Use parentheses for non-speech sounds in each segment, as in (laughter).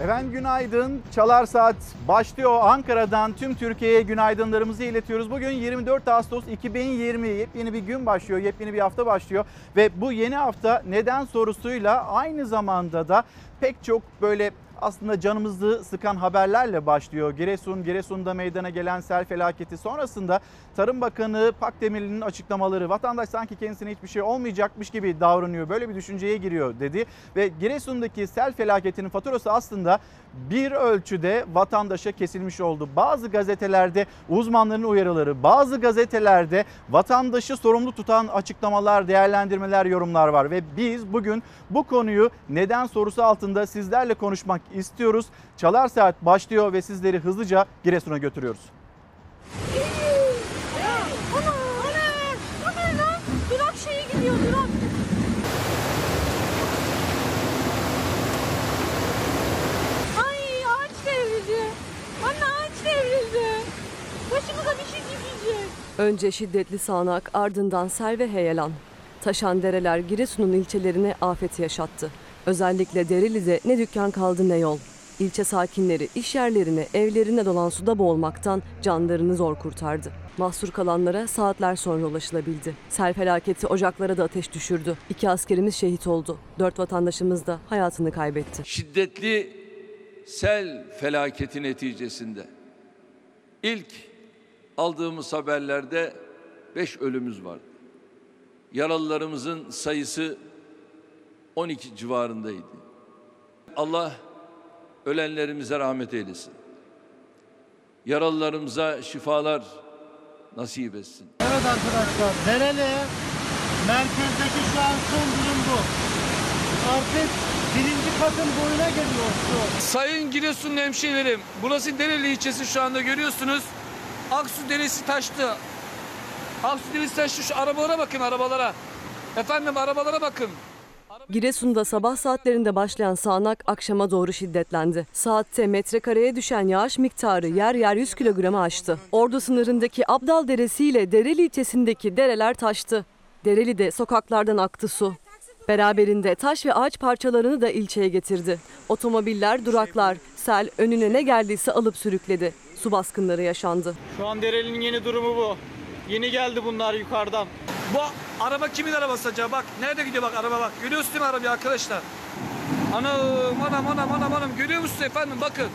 Efendim günaydın. Çalar Saat başlıyor. Ankara'dan tüm Türkiye'ye günaydınlarımızı iletiyoruz. Bugün 24 Ağustos 2020 yepyeni bir gün başlıyor, yepyeni bir hafta başlıyor. Ve bu yeni hafta neden sorusuyla aynı zamanda da pek çok böyle aslında canımızı sıkan haberlerle başlıyor. Giresun, Giresun'da meydana gelen sel felaketi sonrasında Tarım Bakanı Pakdemirli'nin açıklamaları vatandaş sanki kendisine hiçbir şey olmayacakmış gibi davranıyor. Böyle bir düşünceye giriyor dedi ve Giresun'daki sel felaketinin faturası aslında bir ölçüde vatandaşa kesilmiş oldu. Bazı gazetelerde uzmanların uyarıları, bazı gazetelerde vatandaşı sorumlu tutan açıklamalar, değerlendirmeler, yorumlar var ve biz bugün bu konuyu neden sorusu altında sizlerle konuşmak istiyoruz. Çalar Saat başlıyor ve sizleri hızlıca Giresun'a götürüyoruz. Önce şiddetli sağanak ardından sel ve heyelan. Taşan dereler Giresun'un ilçelerine afet yaşattı. Özellikle Dereli'de ne dükkan kaldı ne yol. İlçe sakinleri iş yerlerine, evlerine dolan suda boğulmaktan canlarını zor kurtardı. Mahsur kalanlara saatler sonra ulaşılabildi. Sel felaketi ocaklara da ateş düşürdü. İki askerimiz şehit oldu. Dört vatandaşımız da hayatını kaybetti. şiddetli sel felaketi neticesinde ilk aldığımız haberlerde 5 ölümümüz vardı. Yaralılarımızın sayısı 12 civarındaydı. Allah ölenlerimize rahmet eylesin. Yaralılarımıza şifalar nasip etsin. Evet arkadaşlar, Dereli merkezdeki şu an son durum bu. Artık birinci katın boyuna geliyor su. Sayın Giresunlu hemşehrilerim, burası Dereli ilçesi şu anda görüyorsunuz. Aksu Deresi taştı. Aksu Deresi taştı. Şu arabalara bakın arabalara. Efendim arabalara bakın. Giresun'da sabah saatlerinde başlayan sağanak akşama doğru şiddetlendi. Saatte metrekareye düşen yağış miktarı yer yer 100 kilogramı aştı. Ordu sınırındaki Abdal Deresi ile Dereli ilçesindeki dereler taştı. Dereli'de sokaklardan aktı su. Beraberinde taş ve ağaç parçalarını da ilçeye getirdi. Otomobiller, duraklar, sel önüne ne geldiyse alıp sürükledi. Su baskınları yaşandı. Şu an Dereli'nin yeni durumu bu. Yeni geldi bunlar yukarıdan. Bu araba kimin arabası acaba? Bak nerede gidiyor bak araba bak. Görüyorsun değil mi arabayı arkadaşlar? Anam anam anam anam anam görüyor musun efendim bakın.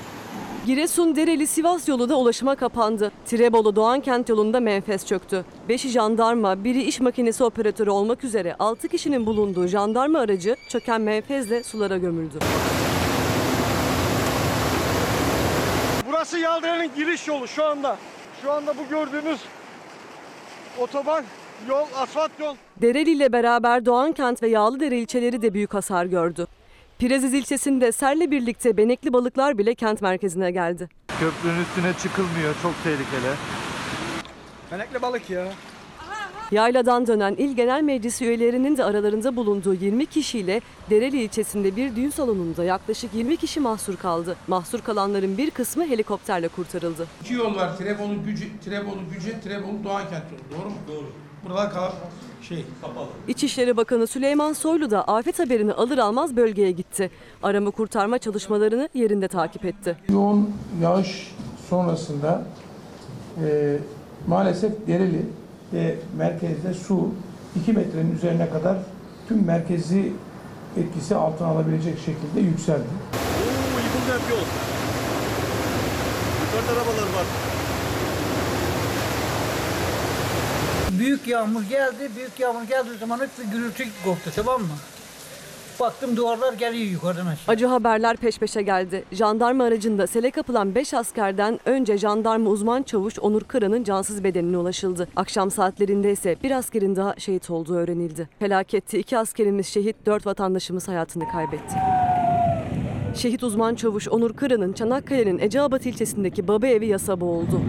Giresun Dereli Sivas yolu da ulaşıma kapandı. Tirebolu Doğankent yolunda menfez çöktü. 5'i jandarma, biri iş makinesi operatörü olmak üzere 6 kişinin bulunduğu jandarma aracı çöken menfezle sulara gömüldü. Burası Yaldere'nin giriş yolu şu anda. Şu anda bu gördüğünüz otoban, yol, asfalt yol. Dereli ile beraber Doğankent ve Yağlıdere ilçeleri de büyük hasar gördü. Pireziz ilçesinde selle birlikte benekli balıklar bile kent merkezine geldi. Köprünün üstüne çıkılmıyor. Çok tehlikeli. Benekli balık ya. Yayladan dönen İl Genel Meclisi üyelerinin de aralarında bulunduğu 20 kişiyle Dereli ilçesinde bir düğün salonunda yaklaşık 20 kişi mahsur kaldı. Mahsur kalanların bir kısmı helikopterle kurtarıldı. İki yol var. Tirebolu Gücü, Tirebolu Gücü, Tirebolu Doğankent yolu. Doğru mu? Doğru. Buralar kal şey kapalı. İçişleri Bakanı Süleyman Soylu da afet haberini alır almaz bölgeye gitti. Arama kurtarma çalışmalarını yerinde takip etti. Yoğun yağış sonrasında e, maalesef Dereli ve merkezde su 2 metrenin üzerine kadar tüm merkezi etkisi altına alabilecek şekilde yükseldi. Oo yıkıldı hep yol. Yukarıda arabalar var. Büyük yağmur geldi. Büyük yağmur geldiği zaman hep bir gürültü koptu tamam mı? Baktım duvarlar geliyor yukarıdan aşağı. Acı haberler peş peşe geldi. Jandarma aracında sele kapılan 5 askerden önce jandarma uzman çavuş Onur Kıran'ın cansız bedenine ulaşıldı. Akşam saatlerinde ise bir askerin daha şehit olduğu öğrenildi. Felakette iki askerimiz şehit, 4 vatandaşımız hayatını kaybetti. Şehit uzman çavuş Onur Kıran'ın Çanakkale'nin Eceabat ilçesindeki baba evi yasa boğuldu.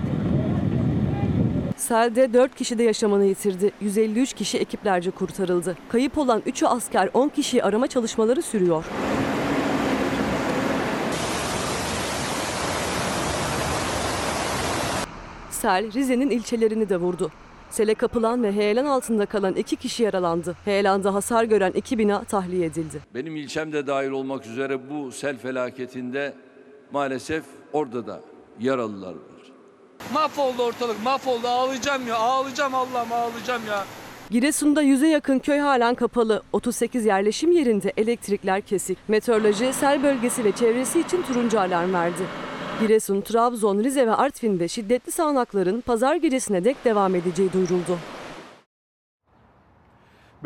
Selde 4 kişi de yaşamını yitirdi. 153 kişi ekiplerce kurtarıldı. Kayıp olan 3'ü asker 10 kişiyi arama çalışmaları sürüyor. Sel Rize'nin ilçelerini de vurdu. Sele kapılan ve heyelan altında kalan iki kişi yaralandı. Heyelanda hasar gören iki bina tahliye edildi. Benim ilçem de dahil olmak üzere bu sel felaketinde maalesef orada da yaralılar var. Mahvoldu ortalık mahvoldu ağlayacağım ya ağlayacağım Allah'ım ağlayacağım ya. Giresun'da yüze yakın köy halen kapalı. 38 yerleşim yerinde elektrikler kesik. Meteoroloji sel bölgesi ve çevresi için turuncu alarm verdi. Giresun, Trabzon, Rize ve Artvin'de şiddetli sağanakların pazar gecesine dek devam edeceği duyuruldu.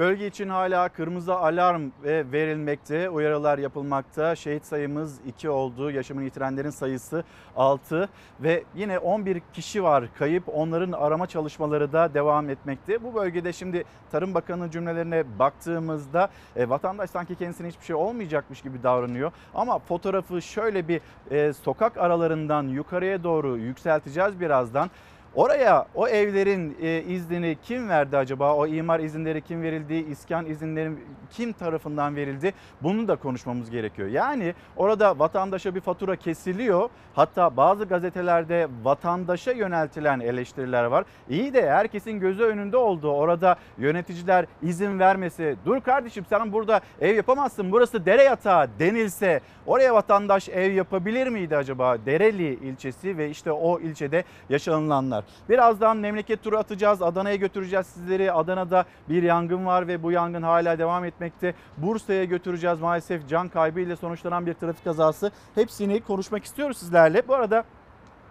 Bölge için hala kırmızı alarm ve verilmekte, uyarılar yapılmakta. Şehit sayımız 2 oldu, yaşamını yitirenlerin sayısı 6 ve yine 11 kişi var kayıp. Onların arama çalışmaları da devam etmekte. Bu bölgede şimdi Tarım Bakanı cümlelerine baktığımızda e, vatandaş sanki kendisine hiçbir şey olmayacakmış gibi davranıyor. Ama fotoğrafı şöyle bir e, sokak aralarından yukarıya doğru yükselteceğiz birazdan. Oraya o evlerin e, iznini kim verdi acaba? O imar izinleri kim verildi? İskan izinleri kim tarafından verildi? Bunu da konuşmamız gerekiyor. Yani orada vatandaşa bir fatura kesiliyor. Hatta bazı gazetelerde vatandaşa yöneltilen eleştiriler var. İyi de herkesin gözü önünde olduğu orada yöneticiler izin vermesi. Dur kardeşim sen burada ev yapamazsın. Burası dere yatağı denilse oraya vatandaş ev yapabilir miydi acaba? Dereli ilçesi ve işte o ilçede yaşanılanlar. Birazdan memleket turu atacağız. Adana'ya götüreceğiz sizleri. Adana'da bir yangın var ve bu yangın hala devam etmekte. Bursa'ya götüreceğiz maalesef can kaybı ile sonuçlanan bir trafik kazası. Hepsini konuşmak istiyoruz sizlerle. Bu arada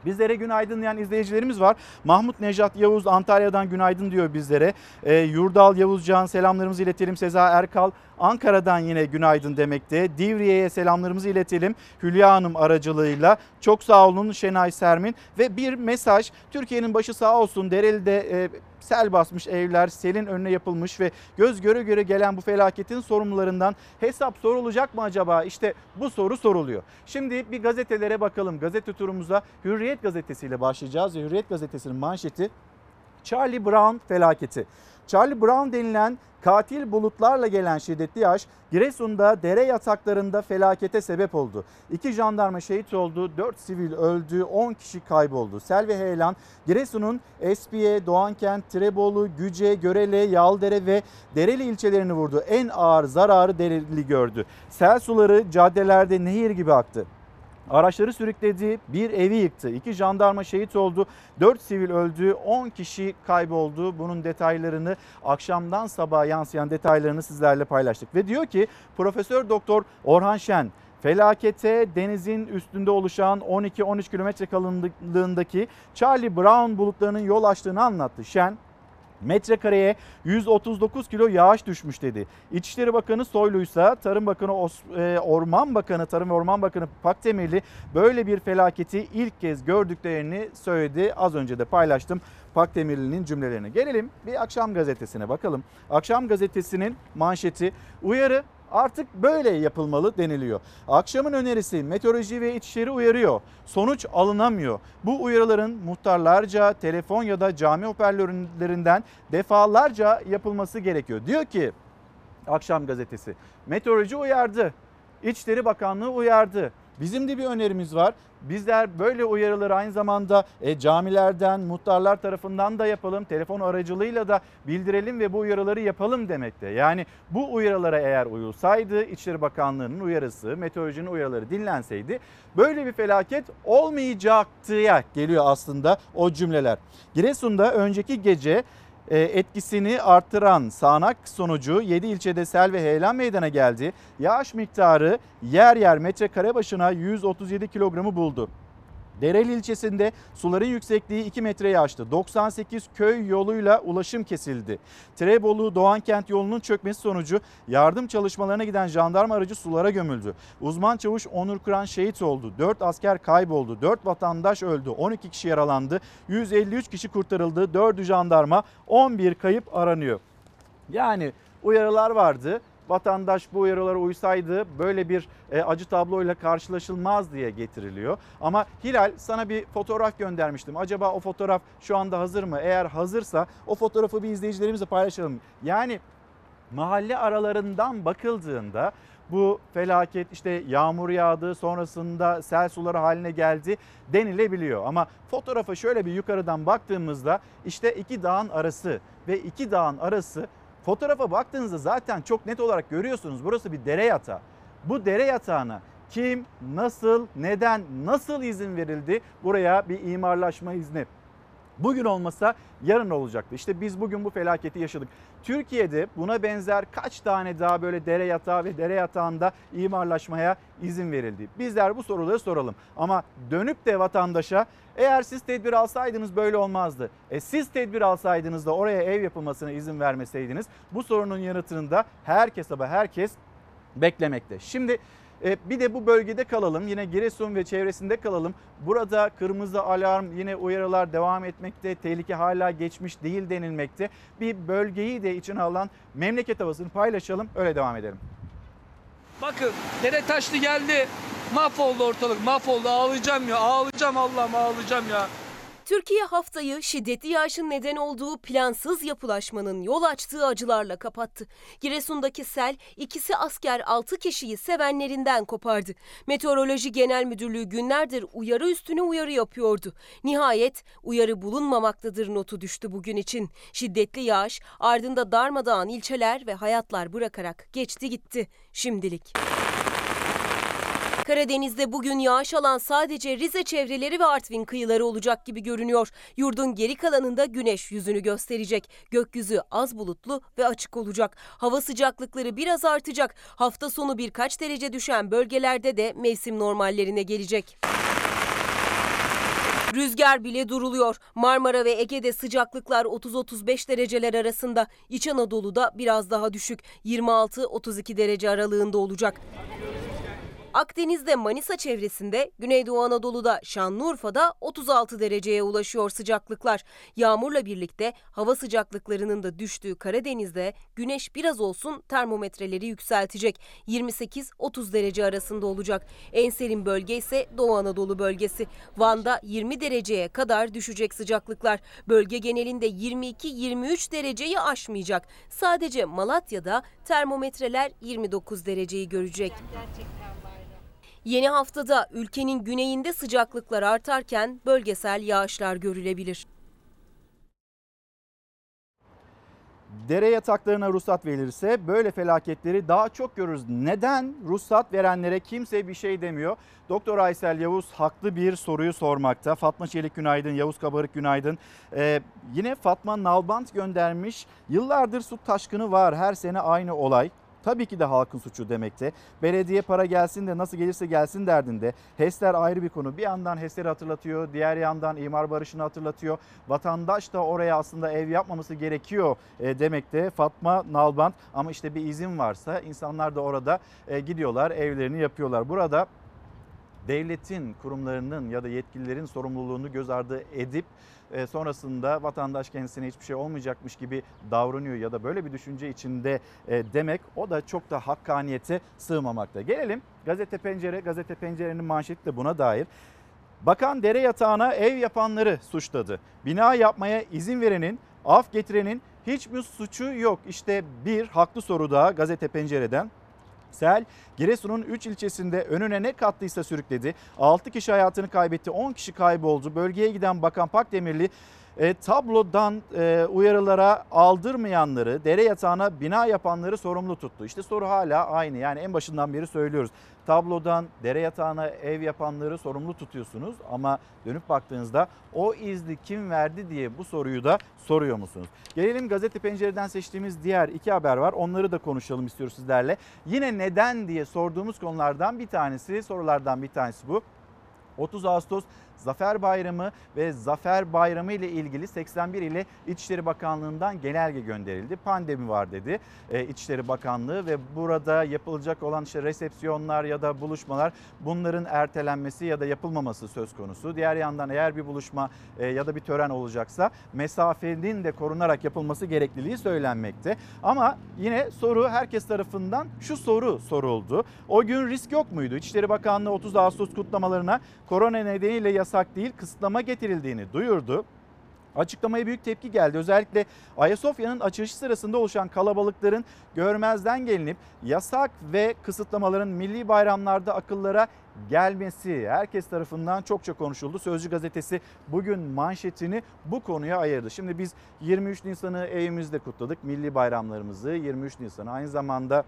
Bizlere günaydın diyen izleyicilerimiz var. Mahmut Nejat Yavuz Antalya'dan günaydın diyor bizlere. Ee, Yurdal Yavuzcan selamlarımızı iletelim. Seza Erkal Ankara'dan yine günaydın demekte. Divriye'ye selamlarımızı iletelim. Hülya Hanım aracılığıyla. Çok sağ olun Şenay Sermin. Ve bir mesaj Türkiye'nin başı sağ olsun. Dereli'de e, sel basmış evler selin önüne yapılmış ve göz göre göre gelen bu felaketin sorumlularından hesap sorulacak mı acaba? İşte bu soru soruluyor. Şimdi bir gazetelere bakalım. Gazete turumuza Hürriyet gazetesiyle başlayacağız. Hürriyet gazetesinin manşeti Charlie Brown felaketi. Charlie Brown denilen katil bulutlarla gelen şiddetli yağış Giresun'da dere yataklarında felakete sebep oldu. İki jandarma şehit oldu, 4 sivil öldü, 10 kişi kayboldu. Sel ve heyelan Giresun'un Espiye, Doğankent, Tirebolu, Güce, Görele, Yaldere ve Dereli ilçelerini vurdu. En ağır zararı Dereli gördü. Sel suları caddelerde nehir gibi aktı. Araçları sürükledi, bir evi yıktı. İki jandarma şehit oldu, dört sivil öldü, 10 kişi kayboldu. Bunun detaylarını akşamdan sabaha yansıyan detaylarını sizlerle paylaştık. Ve diyor ki Profesör Doktor Orhan Şen felakete denizin üstünde oluşan 12-13 kilometre kalınlığındaki Charlie Brown bulutlarının yol açtığını anlattı. Şen metrekareye 139 kilo yağış düşmüş dedi. İçişleri Bakanı Soylu'ysa Tarım Bakanı e, Orman Bakanı Tarım ve Orman Bakanı Pakdemirli böyle bir felaketi ilk kez gördüklerini söyledi. Az önce de paylaştım Pakdemirli'nin cümlelerini. Gelelim bir akşam gazetesine bakalım. Akşam gazetesinin manşeti uyarı artık böyle yapılmalı deniliyor. Akşamın önerisi meteoroloji ve içişleri uyarıyor. Sonuç alınamıyor. Bu uyarıların muhtarlarca telefon ya da cami hoparlörlerinden defalarca yapılması gerekiyor. Diyor ki Akşam gazetesi meteoroloji uyardı. İçişleri Bakanlığı uyardı. Bizim de bir önerimiz var. Bizler böyle uyarıları aynı zamanda e, camilerden, muhtarlar tarafından da yapalım. Telefon aracılığıyla da bildirelim ve bu uyarıları yapalım demekte. Yani bu uyarılara eğer uyulsaydı İçişleri Bakanlığı'nın uyarısı, meteorolojinin uyarıları dinlenseydi böyle bir felaket olmayacaktıya geliyor aslında o cümleler. Giresun'da önceki gece etkisini arttıran sağanak sonucu 7 ilçede sel ve heyelan meydana geldi. Yağış miktarı yer yer metrekare başına 137 kilogramı buldu. Dereli ilçesinde suların yüksekliği 2 metreyi aştı. 98 köy yoluyla ulaşım kesildi. Tirebolu Doğankent yolunun çökmesi sonucu yardım çalışmalarına giden jandarma aracı sulara gömüldü. Uzman çavuş Onur Kıran şehit oldu. 4 asker kayboldu. 4 vatandaş öldü. 12 kişi yaralandı. 153 kişi kurtarıldı. 4'ü jandarma 11 kayıp aranıyor. Yani uyarılar vardı. Vatandaş bu uyarılara uysaydı böyle bir e, acı tabloyla karşılaşılmaz diye getiriliyor. Ama Hilal sana bir fotoğraf göndermiştim. Acaba o fotoğraf şu anda hazır mı? Eğer hazırsa o fotoğrafı bir izleyicilerimizle paylaşalım. Yani mahalle aralarından bakıldığında bu felaket işte yağmur yağdı sonrasında sel suları haline geldi denilebiliyor. Ama fotoğrafa şöyle bir yukarıdan baktığımızda işte iki dağın arası ve iki dağın arası fotoğrafa baktığınızda zaten çok net olarak görüyorsunuz burası bir dere yatağı. Bu dere yatağına Kim, nasıl, neden, nasıl izin verildi buraya bir imarlaşma izni? Bugün olmasa yarın olacaktı. İşte biz bugün bu felaketi yaşadık. Türkiye'de buna benzer kaç tane daha böyle dere yatağı ve dere yatağında imarlaşmaya izin verildi? Bizler bu soruları soralım. Ama dönüp de vatandaşa eğer siz tedbir alsaydınız böyle olmazdı. E siz tedbir alsaydınız da oraya ev yapılmasına izin vermeseydiniz bu sorunun yanıtını da herkes ama herkes beklemekte. Şimdi bir de bu bölgede kalalım. Yine Giresun ve çevresinde kalalım. Burada kırmızı alarm yine uyarılar devam etmekte. Tehlike hala geçmiş değil denilmekte. Bir bölgeyi de içine alan memleket havasını paylaşalım. Öyle devam edelim. Bakın dere taşlı geldi. Mahvoldu ortalık mahvoldu ağlayacağım ya ağlayacağım Allah'ım ağlayacağım ya. Türkiye haftayı şiddetli yağışın neden olduğu plansız yapılaşmanın yol açtığı acılarla kapattı. Giresun'daki sel ikisi asker 6 kişiyi sevenlerinden kopardı. Meteoroloji Genel Müdürlüğü günlerdir uyarı üstüne uyarı yapıyordu. Nihayet uyarı bulunmamaktadır notu düştü bugün için. Şiddetli yağış ardında darmadağın ilçeler ve hayatlar bırakarak geçti gitti şimdilik. Karadeniz'de bugün yağış alan sadece Rize çevreleri ve Artvin kıyıları olacak gibi görünüyor. Yurdun geri kalanında güneş yüzünü gösterecek. Gökyüzü az bulutlu ve açık olacak. Hava sıcaklıkları biraz artacak. Hafta sonu birkaç derece düşen bölgelerde de mevsim normallerine gelecek. Rüzgar bile duruluyor. Marmara ve Ege'de sıcaklıklar 30-35 dereceler arasında. İç Anadolu'da biraz daha düşük. 26-32 derece aralığında olacak. Akdeniz'de Manisa çevresinde, Güneydoğu Anadolu'da Şanlıurfa'da 36 dereceye ulaşıyor sıcaklıklar. Yağmurla birlikte hava sıcaklıklarının da düştüğü Karadeniz'de güneş biraz olsun termometreleri yükseltecek. 28-30 derece arasında olacak. En serin bölge ise Doğu Anadolu bölgesi. Van'da 20 dereceye kadar düşecek sıcaklıklar. Bölge genelinde 22-23 dereceyi aşmayacak. Sadece Malatya'da termometreler 29 dereceyi görecek. Yeni haftada ülkenin güneyinde sıcaklıklar artarken bölgesel yağışlar görülebilir. Dere yataklarına ruhsat verilirse böyle felaketleri daha çok görürüz. Neden ruhsat verenlere kimse bir şey demiyor? Doktor Aysel Yavuz haklı bir soruyu sormakta. Fatma Çelik günaydın, Yavuz Kabarık günaydın. Ee, yine Fatma Nalbant göndermiş. Yıllardır su taşkını var her sene aynı olay. Tabii ki de halkın suçu demekte. Belediye para gelsin de nasıl gelirse gelsin derdinde. HES'ler ayrı bir konu. Bir yandan HES'leri hatırlatıyor, diğer yandan imar barışını hatırlatıyor. Vatandaş da oraya aslında ev yapmaması gerekiyor e, demekte. Fatma Nalbant ama işte bir izin varsa insanlar da orada e, gidiyorlar, evlerini yapıyorlar. Burada devletin kurumlarının ya da yetkililerin sorumluluğunu göz ardı edip e, sonrasında vatandaş kendisine hiçbir şey olmayacakmış gibi davranıyor ya da böyle bir düşünce içinde e, demek o da çok da hakkaniyete sığmamakta. Gelelim gazete pencere, gazete pencerenin manşeti de buna dair. Bakan dere yatağına ev yapanları suçladı. Bina yapmaya izin verenin, af getirenin hiç mi suçu yok? İşte bir haklı soru daha gazete pencereden. Sel Giresun'un 3 ilçesinde önüne ne kattıysa sürükledi. 6 kişi hayatını kaybetti, 10 kişi kayboldu. Bölgeye giden Bakan Pakdemirli e, tablodan e, uyarılara aldırmayanları, dere yatağına bina yapanları sorumlu tuttu. İşte soru hala aynı. Yani en başından beri söylüyoruz. Tablodan dere yatağına ev yapanları sorumlu tutuyorsunuz ama dönüp baktığınızda o izni kim verdi diye bu soruyu da soruyor musunuz? Gelelim gazete pencereden seçtiğimiz diğer iki haber var. Onları da konuşalım istiyoruz sizlerle. Yine neden diye sorduğumuz konulardan bir tanesi, sorulardan bir tanesi bu. 30 Ağustos Zafer Bayramı ve Zafer Bayramı ile ilgili 81 ile İçişleri Bakanlığı'ndan genelge gönderildi. Pandemi var dedi e, İçişleri Bakanlığı ve burada yapılacak olan işte resepsiyonlar ya da buluşmalar bunların ertelenmesi ya da yapılmaması söz konusu. Diğer yandan eğer bir buluşma e, ya da bir tören olacaksa mesafenin de korunarak yapılması gerekliliği söylenmekte. Ama yine soru herkes tarafından şu soru soruldu. O gün risk yok muydu? İçişleri Bakanlığı 30 Ağustos kutlamalarına korona nedeniyle yasak değil kısıtlama getirildiğini duyurdu. Açıklamaya büyük tepki geldi. Özellikle Ayasofya'nın açılışı sırasında oluşan kalabalıkların görmezden gelinip yasak ve kısıtlamaların milli bayramlarda akıllara gelmesi herkes tarafından çokça konuşuldu. Sözcü gazetesi bugün manşetini bu konuya ayırdı. Şimdi biz 23 Nisan'ı evimizde kutladık. Milli bayramlarımızı 23 Nisan'ı aynı zamanda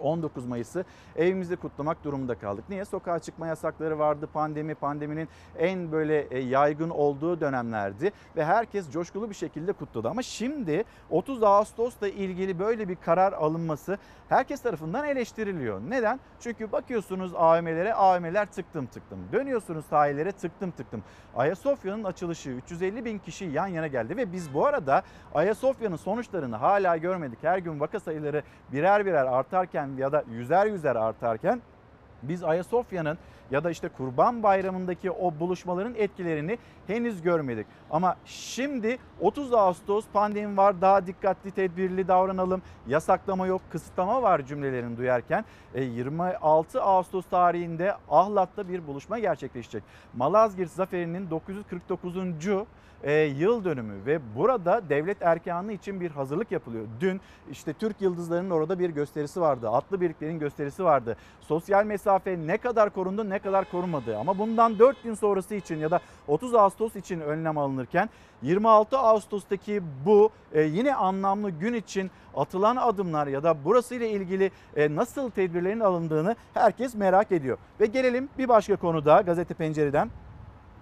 19 Mayıs'ı evimizde kutlamak durumunda kaldık. Niye? Sokağa çıkma yasakları vardı. Pandemi, pandeminin en böyle e, yaygın olduğu dönemlerdi ve herkes coşkulu bir şekilde kutladı. Ama şimdi 30 Ağustos'la ilgili böyle bir karar alınması herkes tarafından eleştiriliyor. Neden? Çünkü bakıyorsunuz AVM'lere, AVM'ler tıktım tıktım. Dönüyorsunuz sahillere tıktım tıktım. Ayasofya'nın açılışı 350 bin kişi yan yana geldi ve biz bu arada Ayasofya'nın sonuçlarını hala görmedik. Her gün vaka sayıları birer birer artarken ya da yüzer yüzer artarken biz Ayasofya'nın ya da işte Kurban Bayramı'ndaki o buluşmaların etkilerini henüz görmedik. Ama şimdi 30 Ağustos pandemi var daha dikkatli tedbirli davranalım. Yasaklama yok kısıtlama var cümlelerini duyarken e, 26 Ağustos tarihinde Ahlat'ta bir buluşma gerçekleşecek. Malazgirt Zaferi'nin 949 e, yıl dönümü ve burada devlet erkanı için bir hazırlık yapılıyor. Dün işte Türk Yıldızları'nın orada bir gösterisi vardı. Atlı birliklerin gösterisi vardı. Sosyal mesafe ne kadar korundu ne kadar korunmadı. Ama bundan 4 gün sonrası için ya da 30 Ağustos için önlem alınırken 26 Ağustos'taki bu e, yine anlamlı gün için atılan adımlar ya da burası ile ilgili e, nasıl tedbirlerin alındığını herkes merak ediyor. Ve gelelim bir başka konuda gazete pencereden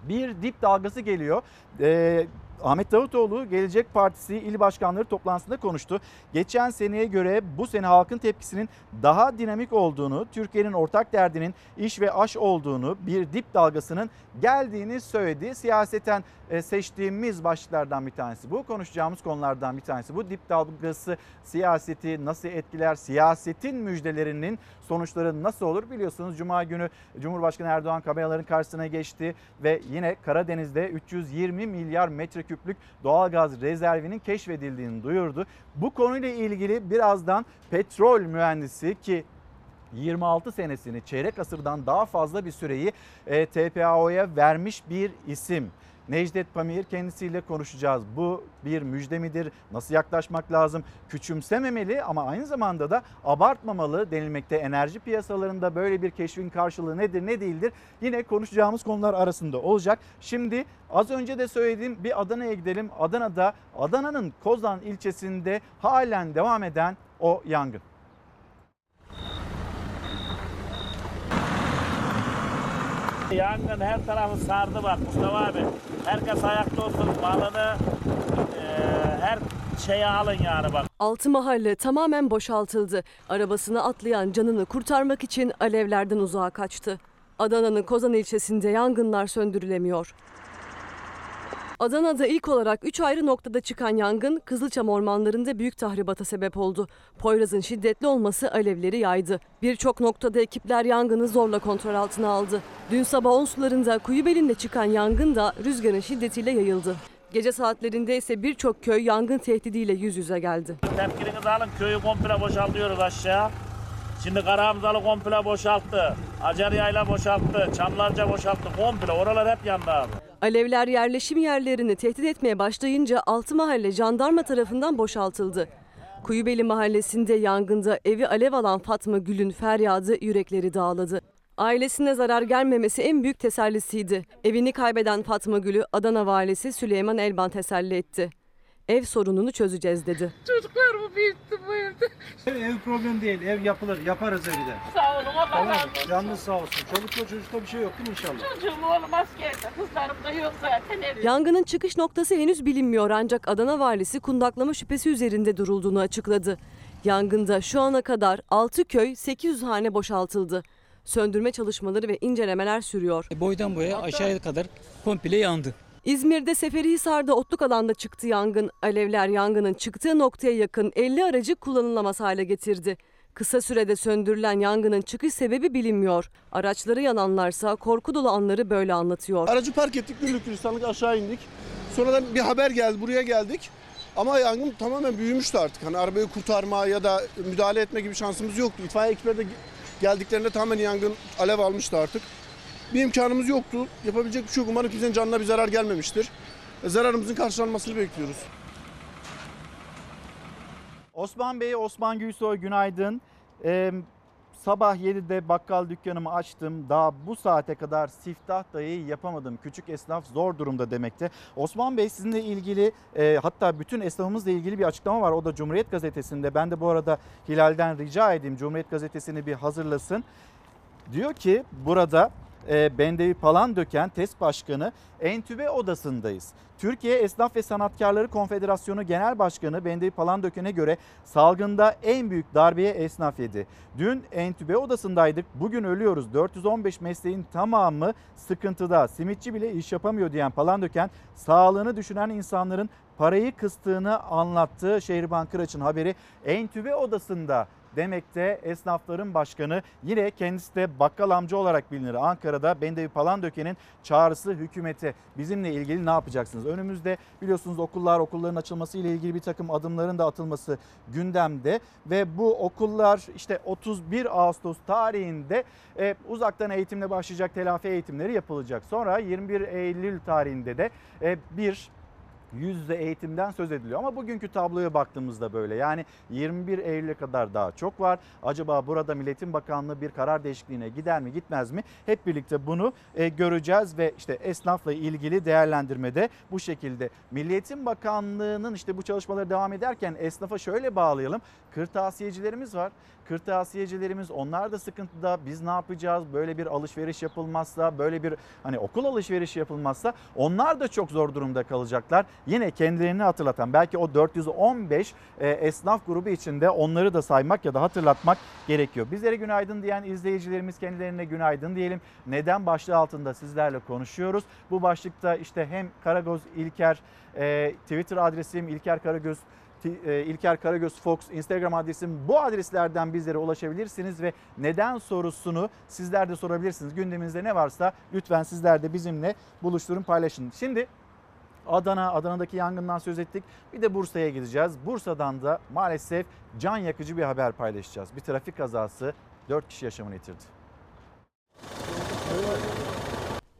bir dip dalgası geliyor. Ee, Ahmet Davutoğlu Gelecek Partisi il başkanları toplantısında konuştu. Geçen seneye göre bu sene halkın tepkisinin daha dinamik olduğunu, Türkiye'nin ortak derdinin iş ve aş olduğunu, bir dip dalgasının geldiğini söyledi. Siyaseten e, seçtiğimiz başlıklardan bir tanesi bu. Konuşacağımız konulardan bir tanesi bu. Dip dalgası siyaseti nasıl etkiler? Siyasetin müjdelerinin sonuçları nasıl olur? Biliyorsunuz Cuma günü Cumhurbaşkanı Erdoğan kameraların karşısına geçti ve yine Karadeniz'de 320 milyar metreküplük doğalgaz rezervinin keşfedildiğini duyurdu. Bu konuyla ilgili birazdan petrol mühendisi ki 26 senesini çeyrek asırdan daha fazla bir süreyi e, TPAO'ya vermiş bir isim. Necdet Pamir kendisiyle konuşacağız. Bu bir müjde midir? Nasıl yaklaşmak lazım? Küçümsememeli ama aynı zamanda da abartmamalı denilmekte. Enerji piyasalarında böyle bir keşfin karşılığı nedir ne değildir? Yine konuşacağımız konular arasında olacak. Şimdi az önce de söylediğim bir Adana'ya gidelim. Adana'da Adana'nın Kozan ilçesinde halen devam eden o yangın. Yangın her tarafı sardı bak Mustafa abi. Herkes ayakta olsun malını e, her şeyi alın yani bak. Altı mahalle tamamen boşaltıldı. Arabasına atlayan canını kurtarmak için alevlerden uzağa kaçtı. Adana'nın Kozan ilçesinde yangınlar söndürülemiyor. Adana'da ilk olarak 3 ayrı noktada çıkan yangın Kızılçam ormanlarında büyük tahribata sebep oldu. Poyraz'ın şiddetli olması alevleri yaydı. Birçok noktada ekipler yangını zorla kontrol altına aldı. Dün sabah 10 sularında Kuyubeli'nde çıkan yangın da rüzgarın şiddetiyle yayıldı. Gece saatlerinde ise birçok köy yangın tehdidiyle yüz yüze geldi. Tepkinizi alın köyü komple boşaltıyoruz aşağı. Şimdi Karahamzalı komple boşalttı. Acar Yayla boşalttı. Çamlarca boşalttı. Komple oralar hep yandı abi. Alevler yerleşim yerlerini tehdit etmeye başlayınca altı mahalle jandarma tarafından boşaltıldı. Kuyubeli mahallesinde yangında evi alev alan Fatma Gül'ün feryadı yürekleri dağladı. Ailesine zarar gelmemesi en büyük tesellisiydi. Evini kaybeden Fatma Gül'ü Adana valisi Süleyman Elban teselli etti. Ev sorununu çözeceğiz dedi. Çocuklarımı büyüttüm bu evde. Ev problem değil. Ev yapılır. Yaparız evi de. Sağ olun Allah Tamam. razı olsun. Canınız sağ olsun. Çolukla çocukta bir şey yok değil mi inşallah? Çocuğum oğlum askerde. Kızlarım da yok zaten evde. Yangının çıkış noktası henüz bilinmiyor ancak Adana valisi kundaklama şüphesi üzerinde durulduğunu açıkladı. Yangında şu ana kadar 6 köy 800 hane boşaltıldı. Söndürme çalışmaları ve incelemeler sürüyor. Boydan boya aşağıya kadar komple yandı. İzmir'de Seferihisar'da otluk alanda çıktı yangın. Alevler yangının çıktığı noktaya yakın 50 aracı kullanılamaz hale getirdi. Kısa sürede söndürülen yangının çıkış sebebi bilinmiyor. Araçları yananlarsa korku dolu anları böyle anlatıyor. Aracı park ettik, güllük gülistanlık aşağı indik. Sonradan bir haber geldi, buraya geldik. Ama yangın tamamen büyümüştü artık. Hani arabayı kurtarma ya da müdahale etme gibi şansımız yoktu. İtfaiye ekipleri de geldiklerinde tamamen yangın alev almıştı artık. Bir imkanımız yoktu. Yapabilecek bir şey yok. Umarım kimsenin canına bir zarar gelmemiştir. E, Zararımızın karşılanmasını bekliyoruz. Osman Bey, Osman Gülsoy günaydın. Ee, sabah 7'de bakkal dükkanımı açtım. Daha bu saate kadar siftah dahi yapamadım. Küçük esnaf zor durumda demekte. Osman Bey sizinle ilgili e, hatta bütün esnafımızla ilgili bir açıklama var. O da Cumhuriyet Gazetesi'nde. Ben de bu arada Hilal'den rica edeyim Cumhuriyet Gazetesi'ni bir hazırlasın. Diyor ki burada Bendevi Palandöken TES Başkanı entübe odasındayız. Türkiye Esnaf ve Sanatkarları Konfederasyonu Genel Başkanı Bendevi Palandöken'e göre salgında en büyük darbeye esnaf yedi. Dün entübe odasındaydık. Bugün ölüyoruz. 415 mesleğin tamamı sıkıntıda. Simitçi bile iş yapamıyor diyen Palandöken sağlığını düşünen insanların parayı kıstığını anlattığı Şehriban Kıraç'ın haberi entübe odasında demekte esnafların başkanı yine kendisi de bakkal amca olarak bilinir. Ankara'da Bendevi Palandöken'in çağrısı hükümete bizimle ilgili ne yapacaksınız? Önümüzde biliyorsunuz okullar okulların açılması ile ilgili bir takım adımların da atılması gündemde ve bu okullar işte 31 Ağustos tarihinde e, uzaktan eğitimle başlayacak telafi eğitimleri yapılacak. Sonra 21 Eylül tarihinde de e, bir yüz yüze eğitimden söz ediliyor. Ama bugünkü tabloya baktığımızda böyle yani 21 Eylül'e kadar daha çok var. Acaba burada Milletin Bakanlığı bir karar değişikliğine gider mi gitmez mi? Hep birlikte bunu e, göreceğiz ve işte esnafla ilgili değerlendirmede bu şekilde. Milliyetin Bakanlığı'nın işte bu çalışmaları devam ederken esnafa şöyle bağlayalım. Kırtasiyecilerimiz var. Kırtasiyecilerimiz onlar da sıkıntıda. Biz ne yapacağız? Böyle bir alışveriş yapılmazsa, böyle bir hani okul alışverişi yapılmazsa onlar da çok zor durumda kalacaklar. Yine kendilerini hatırlatan belki o 415 e, esnaf grubu içinde onları da saymak ya da hatırlatmak gerekiyor. Bizlere günaydın diyen izleyicilerimiz kendilerine günaydın diyelim. Neden başlığı altında sizlerle konuşuyoruz? Bu başlıkta işte hem Karagöz İlker e, Twitter adresim İlker Karagöz İlker Karagöz Fox Instagram adresim bu adreslerden bizlere ulaşabilirsiniz ve neden sorusunu sizler de sorabilirsiniz. Gündeminizde ne varsa lütfen sizler de bizimle buluşturun paylaşın. Şimdi Adana, Adana'daki yangından söz ettik. Bir de Bursa'ya gideceğiz. Bursa'dan da maalesef can yakıcı bir haber paylaşacağız. Bir trafik kazası 4 kişi yaşamını yitirdi.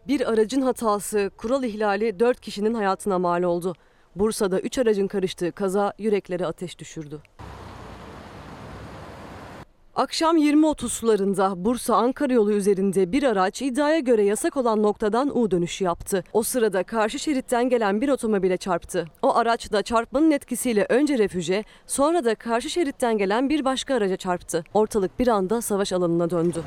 Bir aracın hatası, kural ihlali 4 kişinin hayatına mal oldu. Bursa'da 3 aracın karıştığı kaza yüreklere ateş düşürdü. Akşam 20.30 sularında Bursa-Ankara yolu üzerinde bir araç iddiaya göre yasak olan noktadan U dönüşü yaptı. O sırada karşı şeritten gelen bir otomobile çarptı. O araç da çarpmanın etkisiyle önce refüje, sonra da karşı şeritten gelen bir başka araca çarptı. Ortalık bir anda savaş alanına döndü.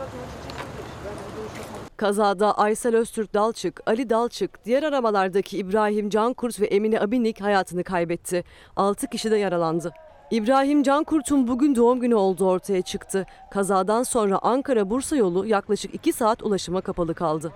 Kazada Aysel Öztürk Dalçık, Ali Dalçık, diğer arabalardaki İbrahim Cankurt ve Emine Abinik hayatını kaybetti. 6 kişi de yaralandı. İbrahim Cankurt'un bugün doğum günü olduğu ortaya çıktı. Kazadan sonra Ankara-Bursa yolu yaklaşık 2 saat ulaşıma kapalı kaldı.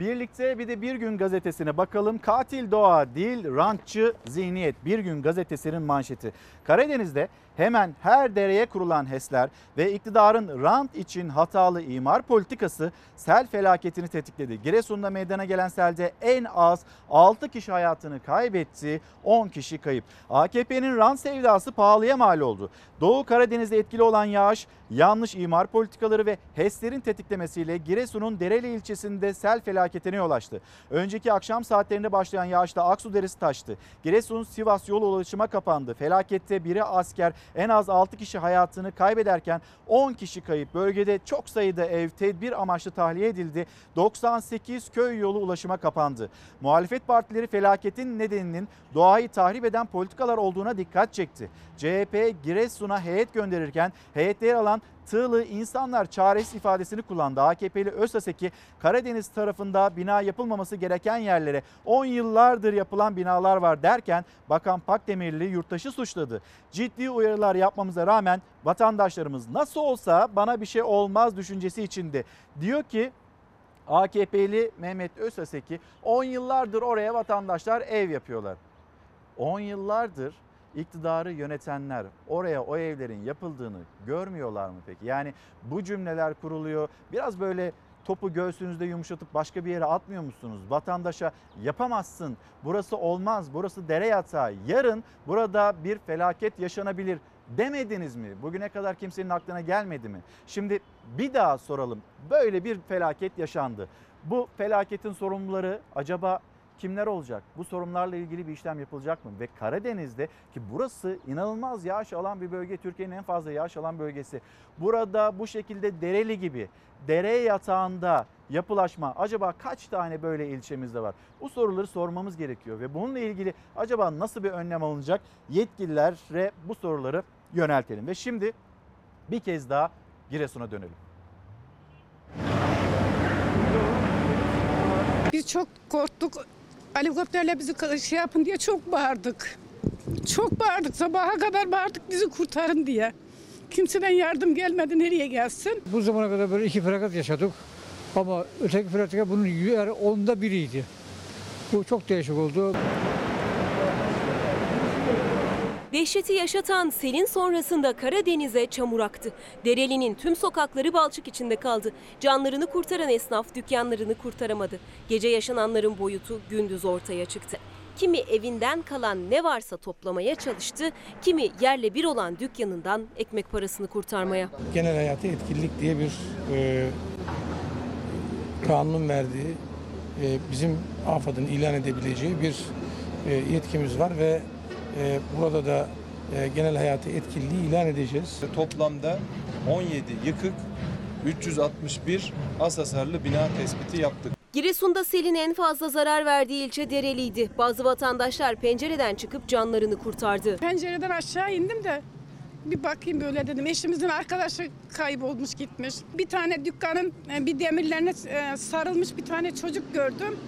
Birlikte bir de Bir Gün gazetesine bakalım. Katil doğa değil rantçı zihniyet. Bir Gün gazetesinin manşeti. Karadeniz'de hemen her dereye kurulan HES'ler ve iktidarın rant için hatalı imar politikası sel felaketini tetikledi. Giresun'da meydana gelen selde en az 6 kişi hayatını kaybetti, 10 kişi kayıp. AKP'nin rant sevdası pahalıya mal oldu. Doğu Karadeniz'de etkili olan yağış, yanlış imar politikaları ve HES'lerin tetiklemesiyle Giresun'un Dereli ilçesinde sel felaketine yol açtı. Önceki akşam saatlerinde başlayan yağışta Aksu Deresi taştı. Giresun-Sivas yol ulaşıma kapandı. Felakette biri asker en az 6 kişi hayatını kaybederken 10 kişi kayıp. Bölgede çok sayıda ev tedbir amaçlı tahliye edildi. 98 köy yolu ulaşıma kapandı. Muhalefet partileri felaketin nedeninin doğayı tahrip eden politikalar olduğuna dikkat çekti. CHP Giresun'a heyet gönderirken heyette alan tığlı insanlar çaresiz ifadesini kullandı. AKP'li Özsaseki Karadeniz tarafında bina yapılmaması gereken yerlere 10 yıllardır yapılan binalar var derken Bakan Pakdemirli yurttaşı suçladı. Ciddi uyarılar yapmamıza rağmen vatandaşlarımız nasıl olsa bana bir şey olmaz düşüncesi içinde. Diyor ki AKP'li Mehmet Özsaseki 10 yıllardır oraya vatandaşlar ev yapıyorlar. 10 yıllardır iktidarı yönetenler oraya o evlerin yapıldığını görmüyorlar mı peki? Yani bu cümleler kuruluyor. Biraz böyle topu göğsünüzde yumuşatıp başka bir yere atmıyor musunuz? Vatandaşa yapamazsın, burası olmaz, burası dere yatağı, yarın burada bir felaket yaşanabilir demediniz mi? Bugüne kadar kimsenin aklına gelmedi mi? Şimdi bir daha soralım. Böyle bir felaket yaşandı. Bu felaketin sorumluları acaba kimler olacak? Bu sorunlarla ilgili bir işlem yapılacak mı? Ve Karadeniz'de ki burası inanılmaz yağış alan bir bölge. Türkiye'nin en fazla yağış alan bölgesi. Burada bu şekilde Dereli gibi dere yatağında yapılaşma acaba kaç tane böyle ilçemizde var? Bu soruları sormamız gerekiyor ve bununla ilgili acaba nasıl bir önlem alınacak? Yetkililere bu soruları yöneltelim. Ve şimdi bir kez daha Giresun'a dönelim. Biz çok korktuk. Helikopterle bizi şey yapın diye çok bağırdık. Çok bağırdık. Sabaha kadar bağırdık bizi kurtarın diye. Kimseden yardım gelmedi nereye gelsin? Bu zamana kadar böyle iki felaket yaşadık. Ama öteki felaket bunun yani onda biriydi. Bu çok değişik oldu. Dehşeti yaşatan selin sonrasında Karadeniz'e çamur aktı. Dereli'nin tüm sokakları balçık içinde kaldı. Canlarını kurtaran esnaf dükkanlarını kurtaramadı. Gece yaşananların boyutu gündüz ortaya çıktı. Kimi evinden kalan ne varsa toplamaya çalıştı, kimi yerle bir olan dükkanından ekmek parasını kurtarmaya. Genel hayata etkinlik diye bir e, kanunun verdiği e, bizim AFAD'ın ilan edebileceği bir e, yetkimiz var ve e, burada da e, genel hayata etkinliği ilan edeceğiz. Toplamda 17 yıkık, 361 az hasarlı bina tespiti yaptık. Giresun'da selin en fazla zarar verdiği ilçe Dereli'ydi. Bazı vatandaşlar pencereden çıkıp canlarını kurtardı. Pencereden aşağı indim de bir bakayım böyle dedim. Eşimizin arkadaşı kaybolmuş gitmiş. Bir tane dükkanın e, bir demirlerine e, sarılmış bir tane çocuk gördüm.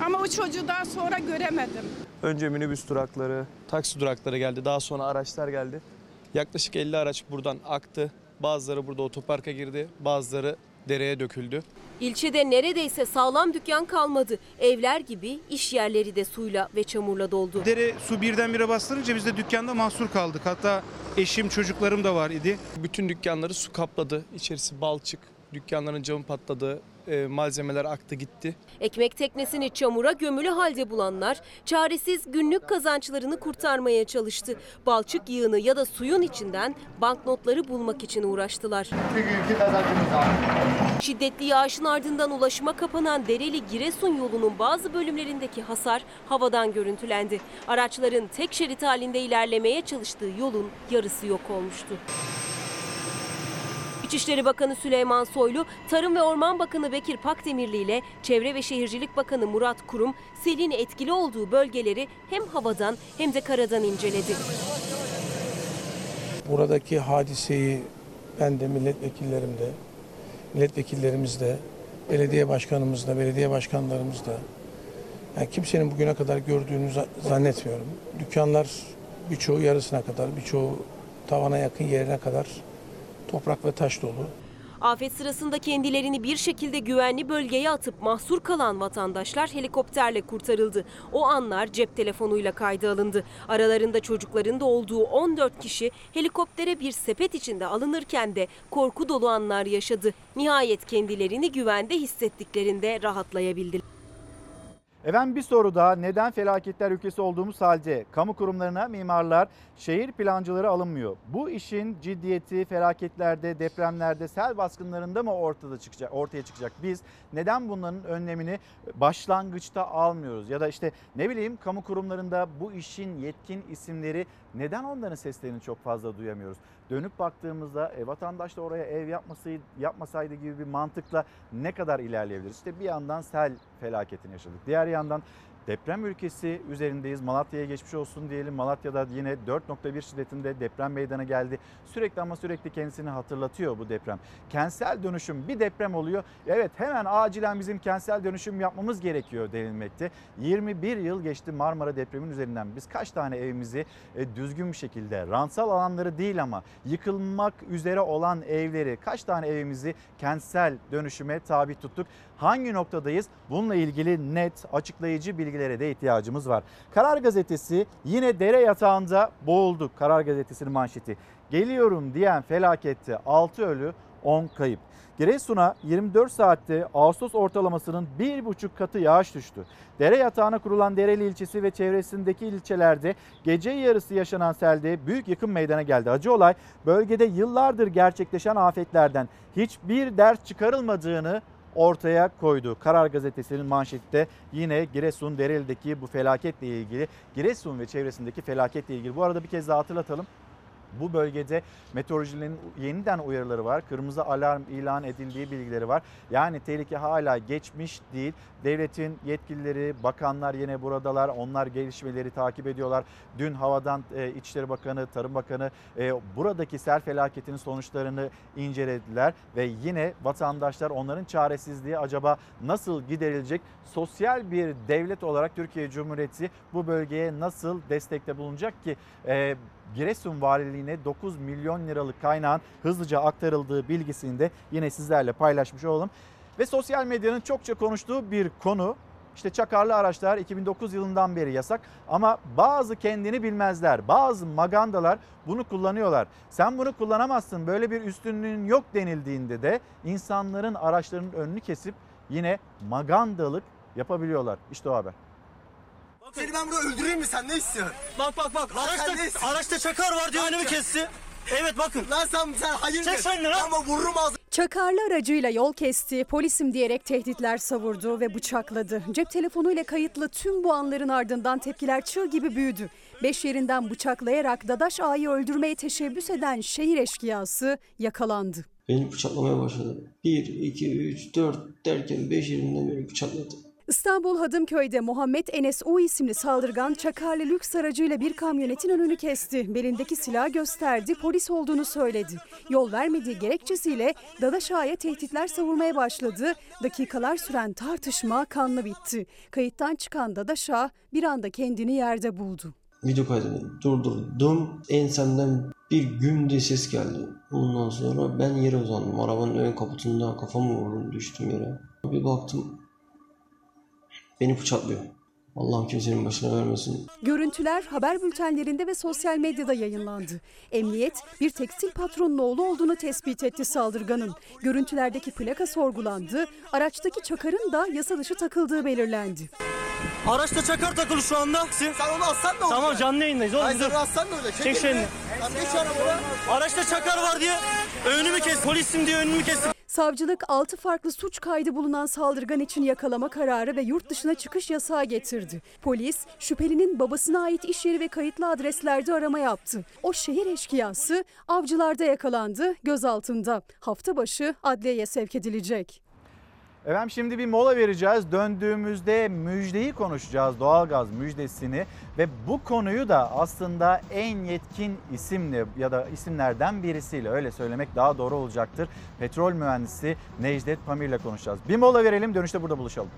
Ama o çocuğu daha sonra göremedim. Önce minibüs durakları, taksi durakları geldi. Daha sonra araçlar geldi. Yaklaşık 50 araç buradan aktı. Bazıları burada otoparka girdi, bazıları dereye döküldü. İlçede neredeyse sağlam dükkan kalmadı. Evler gibi iş yerleri de suyla ve çamurla doldu. Dere su birdenbire bastırınca biz de dükkanda mahsur kaldık. Hatta eşim çocuklarım da var idi. Bütün dükkanları su kapladı. İçerisi balçık, dükkanların camı patladı, e, malzemeler aktı gitti. Ekmek teknesini çamura gömülü halde bulanlar çaresiz günlük kazançlarını kurtarmaya çalıştı. Balçık yığını ya da suyun içinden banknotları bulmak için uğraştılar. Şiddetli yağışın ardından ulaşıma kapanan Dereli Giresun yolunun bazı bölümlerindeki hasar havadan görüntülendi. Araçların tek şerit halinde ilerlemeye çalıştığı yolun yarısı yok olmuştu. İçişleri Bakanı Süleyman Soylu, Tarım ve Orman Bakanı Bekir Pakdemirli ile Çevre ve Şehircilik Bakanı Murat Kurum, selin etkili olduğu bölgeleri hem havadan hem de karadan inceledi. Buradaki hadiseyi ben de milletvekillerim de, milletvekillerimiz de, belediye başkanımız da, belediye başkanlarımız da yani kimsenin bugüne kadar gördüğünü za- zannetmiyorum. Dükkanlar birçoğu yarısına kadar, birçoğu tavana yakın yerine kadar toprak ve taş dolu. Afet sırasında kendilerini bir şekilde güvenli bölgeye atıp mahsur kalan vatandaşlar helikopterle kurtarıldı. O anlar cep telefonuyla kayda alındı. Aralarında çocukların da olduğu 14 kişi helikoptere bir sepet içinde alınırken de korku dolu anlar yaşadı. Nihayet kendilerini güvende hissettiklerinde rahatlayabildiler. Efendim bir soru daha. Neden felaketler ülkesi olduğumuz halde kamu kurumlarına mimarlar, şehir plancıları alınmıyor? Bu işin ciddiyeti felaketlerde, depremlerde, sel baskınlarında mı ortada çıkacak, ortaya çıkacak? Biz neden bunların önlemini başlangıçta almıyoruz? Ya da işte ne bileyim kamu kurumlarında bu işin yetkin isimleri neden onların seslerini çok fazla duyamıyoruz? Dönüp baktığımızda e, vatandaş da oraya ev yapmasaydı, yapmasaydı gibi bir mantıkla ne kadar ilerleyebiliriz? İşte bir yandan sel felaketini yaşadık. Diğer yandan deprem ülkesi üzerindeyiz. Malatya'ya geçmiş olsun diyelim. Malatya'da yine 4.1 şiddetinde deprem meydana geldi. Sürekli ama sürekli kendisini hatırlatıyor bu deprem. Kentsel dönüşüm bir deprem oluyor. Evet hemen acilen bizim kentsel dönüşüm yapmamız gerekiyor denilmekte. 21 yıl geçti Marmara depremin üzerinden. Biz kaç tane evimizi e, düzgün bir şekilde rantsal alanları değil ama yıkılmak üzere olan evleri kaç tane evimizi kentsel dönüşüme tabi tuttuk? Hangi noktadayız? Bununla ilgili net açıklayıcı bilgilere de ihtiyacımız var. Karar Gazetesi yine dere yatağında boğulduk. Karar Gazetesi'nin manşeti. Geliyorum diyen felakette 6 ölü 10 kayıp. Giresun'a 24 saatte Ağustos ortalamasının 1,5 katı yağış düştü. Dere yatağına kurulan Dereli ilçesi ve çevresindeki ilçelerde gece yarısı yaşanan selde büyük yıkım meydana geldi. Acı olay bölgede yıllardır gerçekleşen afetlerden hiçbir ders çıkarılmadığını ortaya koydu. Karar gazetesinin manşette yine Giresun Dereli'deki bu felaketle ilgili, Giresun ve çevresindeki felaketle ilgili. Bu arada bir kez daha hatırlatalım. Bu bölgede meteorolojilerin yeniden uyarıları var. Kırmızı alarm ilan edildiği bilgileri var. Yani tehlike hala geçmiş değil. Devletin yetkilileri, bakanlar yine buradalar. Onlar gelişmeleri takip ediyorlar. Dün havadan e, İçişleri Bakanı, Tarım Bakanı e, buradaki sel felaketinin sonuçlarını incelediler ve yine vatandaşlar onların çaresizliği acaba nasıl giderilecek? Sosyal bir devlet olarak Türkiye Cumhuriyeti bu bölgeye nasıl destekte bulunacak ki? E, Giresun Valiliğine 9 milyon liralık kaynağın hızlıca aktarıldığı bilgisini de yine sizlerle paylaşmış olalım. Ve sosyal medyanın çokça konuştuğu bir konu işte çakarlı araçlar 2009 yılından beri yasak ama bazı kendini bilmezler. Bazı magandalar bunu kullanıyorlar. Sen bunu kullanamazsın böyle bir üstünlüğün yok denildiğinde de insanların araçlarının önünü kesip yine magandalık yapabiliyorlar. İşte o haber. Seni ben burada öldüreyim mi sen ne istiyorsun? Bak bak bak Lan sen ne araçta, istiyorsun? araçta çakar var diye önümü kesti. Evet bakın. Lan sen sen hayır Çek sen lan. Ama vururum ağzını. Çakarlı aracıyla yol kesti, polisim diyerek tehditler savurdu ve bıçakladı. Cep telefonuyla kayıtlı tüm bu anların ardından tepkiler çığ gibi büyüdü. Beş yerinden bıçaklayarak Dadaş Ağa'yı öldürmeye teşebbüs eden şehir eşkıyası yakalandı. Beni bıçaklamaya başladı. 1, 2, 3, 4 derken 5 yerinden beni bıçakladı. İstanbul Hadımköy'de Muhammed Enes U isimli saldırgan çakarlı lüks aracıyla bir kamyonetin önünü kesti. Belindeki silahı gösterdi, polis olduğunu söyledi. Yol vermediği gerekçesiyle Dadaş Ağa'ya tehditler savurmaya başladı. Dakikalar süren tartışma kanlı bitti. Kayıttan çıkan Dadaş Ağa bir anda kendini yerde buldu. Video kaydını durdurdum. Ensemden bir güm diye ses geldi. Ondan sonra ben yere uzandım. Arabanın ön kaputunda kafamı vurdum düştüm yere. Bir baktım beni bıçaklıyor. Allah'ım kimsenin başına vermesin. Görüntüler haber bültenlerinde ve sosyal medyada yayınlandı. Emniyet bir tekstil patronun oğlu olduğunu tespit etti saldırganın. Görüntülerdeki plaka sorgulandı. Araçtaki çakarın da yasa dışı takıldığı belirlendi. Araçta çakar takılı şu anda. Sen onu aslan da Tamam canlı yayındayız oğlum. Hayır dur. aslan da öyle. Çek şeyini. Lan geç arabaya. Araçta çakar var diye önümü kes. Polisim diye önümü kesti. Savcılık 6 farklı suç kaydı bulunan saldırgan için yakalama kararı ve yurt dışına çıkış yasağı getirdi. Polis şüphelinin babasına ait iş yeri ve kayıtlı adreslerde arama yaptı. O şehir eşkıyası avcılarda yakalandı, gözaltında. Hafta başı adliyeye sevk edilecek. Efendim şimdi bir mola vereceğiz. Döndüğümüzde müjdeyi konuşacağız. Doğalgaz müjdesini ve bu konuyu da aslında en yetkin isimle ya da isimlerden birisiyle öyle söylemek daha doğru olacaktır. Petrol mühendisi Necdet Pamir ile konuşacağız. Bir mola verelim dönüşte burada buluşalım.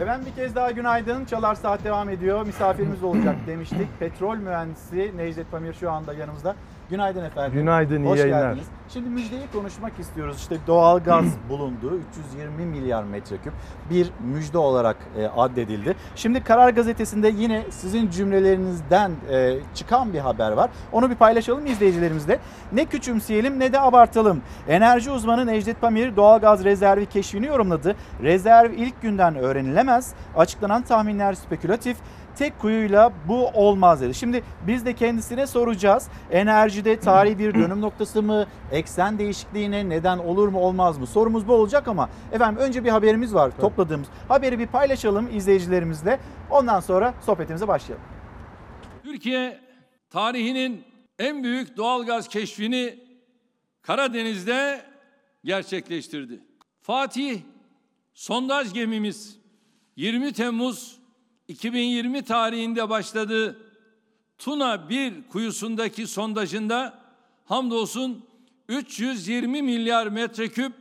Efendim bir kez daha günaydın. Çalar Saat devam ediyor. Misafirimiz olacak demiştik. Petrol mühendisi Necdet Pamir şu anda yanımızda. Günaydın efendim. Günaydın, iyi Hoş yayınlar. geldiniz. Şimdi müjdeyi konuşmak istiyoruz. İşte doğalgaz (clears throat) bulundu. 320 milyar metreküp bir müjde olarak e, addedildi. Şimdi Karar Gazetesi'nde yine sizin cümlelerinizden e, çıkan bir haber var. Onu bir paylaşalım izleyicilerimizle. Ne küçümseyelim ne de abartalım. Enerji uzmanı Necdet Pamir doğalgaz rezervi keşfini yorumladı. Rezerv ilk günden öğrenilemez. Açıklanan tahminler spekülatif tek kuyuyla bu olmaz dedi. Şimdi biz de kendisine soracağız. Enerjide tarihi bir dönüm noktası mı? Eksen değişikliğine neden olur mu olmaz mı? Sorumuz bu olacak ama efendim önce bir haberimiz var topladığımız. Haberi bir paylaşalım izleyicilerimizle. Ondan sonra sohbetimize başlayalım. Türkiye tarihinin en büyük doğalgaz keşfini Karadeniz'de gerçekleştirdi. Fatih sondaj gemimiz 20 Temmuz 2020 tarihinde başladı. Tuna 1 kuyusundaki sondajında hamdolsun 320 milyar metreküp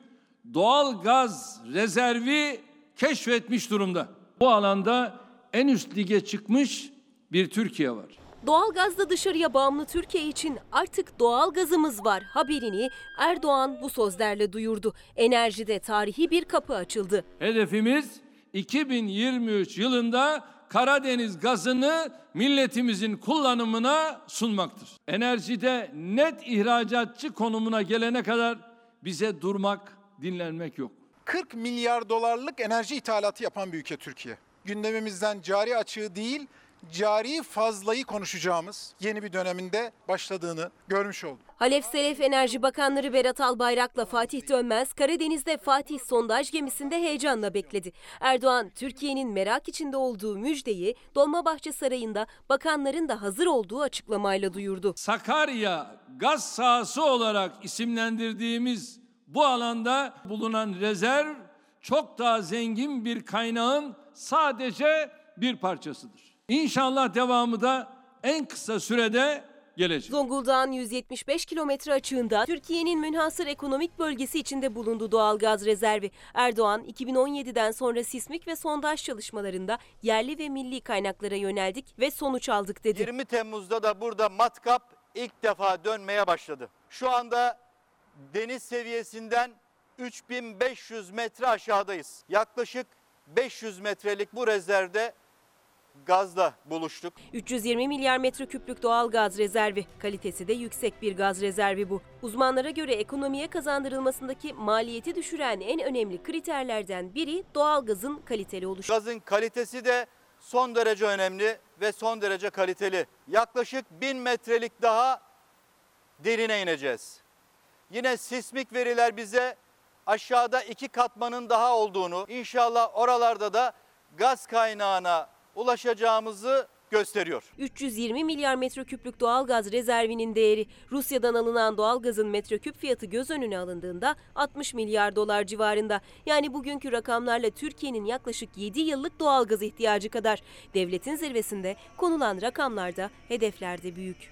doğal gaz rezervi keşfetmiş durumda. Bu alanda en üst lige çıkmış bir Türkiye var. Doğalgazda dışarıya bağımlı Türkiye için artık doğal gazımız var haberini Erdoğan bu sözlerle duyurdu. Enerjide tarihi bir kapı açıldı. Hedefimiz 2023 yılında Karadeniz gazını milletimizin kullanımına sunmaktır. Enerjide net ihracatçı konumuna gelene kadar bize durmak, dinlenmek yok. 40 milyar dolarlık enerji ithalatı yapan bir ülke Türkiye. Gündemimizden cari açığı değil, cari fazlayı konuşacağımız yeni bir döneminde başladığını görmüş olduk. Halef Selef Enerji Bakanları Berat Albayrak'la Fatih Dönmez, Karadeniz'de Fatih sondaj gemisinde heyecanla bekledi. Erdoğan, Türkiye'nin merak içinde olduğu müjdeyi Dolmabahçe Sarayı'nda bakanların da hazır olduğu açıklamayla duyurdu. Sakarya gaz sahası olarak isimlendirdiğimiz bu alanda bulunan rezerv çok daha zengin bir kaynağın sadece bir parçasıdır. İnşallah devamı da en kısa sürede gelecek. Zonguldak'ın 175 kilometre açığında Türkiye'nin münhasır ekonomik bölgesi içinde bulunduğu doğal gaz rezervi. Erdoğan 2017'den sonra sismik ve sondaj çalışmalarında yerli ve milli kaynaklara yöneldik ve sonuç aldık dedi. 20 Temmuz'da da burada matkap ilk defa dönmeye başladı. Şu anda deniz seviyesinden 3500 metre aşağıdayız. Yaklaşık 500 metrelik bu rezervde gazla buluştuk. 320 milyar metreküplük doğal gaz rezervi. Kalitesi de yüksek bir gaz rezervi bu. Uzmanlara göre ekonomiye kazandırılmasındaki maliyeti düşüren en önemli kriterlerden biri doğal gazın kaliteli oluşu. Gazın kalitesi de son derece önemli ve son derece kaliteli. Yaklaşık 1000 metrelik daha derine ineceğiz. Yine sismik veriler bize aşağıda iki katmanın daha olduğunu, inşallah oralarda da gaz kaynağına ulaşacağımızı gösteriyor. 320 milyar metreküplük doğal gaz rezervinin değeri Rusya'dan alınan doğal gazın metreküp fiyatı göz önüne alındığında 60 milyar dolar civarında. Yani bugünkü rakamlarla Türkiye'nin yaklaşık 7 yıllık doğal gaz ihtiyacı kadar. Devletin zirvesinde konulan rakamlarda hedeflerde büyük.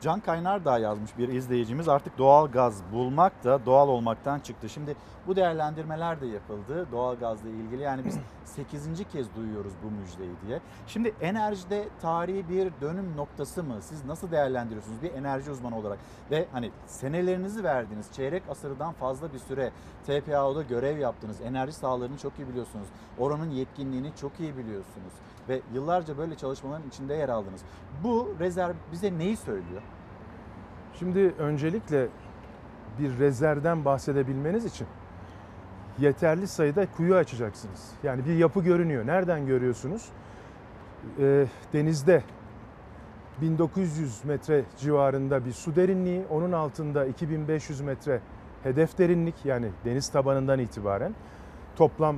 Can Kaynar da yazmış bir izleyicimiz artık doğal gaz bulmak da doğal olmaktan çıktı. Şimdi bu değerlendirmeler de yapıldı doğal gazla ilgili. Yani biz (clears throat) 8. kez duyuyoruz bu müjdeyi diye. Şimdi enerjide tarihi bir dönüm noktası mı? Siz nasıl değerlendiriyorsunuz bir enerji uzmanı olarak? Ve hani senelerinizi verdiniz. Çeyrek asırdan fazla bir süre TPAO'da görev yaptınız. Enerji sahalarını çok iyi biliyorsunuz. Oranın yetkinliğini çok iyi biliyorsunuz. Ve yıllarca böyle çalışmaların içinde yer aldınız. Bu rezerv bize neyi söylüyor? Şimdi öncelikle bir rezervden bahsedebilmeniz için yeterli sayıda kuyu açacaksınız. Yani bir yapı görünüyor. Nereden görüyorsunuz? Ee, denizde 1900 metre civarında bir su derinliği, onun altında 2500 metre hedef derinlik yani deniz tabanından itibaren toplam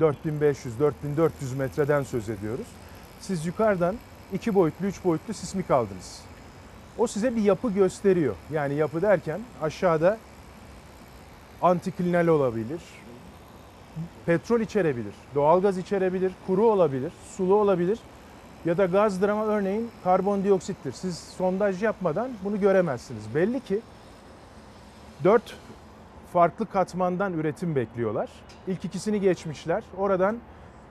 4500-4400 metreden söz ediyoruz. Siz yukarıdan iki boyutlu, üç boyutlu sismik aldınız. O size bir yapı gösteriyor. Yani yapı derken aşağıda antiklinal olabilir, petrol içerebilir, doğalgaz içerebilir, kuru olabilir, sulu olabilir ya da gazdır ama örneğin karbondioksittir. Siz sondaj yapmadan bunu göremezsiniz. Belli ki 4 farklı katmandan üretim bekliyorlar. İlk ikisini geçmişler. Oradan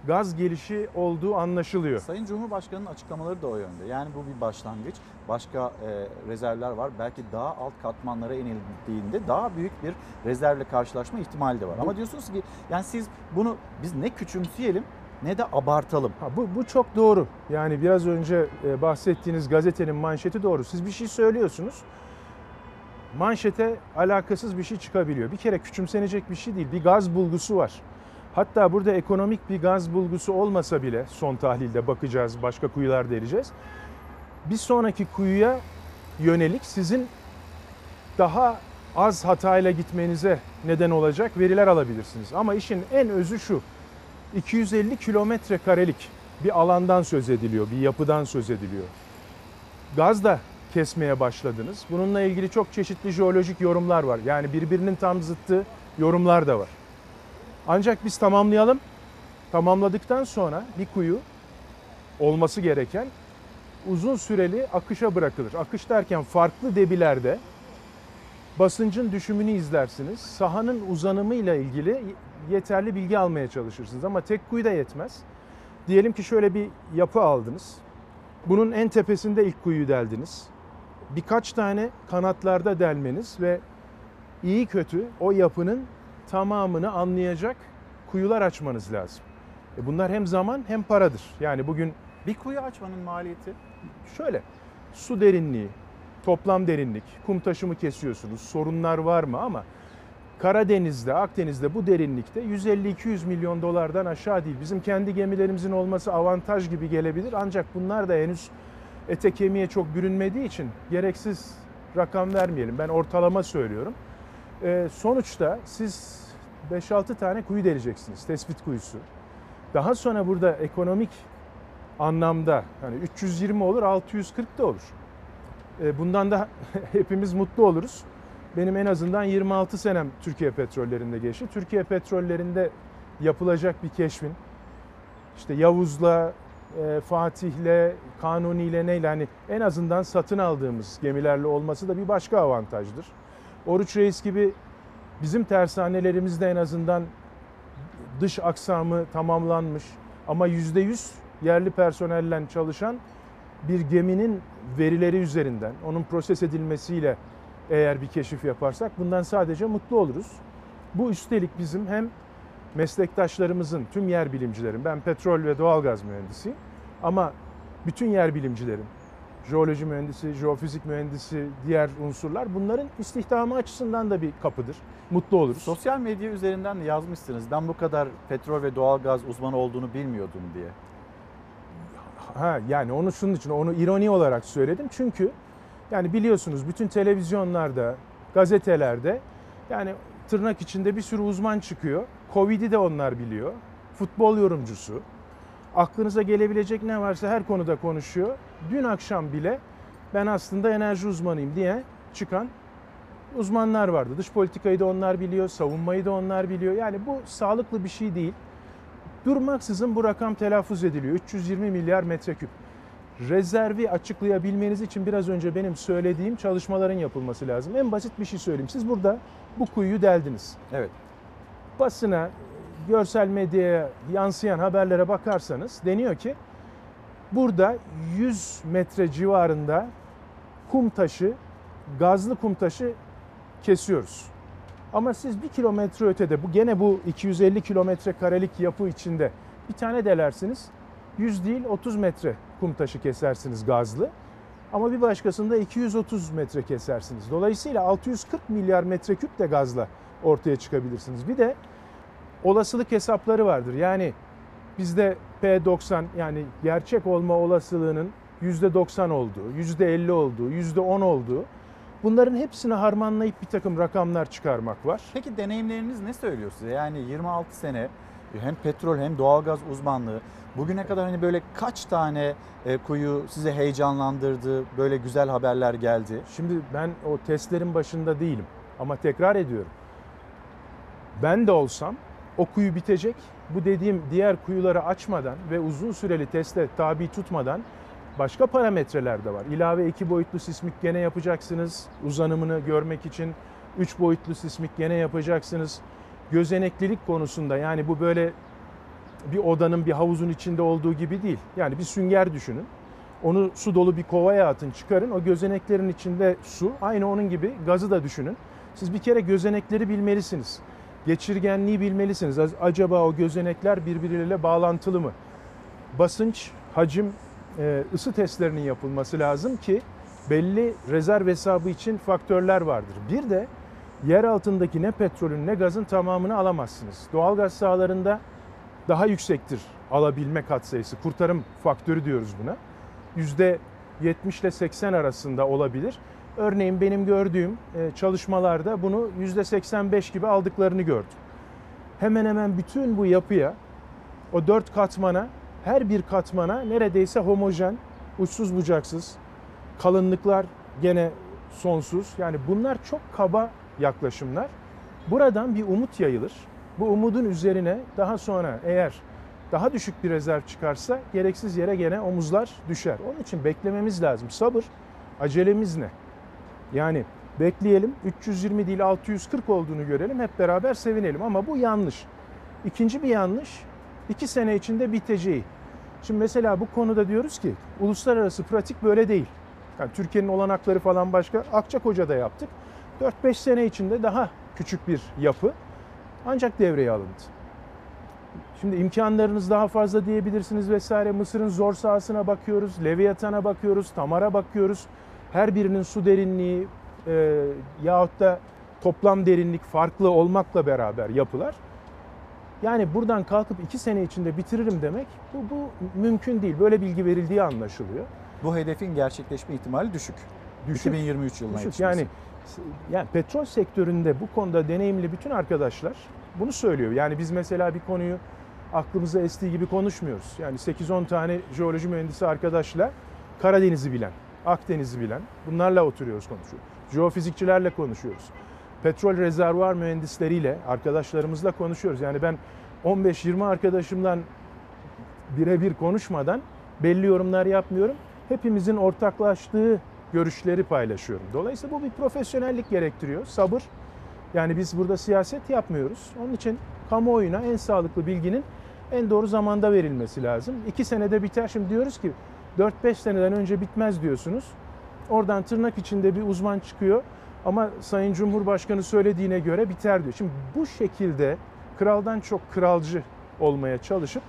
gaz gelişi olduğu anlaşılıyor. Sayın Cumhurbaşkanı'nın açıklamaları da o yönde. Yani bu bir başlangıç. Başka e, rezervler var. Belki daha alt katmanlara inildiğinde daha büyük bir rezervle karşılaşma ihtimali de var. Ama diyorsunuz ki yani siz bunu biz ne küçümseyelim ne de abartalım. Ha, bu, bu çok doğru. Yani biraz önce e, bahsettiğiniz gazetenin manşeti doğru. Siz bir şey söylüyorsunuz. Manşete alakasız bir şey çıkabiliyor. Bir kere küçümsenecek bir şey değil. Bir gaz bulgusu var. Hatta burada ekonomik bir gaz bulgusu olmasa bile son tahlilde bakacağız, başka kuyular dereceğiz. Bir sonraki kuyuya yönelik sizin daha az hatayla gitmenize neden olacak veriler alabilirsiniz. Ama işin en özü şu. 250 kilometre karelik bir alandan söz ediliyor, bir yapıdan söz ediliyor. Gaz da kesmeye başladınız. Bununla ilgili çok çeşitli jeolojik yorumlar var. Yani birbirinin tam zıttı yorumlar da var. Ancak biz tamamlayalım. Tamamladıktan sonra bir kuyu olması gereken uzun süreli akışa bırakılır. Akış derken farklı debilerde basıncın düşümünü izlersiniz. Sahanın uzanımıyla ilgili yeterli bilgi almaya çalışırsınız ama tek kuyu da yetmez. Diyelim ki şöyle bir yapı aldınız. Bunun en tepesinde ilk kuyuyu deldiniz. Birkaç tane kanatlarda delmeniz ve iyi kötü o yapının tamamını anlayacak kuyular açmanız lazım. E bunlar hem zaman hem paradır. Yani bugün bir kuyu açmanın maliyeti şöyle. Su derinliği, toplam derinlik, kum taşımı kesiyorsunuz. Sorunlar var mı ama Karadeniz'de, Akdeniz'de bu derinlikte 150-200 milyon dolardan aşağı değil. Bizim kendi gemilerimizin olması avantaj gibi gelebilir ancak bunlar da henüz ete kemiğe çok bürünmediği için gereksiz rakam vermeyelim. Ben ortalama söylüyorum. Ee, sonuçta siz 5-6 tane kuyu deleceksiniz, tespit kuyusu. Daha sonra burada ekonomik anlamda hani 320 olur, 640 da olur. Ee, bundan da (laughs) hepimiz mutlu oluruz. Benim en azından 26 senem Türkiye petrollerinde geçti. Türkiye petrollerinde yapılacak bir keşfin işte Yavuz'la, e, Fatih'le, Kanuni'yle neyle hani en azından satın aldığımız gemilerle olması da bir başka avantajdır. Oruç Reis gibi bizim tersanelerimizde en azından dış aksamı tamamlanmış ama %100 yerli personelle çalışan bir geminin verileri üzerinden, onun proses edilmesiyle eğer bir keşif yaparsak bundan sadece mutlu oluruz. Bu üstelik bizim hem meslektaşlarımızın, tüm yer bilimcilerin, ben petrol ve doğalgaz mühendisiyim ama bütün yer bilimcilerin, jeoloji mühendisi, jeofizik mühendisi, diğer unsurlar bunların istihdamı açısından da bir kapıdır. Mutlu oluruz. Sosyal medya üzerinden de yazmışsınız. Ben bu kadar petrol ve doğalgaz uzmanı olduğunu bilmiyordum diye. Ha yani onu şunun için onu ironi olarak söyledim. Çünkü yani biliyorsunuz bütün televizyonlarda, gazetelerde yani tırnak içinde bir sürü uzman çıkıyor. Covid'i de onlar biliyor. Futbol yorumcusu. Aklınıza gelebilecek ne varsa her konuda konuşuyor. Dün akşam bile ben aslında enerji uzmanıyım diye çıkan uzmanlar vardı. Dış politikayı da onlar biliyor, savunmayı da onlar biliyor. Yani bu sağlıklı bir şey değil. Durmaksızın bu rakam telaffuz ediliyor. 320 milyar metreküp. Rezervi açıklayabilmeniz için biraz önce benim söylediğim çalışmaların yapılması lazım. En basit bir şey söyleyeyim. Siz burada bu kuyuyu deldiniz. Evet. Basına, görsel medyaya yansıyan haberlere bakarsanız deniyor ki burada 100 metre civarında kum taşı, gazlı kum taşı kesiyoruz. Ama siz bir kilometre ötede bu gene bu 250 kilometre karelik yapı içinde bir tane delersiniz. 100 değil 30 metre kum taşı kesersiniz gazlı. Ama bir başkasında 230 metre kesersiniz. Dolayısıyla 640 milyar metreküp de gazla ortaya çıkabilirsiniz. Bir de olasılık hesapları vardır. Yani bizde P90 yani gerçek olma olasılığının %90 olduğu, %50 olduğu, %10 olduğu Bunların hepsini harmanlayıp bir takım rakamlar çıkarmak var. Peki deneyimleriniz ne söylüyor size? Yani 26 sene hem petrol hem doğalgaz uzmanlığı bugüne kadar hani böyle kaç tane e, kuyu size heyecanlandırdı, böyle güzel haberler geldi? Şimdi ben o testlerin başında değilim ama tekrar ediyorum. Ben de olsam o kuyu bitecek. Bu dediğim diğer kuyuları açmadan ve uzun süreli teste tabi tutmadan başka parametreler de var. İlave iki boyutlu sismik gene yapacaksınız uzanımını görmek için. Üç boyutlu sismik gene yapacaksınız. Gözeneklilik konusunda yani bu böyle bir odanın bir havuzun içinde olduğu gibi değil. Yani bir sünger düşünün. Onu su dolu bir kovaya atın çıkarın. O gözeneklerin içinde su. Aynı onun gibi gazı da düşünün. Siz bir kere gözenekleri bilmelisiniz. Geçirgenliği bilmelisiniz. Acaba o gözenekler birbirleriyle bağlantılı mı? Basınç, hacim, e, ısı testlerinin yapılması lazım ki belli rezerv hesabı için faktörler vardır. Bir de yer altındaki ne petrolün ne gazın tamamını alamazsınız. Doğalgaz sahalarında daha yüksektir alabilme katsayısı. Kurtarım faktörü diyoruz buna. Yüzde 70 ile 80 arasında olabilir. Örneğin benim gördüğüm e, çalışmalarda bunu yüzde 85 gibi aldıklarını gördüm. Hemen hemen bütün bu yapıya, o dört katmana her bir katmana neredeyse homojen, uçsuz bucaksız, kalınlıklar gene sonsuz. Yani bunlar çok kaba yaklaşımlar. Buradan bir umut yayılır. Bu umudun üzerine daha sonra eğer daha düşük bir rezerv çıkarsa gereksiz yere gene omuzlar düşer. Onun için beklememiz lazım. Sabır, acelemiz ne? Yani bekleyelim 320 değil 640 olduğunu görelim hep beraber sevinelim ama bu yanlış. İkinci bir yanlış iki sene içinde biteceği. Şimdi mesela bu konuda diyoruz ki uluslararası pratik böyle değil. Yani Türkiye'nin olanakları falan başka. Akçakoca'da yaptık. 4-5 sene içinde daha küçük bir yapı ancak devreye alındı. Şimdi imkanlarınız daha fazla diyebilirsiniz vesaire. Mısır'ın zor sahasına bakıyoruz, Leviathan'a bakıyoruz, Tamar'a bakıyoruz. Her birinin su derinliği e, yahut da toplam derinlik farklı olmakla beraber yapılar. Yani buradan kalkıp iki sene içinde bitiririm demek bu, bu mümkün değil. Böyle bilgi verildiği anlaşılıyor. Bu hedefin gerçekleşme ihtimali düşük. 2023 yılına Düşük. Yani, yani petrol sektöründe bu konuda deneyimli bütün arkadaşlar bunu söylüyor. Yani biz mesela bir konuyu aklımıza estiği gibi konuşmuyoruz. Yani 8-10 tane jeoloji mühendisi arkadaşla Karadeniz'i bilen, Akdeniz'i bilen bunlarla oturuyoruz konuşuyoruz. Jeofizikçilerle konuşuyoruz. Petrol rezervuar mühendisleriyle, arkadaşlarımızla konuşuyoruz. Yani ben 15-20 arkadaşımdan birebir konuşmadan belli yorumlar yapmıyorum. Hepimizin ortaklaştığı görüşleri paylaşıyorum. Dolayısıyla bu bir profesyonellik gerektiriyor, sabır. Yani biz burada siyaset yapmıyoruz. Onun için kamuoyuna en sağlıklı bilginin en doğru zamanda verilmesi lazım. İki senede biter. Şimdi diyoruz ki 4-5 seneden önce bitmez diyorsunuz. Oradan tırnak içinde bir uzman çıkıyor. Ama Sayın Cumhurbaşkanı söylediğine göre biter diyor. Şimdi bu şekilde kraldan çok kralcı olmaya çalışıp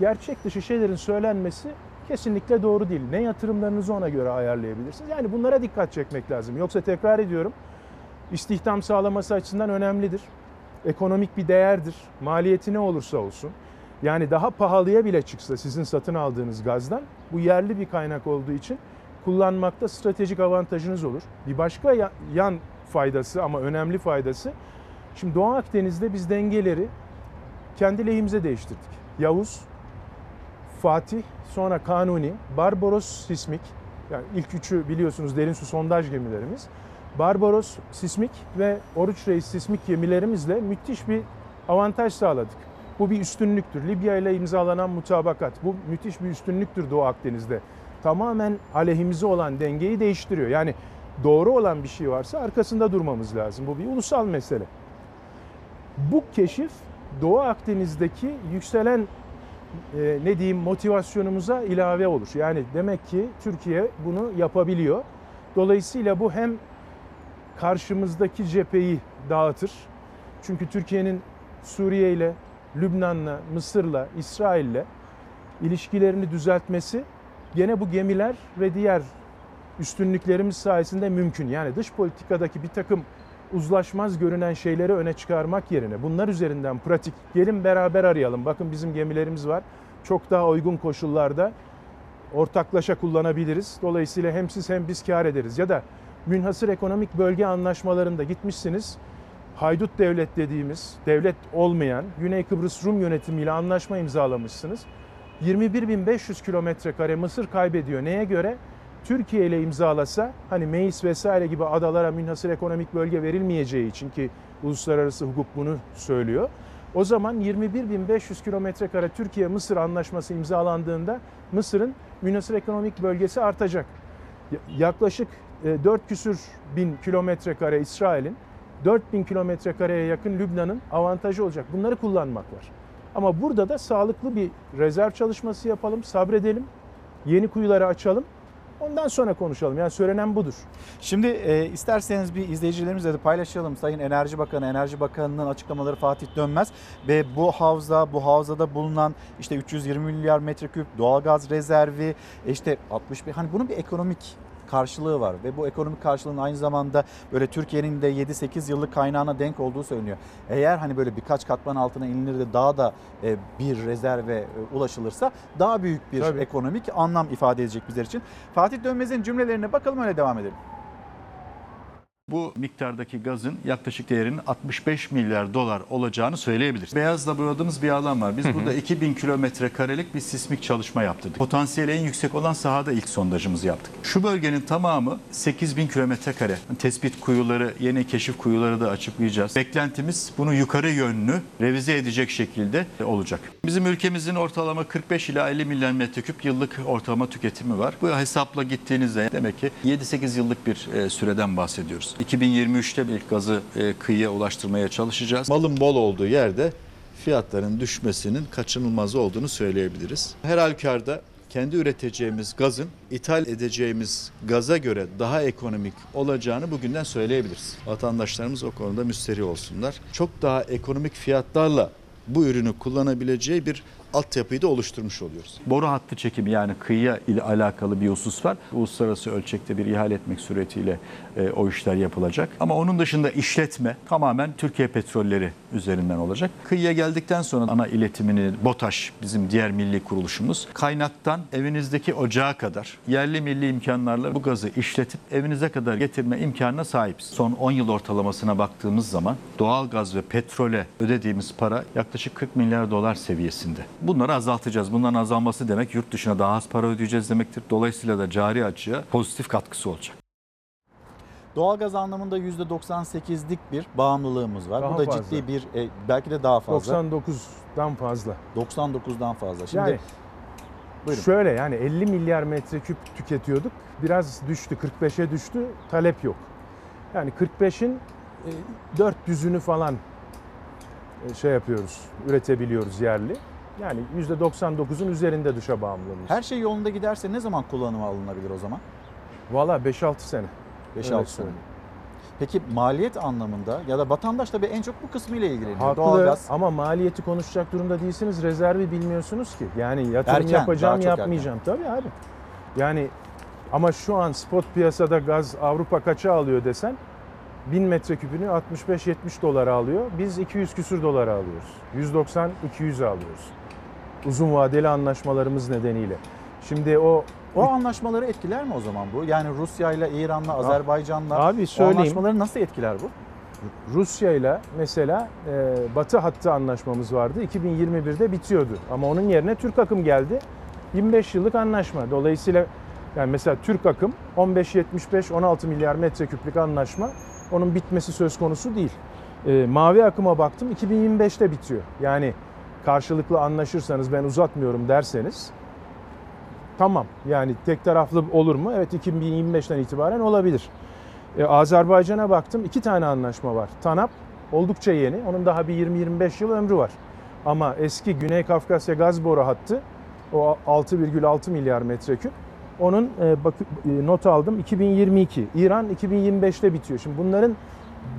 gerçek dışı şeylerin söylenmesi kesinlikle doğru değil. Ne yatırımlarınızı ona göre ayarlayabilirsiniz. Yani bunlara dikkat çekmek lazım. Yoksa tekrar ediyorum istihdam sağlaması açısından önemlidir. Ekonomik bir değerdir. Maliyeti ne olursa olsun. Yani daha pahalıya bile çıksa sizin satın aldığınız gazdan bu yerli bir kaynak olduğu için kullanmakta stratejik avantajınız olur. Bir başka ya- yan faydası ama önemli faydası şimdi Doğu Akdeniz'de biz dengeleri kendi lehimize değiştirdik. Yavuz, Fatih, sonra Kanuni, Barbaros Sismik yani ilk üçü biliyorsunuz derin su sondaj gemilerimiz. Barbaros Sismik ve Oruç Reis Sismik gemilerimizle müthiş bir avantaj sağladık. Bu bir üstünlüktür. Libya ile imzalanan mutabakat. Bu müthiş bir üstünlüktür Doğu Akdeniz'de. Tamamen aleyhimize olan dengeyi değiştiriyor. Yani doğru olan bir şey varsa arkasında durmamız lazım. Bu bir ulusal mesele. Bu keşif Doğu Akdeniz'deki yükselen e, ne diyeyim motivasyonumuza ilave olur. Yani demek ki Türkiye bunu yapabiliyor. Dolayısıyla bu hem karşımızdaki cepheyi dağıtır. Çünkü Türkiye'nin Suriye ile, Lübnan'la, Mısır'la, İsrail'le ilişkilerini düzeltmesi gene bu gemiler ve diğer üstünlüklerimiz sayesinde mümkün. Yani dış politikadaki bir takım uzlaşmaz görünen şeyleri öne çıkarmak yerine bunlar üzerinden pratik gelin beraber arayalım. Bakın bizim gemilerimiz var. Çok daha uygun koşullarda ortaklaşa kullanabiliriz. Dolayısıyla hem siz hem biz kar ederiz. Ya da münhasır ekonomik bölge anlaşmalarında gitmişsiniz. Haydut devlet dediğimiz, devlet olmayan Güney Kıbrıs Rum yönetimiyle anlaşma imzalamışsınız. 21.500 kilometre kare Mısır kaybediyor. Neye göre? Türkiye ile imzalasa hani Meis vesaire gibi adalara münhasır ekonomik bölge verilmeyeceği için ki uluslararası hukuk bunu söylüyor. O zaman 21.500 kilometre kare Türkiye-Mısır anlaşması imzalandığında Mısır'ın münhasır ekonomik bölgesi artacak. Yaklaşık 4 küsür bin kilometre kare İsrail'in 4000 kilometre kareye yakın Lübnan'ın avantajı olacak. Bunları kullanmak var. Ama burada da sağlıklı bir rezerv çalışması yapalım, sabredelim, yeni kuyuları açalım. Ondan sonra konuşalım. Yani söylenen budur. Şimdi e, isterseniz bir izleyicilerimizle de paylaşalım. Sayın Enerji Bakanı, Enerji Bakanı'nın açıklamaları Fatih Dönmez ve bu havza, bu havzada bulunan işte 320 milyar metreküp doğalgaz rezervi, işte 61 hani bunun bir ekonomik karşılığı var ve bu ekonomik karşılığın aynı zamanda böyle Türkiye'nin de 7-8 yıllık kaynağına denk olduğu söyleniyor. Eğer hani böyle birkaç katman altına inilir de daha da e, bir rezerve e, ulaşılırsa daha büyük bir Tabii. ekonomik anlam ifade edecek bizler için. Fatih Dönmez'in cümlelerine bakalım öyle devam edelim. Bu miktardaki gazın yaklaşık değerinin 65 milyar dolar olacağını söyleyebiliriz. Beyazla boyadığımız bir alan var. Biz burada 2000 kilometre karelik bir sismik çalışma yaptırdık. Potansiyeli en yüksek olan sahada ilk sondajımızı yaptık. Şu bölgenin tamamı 8000 kilometre kare. Tespit kuyuları, yeni keşif kuyuları da açıklayacağız. Beklentimiz bunu yukarı yönlü revize edecek şekilde olacak. Bizim ülkemizin ortalama 45 ila 50 milyon metreküp yıllık ortalama tüketimi var. Bu hesapla gittiğinizde demek ki 7-8 yıllık bir e, süreden bahsediyoruz. 2023'te ilk gazı e, kıyıya ulaştırmaya çalışacağız. Malın bol olduğu yerde fiyatların düşmesinin kaçınılmaz olduğunu söyleyebiliriz. Her halükarda kendi üreteceğimiz gazın ithal edeceğimiz gaza göre daha ekonomik olacağını bugünden söyleyebiliriz. Vatandaşlarımız o konuda müsterih olsunlar. Çok daha ekonomik fiyatlarla bu ürünü kullanabileceği bir altyapıyı da oluşturmuş oluyoruz. Boru hattı çekimi yani kıyıya ile alakalı bir husus var. Uluslararası ölçekte bir ihale etmek suretiyle e, o işler yapılacak. Ama onun dışında işletme tamamen Türkiye Petrolleri üzerinden olacak. Kıyıya geldikten sonra ana iletimini BOTAŞ bizim diğer milli kuruluşumuz kaynaktan evinizdeki ocağa kadar yerli milli imkanlarla bu gazı işletip evinize kadar getirme imkanına sahibiz. Son 10 yıl ortalamasına baktığımız zaman doğal gaz ve petrole ödediğimiz para yaklaşık 40 milyar dolar seviyesinde. Bunları azaltacağız. Bunların azalması demek yurt dışına daha az para ödeyeceğiz demektir. Dolayısıyla da cari açığa pozitif katkısı olacak. Doğalgaz anlamında %98'lik bir bağımlılığımız var. Daha Bu da fazla. ciddi bir e, belki de daha fazla. 99'dan fazla. 99'dan fazla. Şimdi Yani Buyurun. şöyle yani 50 milyar metreküp tüketiyorduk. Biraz düştü 45'e düştü. Talep yok. Yani 45'in e, 400'ünü falan e, şey yapıyoruz. Üretebiliyoruz yerli. Yani %99'un üzerinde dışa bağımlılığımız. her şey yolunda giderse ne zaman kullanıma alınabilir o zaman? Valla 5-6 sene. 5-6 Öyle sene. Peki maliyet anlamında ya da vatandaş tabii en çok bu kısmıyla ilgileniyor. Haklı Doğalgaz. ama maliyeti konuşacak durumda değilsiniz. Rezervi bilmiyorsunuz ki. Yani yatırım Erken, yapacağım yapmayacağım. Tabii abi. Yani ama şu an spot piyasada gaz Avrupa kaça alıyor desen 1000 metreküpünü 65-70 dolara alıyor. Biz 200 küsür dolara alıyoruz. 190-200 alıyoruz. Uzun vadeli anlaşmalarımız nedeniyle. Şimdi o O anlaşmaları etkiler mi o zaman bu? Yani Rusya ile İran'la, Azerbaycan'la Abi o söyleyeyim. anlaşmaları nasıl etkiler bu? Rusya ile mesela e, Batı hattı anlaşmamız vardı. 2021'de bitiyordu. Ama onun yerine Türk akım geldi. 25 yıllık anlaşma. Dolayısıyla yani mesela Türk akım 15-75-16 milyar metreküplük anlaşma. Onun bitmesi söz konusu değil. E, mavi akıma baktım 2025'te bitiyor. Yani karşılıklı anlaşırsanız ben uzatmıyorum derseniz tamam. Yani tek taraflı olur mu? Evet 2025'ten itibaren olabilir. E, Azerbaycan'a baktım iki tane anlaşma var. TANAP oldukça yeni. Onun daha bir 20-25 yıl ömrü var. Ama eski Güney Kafkasya gaz boru hattı o 6,6 milyar metreküp. Onun e, bak, e, not aldım 2022. İran 2025'te bitiyor. Şimdi bunların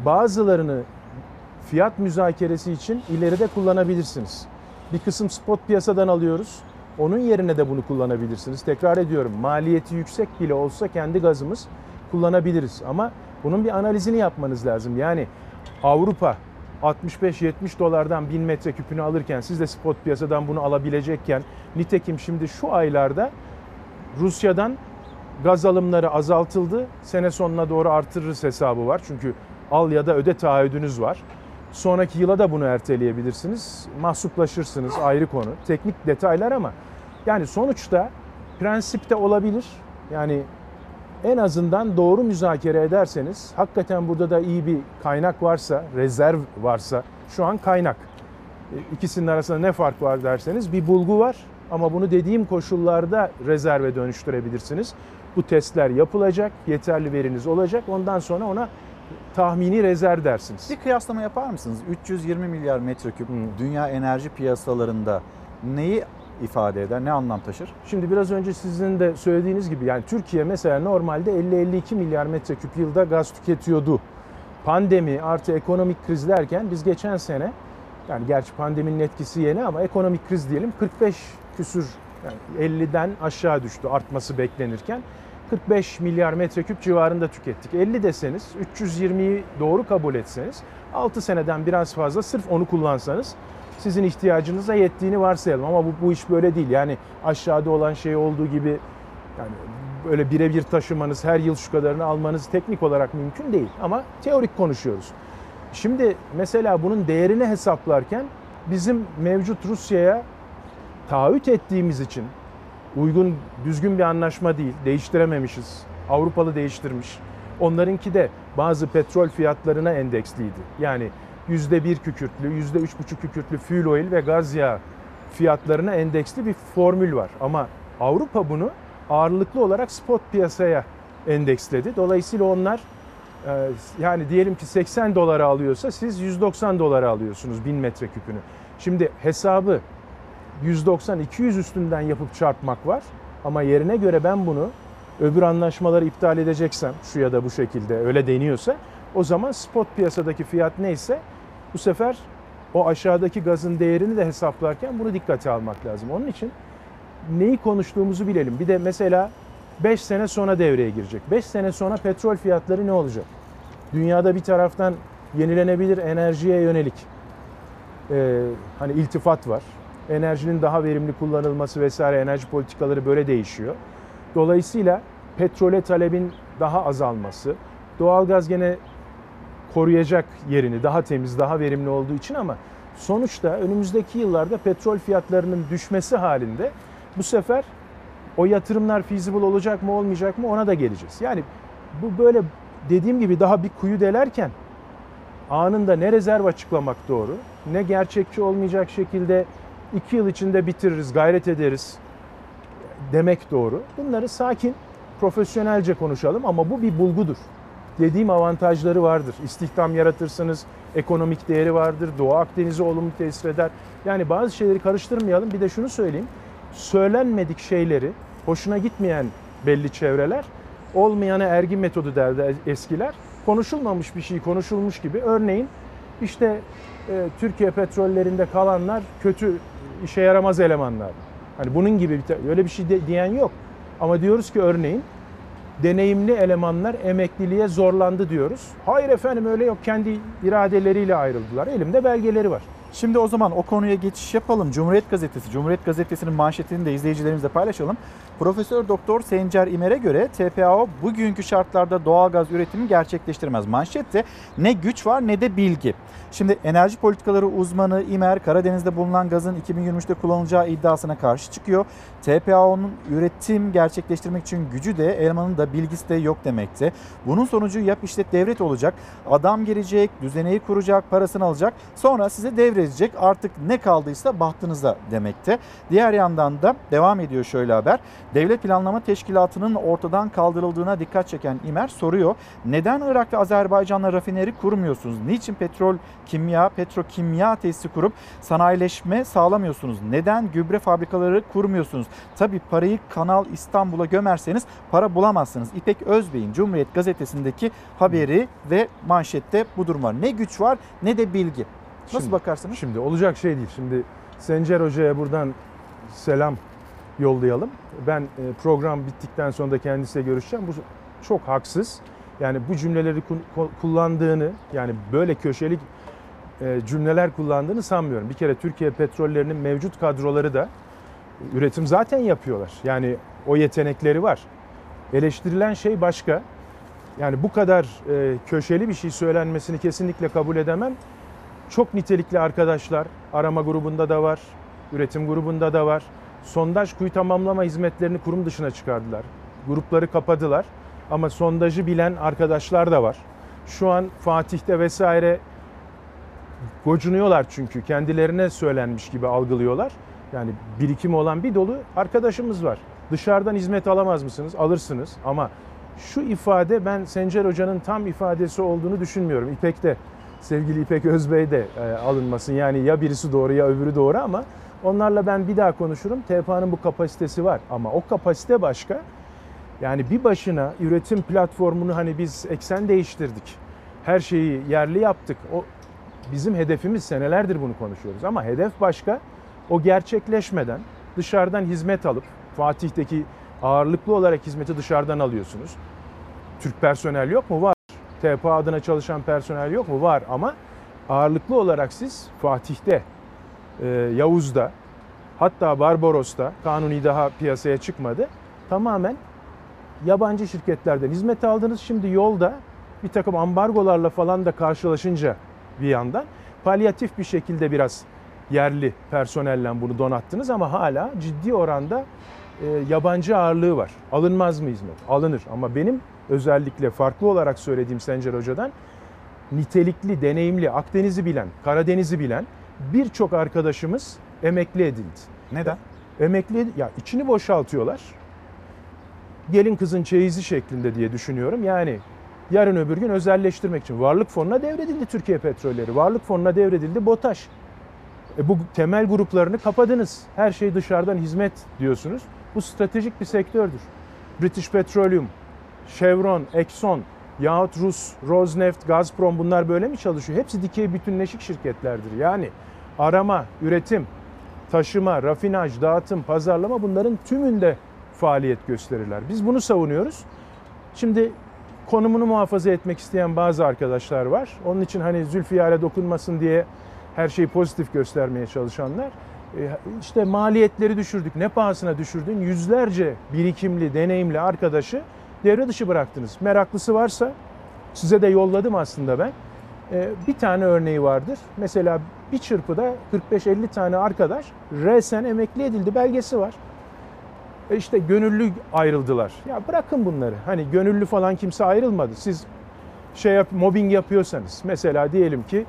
bazılarını fiyat müzakeresi için ileride kullanabilirsiniz. Bir kısım spot piyasadan alıyoruz. Onun yerine de bunu kullanabilirsiniz. Tekrar ediyorum maliyeti yüksek bile olsa kendi gazımız kullanabiliriz. Ama bunun bir analizini yapmanız lazım. Yani Avrupa 65-70 dolardan 1000 metreküpünü alırken siz de spot piyasadan bunu alabilecekken nitekim şimdi şu aylarda Rusya'dan gaz alımları azaltıldı. Sene sonuna doğru artırırız hesabı var. Çünkü al ya da öde taahhüdünüz var. Sonraki yıla da bunu erteleyebilirsiniz. Mahsuplaşırsınız ayrı konu. Teknik detaylar ama yani sonuçta prensipte olabilir. Yani en azından doğru müzakere ederseniz hakikaten burada da iyi bir kaynak varsa, rezerv varsa şu an kaynak. E, İkisinin arasında ne fark var derseniz bir bulgu var ama bunu dediğim koşullarda rezerve dönüştürebilirsiniz. Bu testler yapılacak, yeterli veriniz olacak. Ondan sonra ona tahmini rezerv dersiniz. Bir kıyaslama yapar mısınız? 320 milyar metreküp dünya enerji piyasalarında neyi ifade eder, ne anlam taşır? Şimdi biraz önce sizin de söylediğiniz gibi yani Türkiye mesela normalde 50-52 milyar metreküp yılda gaz tüketiyordu. Pandemi artı ekonomik kriz derken biz geçen sene yani gerçi pandeminin etkisi yeni ama ekonomik kriz diyelim 45 küsür yani 50'den aşağı düştü artması beklenirken 45 milyar metreküp civarında tükettik. 50 deseniz 320'yi doğru kabul etseniz 6 seneden biraz fazla sırf onu kullansanız sizin ihtiyacınıza yettiğini varsayalım. Ama bu, bu iş böyle değil. Yani aşağıda olan şey olduğu gibi yani böyle birebir taşımanız, her yıl şu kadarını almanız teknik olarak mümkün değil. Ama teorik konuşuyoruz. Şimdi mesela bunun değerini hesaplarken bizim mevcut Rusya'ya taahhüt ettiğimiz için uygun, düzgün bir anlaşma değil, değiştirememişiz. Avrupalı değiştirmiş. Onlarınki de bazı petrol fiyatlarına endeksliydi. Yani %1 kükürtlü, %3,5 kükürtlü fuel oil ve gaz yağı fiyatlarına endeksli bir formül var. Ama Avrupa bunu ağırlıklı olarak spot piyasaya endeksledi. Dolayısıyla onlar e, yani diyelim ki 80 dolara alıyorsa siz 190 dolara alıyorsunuz 1000 metreküpünü. Şimdi hesabı 190-200 üstünden yapıp çarpmak var. Ama yerine göre ben bunu öbür anlaşmaları iptal edeceksem şu ya da bu şekilde öyle deniyorsa o zaman spot piyasadaki fiyat neyse bu sefer o aşağıdaki gazın değerini de hesaplarken bunu dikkate almak lazım. Onun için neyi konuştuğumuzu bilelim. Bir de mesela 5 sene sonra devreye girecek. 5 sene sonra petrol fiyatları ne olacak? Dünyada bir taraftan yenilenebilir enerjiye yönelik e, hani iltifat var. Enerjinin daha verimli kullanılması vesaire enerji politikaları böyle değişiyor. Dolayısıyla petrole talebin daha azalması, doğalgaz gene koruyacak yerini daha temiz, daha verimli olduğu için ama sonuçta önümüzdeki yıllarda petrol fiyatlarının düşmesi halinde bu sefer o yatırımlar feasible olacak mı olmayacak mı ona da geleceğiz. Yani bu böyle dediğim gibi daha bir kuyu delerken anında ne rezerv açıklamak doğru, ne gerçekçi olmayacak şekilde iki yıl içinde bitiririz, gayret ederiz demek doğru. Bunları sakin, profesyonelce konuşalım ama bu bir bulgudur. Dediğim avantajları vardır. İstihdam yaratırsınız, ekonomik değeri vardır, Doğu Akdeniz'i olumlu tesir eder. Yani bazı şeyleri karıştırmayalım. Bir de şunu söyleyeyim. Söylenmedik şeyleri, hoşuna gitmeyen belli çevreler, olmayana ergi metodu derdi eskiler. Konuşulmamış bir şey konuşulmuş gibi. Örneğin işte e, Türkiye petrollerinde kalanlar kötü işe yaramaz elemanlar. Hani bunun gibi bir öyle bir şey de, diyen yok. Ama diyoruz ki örneğin deneyimli elemanlar emekliliğe zorlandı diyoruz. Hayır efendim öyle yok. Kendi iradeleriyle ayrıldılar. Elimde belgeleri var. Şimdi o zaman o konuya geçiş yapalım. Cumhuriyet Gazetesi, Cumhuriyet Gazetesi'nin manşetini de izleyicilerimizle paylaşalım. Profesör Doktor Sencer İmer'e göre TPAO bugünkü şartlarda doğalgaz üretimi gerçekleştirmez. Manşette ne güç var ne de bilgi. Şimdi enerji politikaları uzmanı İmer Karadeniz'de bulunan gazın 2023'te kullanılacağı iddiasına karşı çıkıyor. TPAO'nun üretim gerçekleştirmek için gücü de elmanın da bilgisi de yok demekte. Bunun sonucu yap işlet devret olacak. Adam gelecek, düzeneyi kuracak, parasını alacak. Sonra size devredecek. Artık ne kaldıysa bahtınıza demekte. Diğer yandan da devam ediyor şöyle haber. Devlet Planlama Teşkilatı'nın ortadan kaldırıldığına dikkat çeken İmer soruyor. Neden Irak'ta Azerbaycan'la rafineri kurmuyorsunuz? Niçin petrol kimya, petrokimya tesisi kurup sanayileşme sağlamıyorsunuz? Neden gübre fabrikaları kurmuyorsunuz? Tabi parayı Kanal İstanbul'a gömerseniz para bulamazsınız. İpek Özbey'in Cumhuriyet Gazetesi'ndeki haberi ve manşette bu durum var. Ne güç var ne de bilgi. Nasıl Şimdi- bakarsınız? Şimdi olacak şey değil. Şimdi Sencer Hoca'ya buradan selam yollayalım. Ben e, program bittikten sonra da kendisiyle görüşeceğim. Bu çok haksız. Yani bu cümleleri ku- ku- kullandığını yani böyle köşelik e, cümleler kullandığını sanmıyorum. Bir kere Türkiye petrollerinin mevcut kadroları da üretim zaten yapıyorlar. Yani o yetenekleri var. Eleştirilen şey başka. Yani bu kadar e, köşeli bir şey söylenmesini kesinlikle kabul edemem. Çok nitelikli arkadaşlar arama grubunda da var, üretim grubunda da var. Sondaj kuyu tamamlama hizmetlerini kurum dışına çıkardılar. Grupları kapadılar ama sondajı bilen arkadaşlar da var. Şu an Fatih'te vesaire gocunuyorlar çünkü kendilerine söylenmiş gibi algılıyorlar. Yani birikimi olan bir dolu arkadaşımız var. Dışarıdan hizmet alamaz mısınız? Alırsınız ama şu ifade ben Sencer Hoca'nın tam ifadesi olduğunu düşünmüyorum. İpek'te sevgili İpek Özbey de e, alınmasın. Yani ya birisi doğru ya öbürü doğru ama onlarla ben bir daha konuşurum. TPA'nın bu kapasitesi var ama o kapasite başka. Yani bir başına üretim platformunu hani biz eksen değiştirdik. Her şeyi yerli yaptık. O bizim hedefimiz senelerdir bunu konuşuyoruz ama hedef başka. O gerçekleşmeden dışarıdan hizmet alıp Fatih'teki ağırlıklı olarak hizmeti dışarıdan alıyorsunuz. Türk personel yok mu? Var. TPA adına çalışan personel yok mu? Var ama ağırlıklı olarak siz Fatih'te, Yavuz'da, hatta Barbaros'ta, Kanuni daha piyasaya çıkmadı. Tamamen yabancı şirketlerden hizmet aldınız. Şimdi yolda bir takım ambargolarla falan da karşılaşınca bir yandan palyatif bir şekilde biraz yerli personelle bunu donattınız ama hala ciddi oranda e, yabancı ağırlığı var. Alınmaz mı hizmet? Alınır ama benim özellikle farklı olarak söylediğim Sencer Hoca'dan nitelikli, deneyimli, Akdeniz'i bilen, Karadeniz'i bilen birçok arkadaşımız emekli edildi. Neden? Emekli ya içini boşaltıyorlar. Gelin kızın çeyizi şeklinde diye düşünüyorum. Yani yarın öbür gün özelleştirmek için varlık fonuna devredildi Türkiye petrolleri. Varlık fonuna devredildi BOTAŞ. E bu temel gruplarını kapadınız. Her şey dışarıdan hizmet diyorsunuz. Bu stratejik bir sektördür. British Petroleum, Chevron, Exxon Yahut Rus, Rosneft, Gazprom bunlar böyle mi çalışıyor? Hepsi dikey bütünleşik şirketlerdir. Yani arama, üretim, taşıma, rafinaj, dağıtım, pazarlama bunların tümünde faaliyet gösterirler. Biz bunu savunuyoruz. Şimdi konumunu muhafaza etmek isteyen bazı arkadaşlar var. Onun için hani Zülfiyar'a dokunmasın diye her şeyi pozitif göstermeye çalışanlar. E, işte maliyetleri düşürdük. Ne pahasına düşürdün? Yüzlerce birikimli, deneyimli arkadaşı devre dışı bıraktınız. Meraklısı varsa size de yolladım aslında ben. E, Bir tane örneği vardır. Mesela bir çırpıda 45-50 tane arkadaş resen emekli edildi belgesi var. E işte gönüllü ayrıldılar. Ya bırakın bunları. Hani gönüllü falan kimse ayrılmadı. Siz şey yap, mobbing yapıyorsanız mesela diyelim ki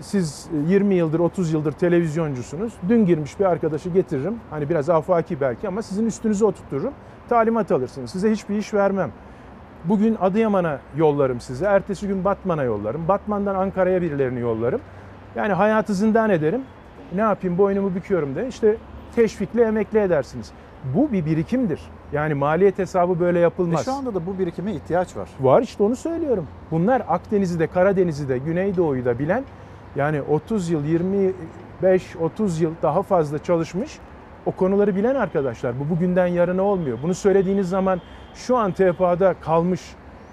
siz 20 yıldır 30 yıldır televizyoncusunuz. Dün girmiş bir arkadaşı getiririm. Hani biraz afaki belki ama sizin üstünüze oturturum. Talimat alırsınız. Size hiçbir iş vermem. Bugün Adıyaman'a yollarım size. Ertesi gün Batman'a yollarım. Batman'dan Ankara'ya birilerini yollarım. Yani hayatı zindan ederim. Ne yapayım boynumu büküyorum de. İşte teşvikle emekli edersiniz. Bu bir birikimdir. Yani maliyet hesabı böyle yapılmaz. şu anda da bu birikime ihtiyaç var. Var işte onu söylüyorum. Bunlar Akdeniz'i de Karadeniz'i de Güneydoğu'yu da bilen yani 30 yıl 25-30 yıl daha fazla çalışmış o konuları bilen arkadaşlar. Bu bugünden yarına olmuyor. Bunu söylediğiniz zaman şu an TFA'da kalmış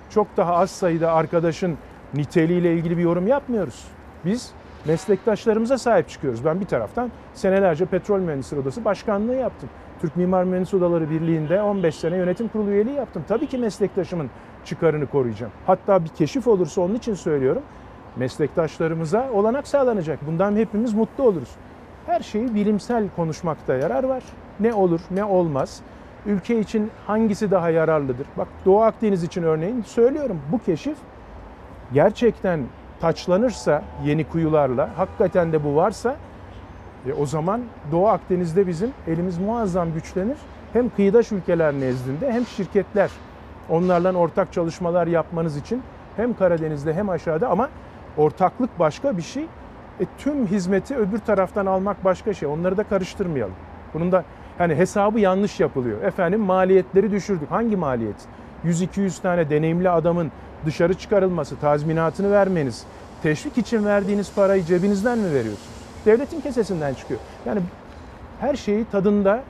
çok daha az sayıda arkadaşın niteliğiyle ilgili bir yorum yapmıyoruz. Biz meslektaşlarımıza sahip çıkıyoruz. Ben bir taraftan senelerce Petrol Mühendisleri Odası Başkanlığı yaptım. Türk Mimar Mühendis Odaları Birliği'nde 15 sene yönetim kurulu üyeliği yaptım. Tabii ki meslektaşımın çıkarını koruyacağım. Hatta bir keşif olursa onun için söylüyorum. Meslektaşlarımıza olanak sağlanacak. Bundan hepimiz mutlu oluruz. Her şeyi bilimsel konuşmakta yarar var. Ne olur, ne olmaz. Ülke için hangisi daha yararlıdır? Bak Doğu Akdeniz için örneğin söylüyorum. Bu keşif gerçekten taçlanırsa yeni kuyularla, hakikaten de bu varsa e, o zaman Doğu Akdeniz'de bizim elimiz muazzam güçlenir. Hem kıyıdaş ülkeler nezdinde hem şirketler onlarla ortak çalışmalar yapmanız için hem Karadeniz'de hem aşağıda ama ortaklık başka bir şey. E, tüm hizmeti öbür taraftan almak başka şey. Onları da karıştırmayalım. Bunun da hani hesabı yanlış yapılıyor. Efendim maliyetleri düşürdük. Hangi maliyet? 100-200 tane deneyimli adamın dışarı çıkarılması, tazminatını vermeniz, teşvik için verdiğiniz parayı cebinizden mi veriyorsunuz? Devletin kesesinden çıkıyor. Yani her şeyi tadında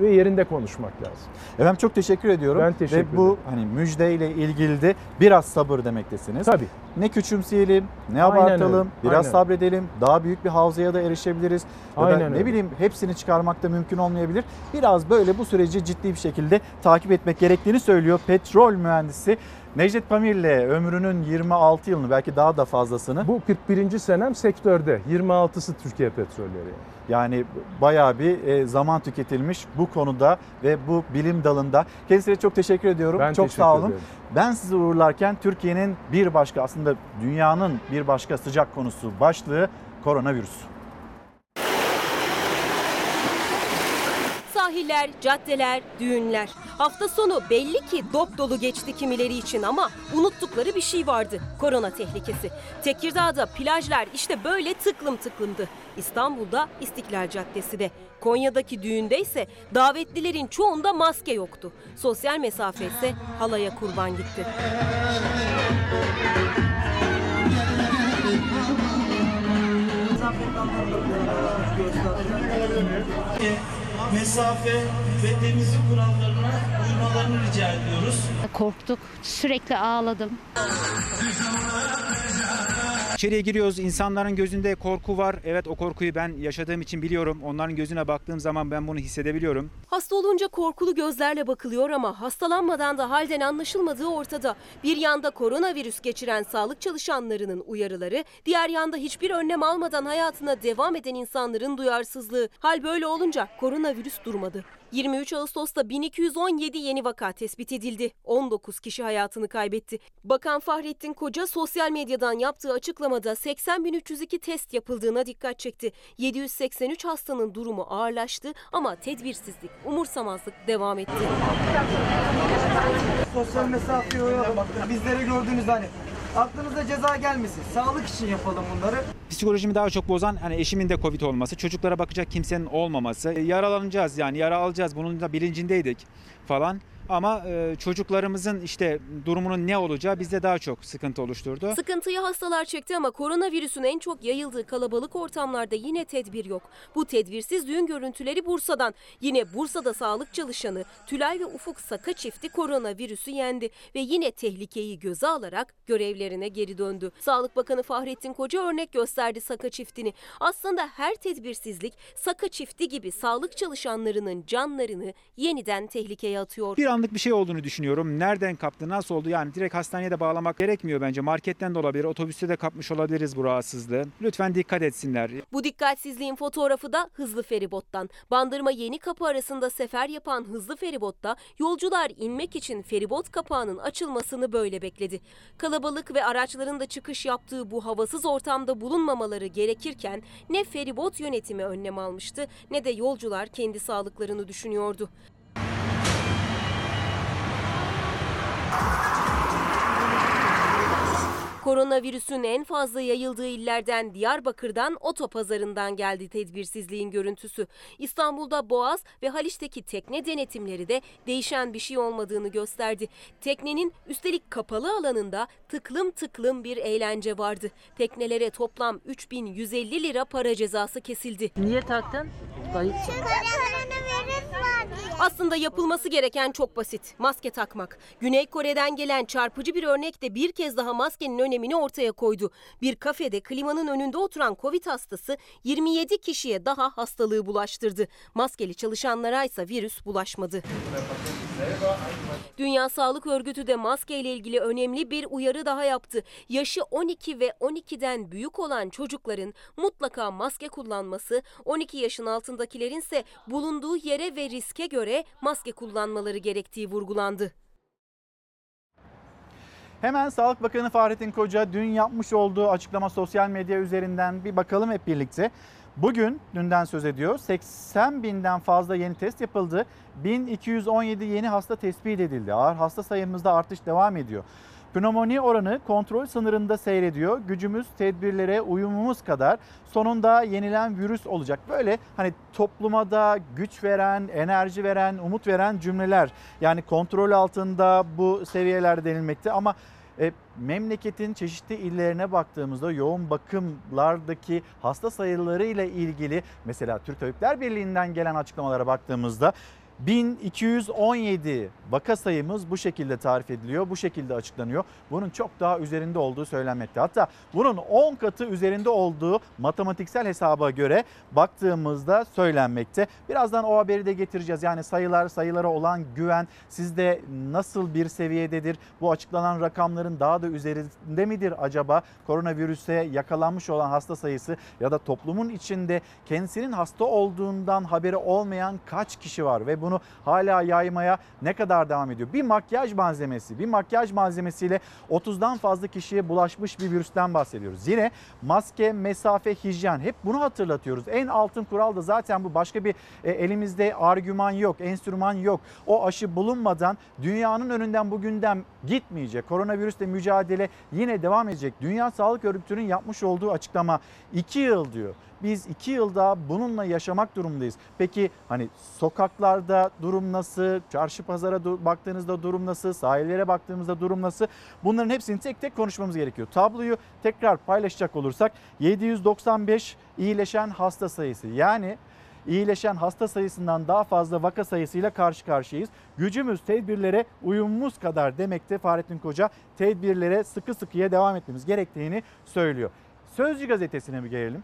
ve yerinde konuşmak lazım. Efendim çok teşekkür ediyorum. Ben teşekkür Ve bu hani müjdeyle ilgili de biraz sabır demektesiniz. Tabii. Ne küçümseyelim, ne Aynen abartalım, öyle, biraz aynen. sabredelim. Daha büyük bir havzaya da erişebiliriz. Ya da Aynen ne öyle. bileyim hepsini çıkarmak da mümkün olmayabilir. Biraz böyle bu süreci ciddi bir şekilde takip etmek gerektiğini söylüyor petrol mühendisi Necdet Pamir'le ömrünün 26 yılını belki daha da fazlasını. Bu 41. senem sektörde. 26'sı Türkiye Petrolleri. Yani bayağı bir e, zaman tüketilmiş bu konuda ve bu bilim dalında. Kendisine çok teşekkür ediyorum. Ben çok teşekkür sağ olun. ederim. Ben sizi uğurlarken Türkiye'nin bir başka aslında dünyanın bir başka sıcak konusu başlığı koronavirüs. Sahiller, caddeler, düğünler. Hafta sonu belli ki dop dolu geçti kimileri için ama unuttukları bir şey vardı. Korona tehlikesi. Tekirdağ'da plajlar işte böyle tıklım tıklımdı. İstanbul'da İstiklal Caddesi de. Konya'daki düğünde ise davetlilerin çoğunda maske yoktu. Sosyal mesafe ise halaya kurban gitti. Mesafe ve temizlik kurallarına uymalarını rica ediyoruz. Korktuk. Sürekli ağladım. İçeriye giriyoruz. insanların gözünde korku var. Evet o korkuyu ben yaşadığım için biliyorum. Onların gözüne baktığım zaman ben bunu hissedebiliyorum. Hasta olunca korkulu gözlerle bakılıyor ama hastalanmadan da halden anlaşılmadığı ortada. Bir yanda koronavirüs geçiren sağlık çalışanlarının uyarıları, diğer yanda hiçbir önlem almadan hayatına devam eden insanların duyarsızlığı. Hal böyle olunca koronavirüs durmadı. 23 Ağustos'ta 1217 yeni vaka tespit edildi. 19 kişi hayatını kaybetti. Bakan Fahrettin Koca sosyal medyadan yaptığı açıklamada 80.302 test yapıldığına dikkat çekti. 783 hastanın durumu ağırlaştı ama tedbirsizlik, umursamazlık devam etti. Sosyal mesafeyi uyalım. Bizleri gördüğünüz hani aklınıza ceza gelmesin. Sağlık için yapalım bunları. Psikolojimi daha çok bozan hani eşimin de Covid olması, çocuklara bakacak kimsenin olmaması. E, Yaralanacağız yani yara alacağız bunun da bilincindeydik. Falan. Ama e, çocuklarımızın işte durumunun ne olacağı bizde daha çok sıkıntı oluşturdu. Sıkıntıyı hastalar çekti ama koronavirüsün en çok yayıldığı kalabalık ortamlarda yine tedbir yok. Bu tedbirsiz düğün görüntüleri Bursa'dan. Yine Bursa'da sağlık çalışanı Tülay ve Ufuk Saka çifti koronavirüsü yendi ve yine tehlikeyi göze alarak görevlerine geri döndü. Sağlık Bakanı Fahrettin Koca örnek gösterdi Saka çiftini. Aslında her tedbirsizlik Saka çifti gibi sağlık çalışanlarının canlarını yeniden tehlikeye atıyor. Bir anlık bir şey olduğunu düşünüyorum. Nereden kaptı, nasıl oldu? Yani direkt hastaneye de bağlamak gerekmiyor bence. Marketten de olabilir, otobüste de kapmış olabiliriz bu rahatsızlığı. Lütfen dikkat etsinler. Bu dikkatsizliğin fotoğrafı da hızlı feribottan. Bandırma Yeni Kapı arasında sefer yapan hızlı feribotta yolcular inmek için feribot kapağının açılmasını böyle bekledi. Kalabalık ve araçların da çıkış yaptığı bu havasız ortamda bulunmamaları gerekirken ne feribot yönetimi önlem almıştı ne de yolcular kendi sağlıklarını düşünüyordu. Bye. Koronavirüsün en fazla yayıldığı illerden Diyarbakır'dan otopazarından geldi tedbirsizliğin görüntüsü. İstanbul'da Boğaz ve Haliç'teki tekne denetimleri de değişen bir şey olmadığını gösterdi. Teknenin üstelik kapalı alanında tıklım tıklım bir eğlence vardı. Teknelere toplam 3150 lira para cezası kesildi. Niye taktın? Aslında yapılması gereken çok basit. Maske takmak. Güney Kore'den gelen çarpıcı bir örnek de bir kez daha maskenin önemini ortaya koydu. Bir kafede klimanın önünde oturan Covid hastası 27 kişiye daha hastalığı bulaştırdı. Maskeli çalışanlara ise virüs bulaşmadı. Dünya Sağlık Örgütü de maske ile ilgili önemli bir uyarı daha yaptı. Yaşı 12 ve 12'den büyük olan çocukların mutlaka maske kullanması, 12 yaşın altındakilerin ise bulunduğu yere ve riske göre maske kullanmaları gerektiği vurgulandı. Hemen Sağlık Bakanı Fahrettin Koca dün yapmış olduğu açıklama sosyal medya üzerinden bir bakalım hep birlikte. Bugün dünden söz ediyor 80 binden fazla yeni test yapıldı. 1217 yeni hasta tespit edildi. Ağır hasta sayımızda artış devam ediyor. Pnömoni oranı kontrol sınırında seyrediyor. Gücümüz tedbirlere uyumumuz kadar sonunda yenilen virüs olacak. Böyle hani topluma da güç veren, enerji veren, umut veren cümleler. Yani kontrol altında bu seviyeler denilmekte ama e, memleketin çeşitli illerine baktığımızda yoğun bakımlardaki hasta sayıları ile ilgili mesela Türk Tabipler Birliği'nden gelen açıklamalara baktığımızda 1217 vaka sayımız bu şekilde tarif ediliyor, bu şekilde açıklanıyor. Bunun çok daha üzerinde olduğu söylenmekte. Hatta bunun 10 katı üzerinde olduğu matematiksel hesaba göre baktığımızda söylenmekte. Birazdan o haberi de getireceğiz. Yani sayılar, sayılara olan güven sizde nasıl bir seviyededir? Bu açıklanan rakamların daha da üzerinde midir acaba? Koronavirüse yakalanmış olan hasta sayısı ya da toplumun içinde kendisinin hasta olduğundan haberi olmayan kaç kişi var ve bunu hala yaymaya ne kadar devam ediyor? Bir makyaj malzemesi, bir makyaj malzemesiyle 30'dan fazla kişiye bulaşmış bir virüsten bahsediyoruz. Yine maske, mesafe, hijyen hep bunu hatırlatıyoruz. En altın kural da zaten bu. Başka bir e, elimizde argüman yok, enstrüman yok. O aşı bulunmadan dünyanın önünden bugünden gitmeyecek. Koronavirüsle mücadele yine devam edecek. Dünya Sağlık Örgütü'nün yapmış olduğu açıklama 2 yıl diyor biz iki yılda bununla yaşamak durumundayız. Peki hani sokaklarda durum nasıl? Çarşı pazara baktığınızda durum nasıl? Sahillere baktığımızda durum nasıl? Bunların hepsini tek tek konuşmamız gerekiyor. Tabloyu tekrar paylaşacak olursak 795 iyileşen hasta sayısı. Yani iyileşen hasta sayısından daha fazla vaka sayısıyla karşı karşıyayız. Gücümüz tedbirlere uyumumuz kadar demekte Fahrettin Koca tedbirlere sıkı sıkıya devam etmemiz gerektiğini söylüyor. Sözcü gazetesine mi gelelim?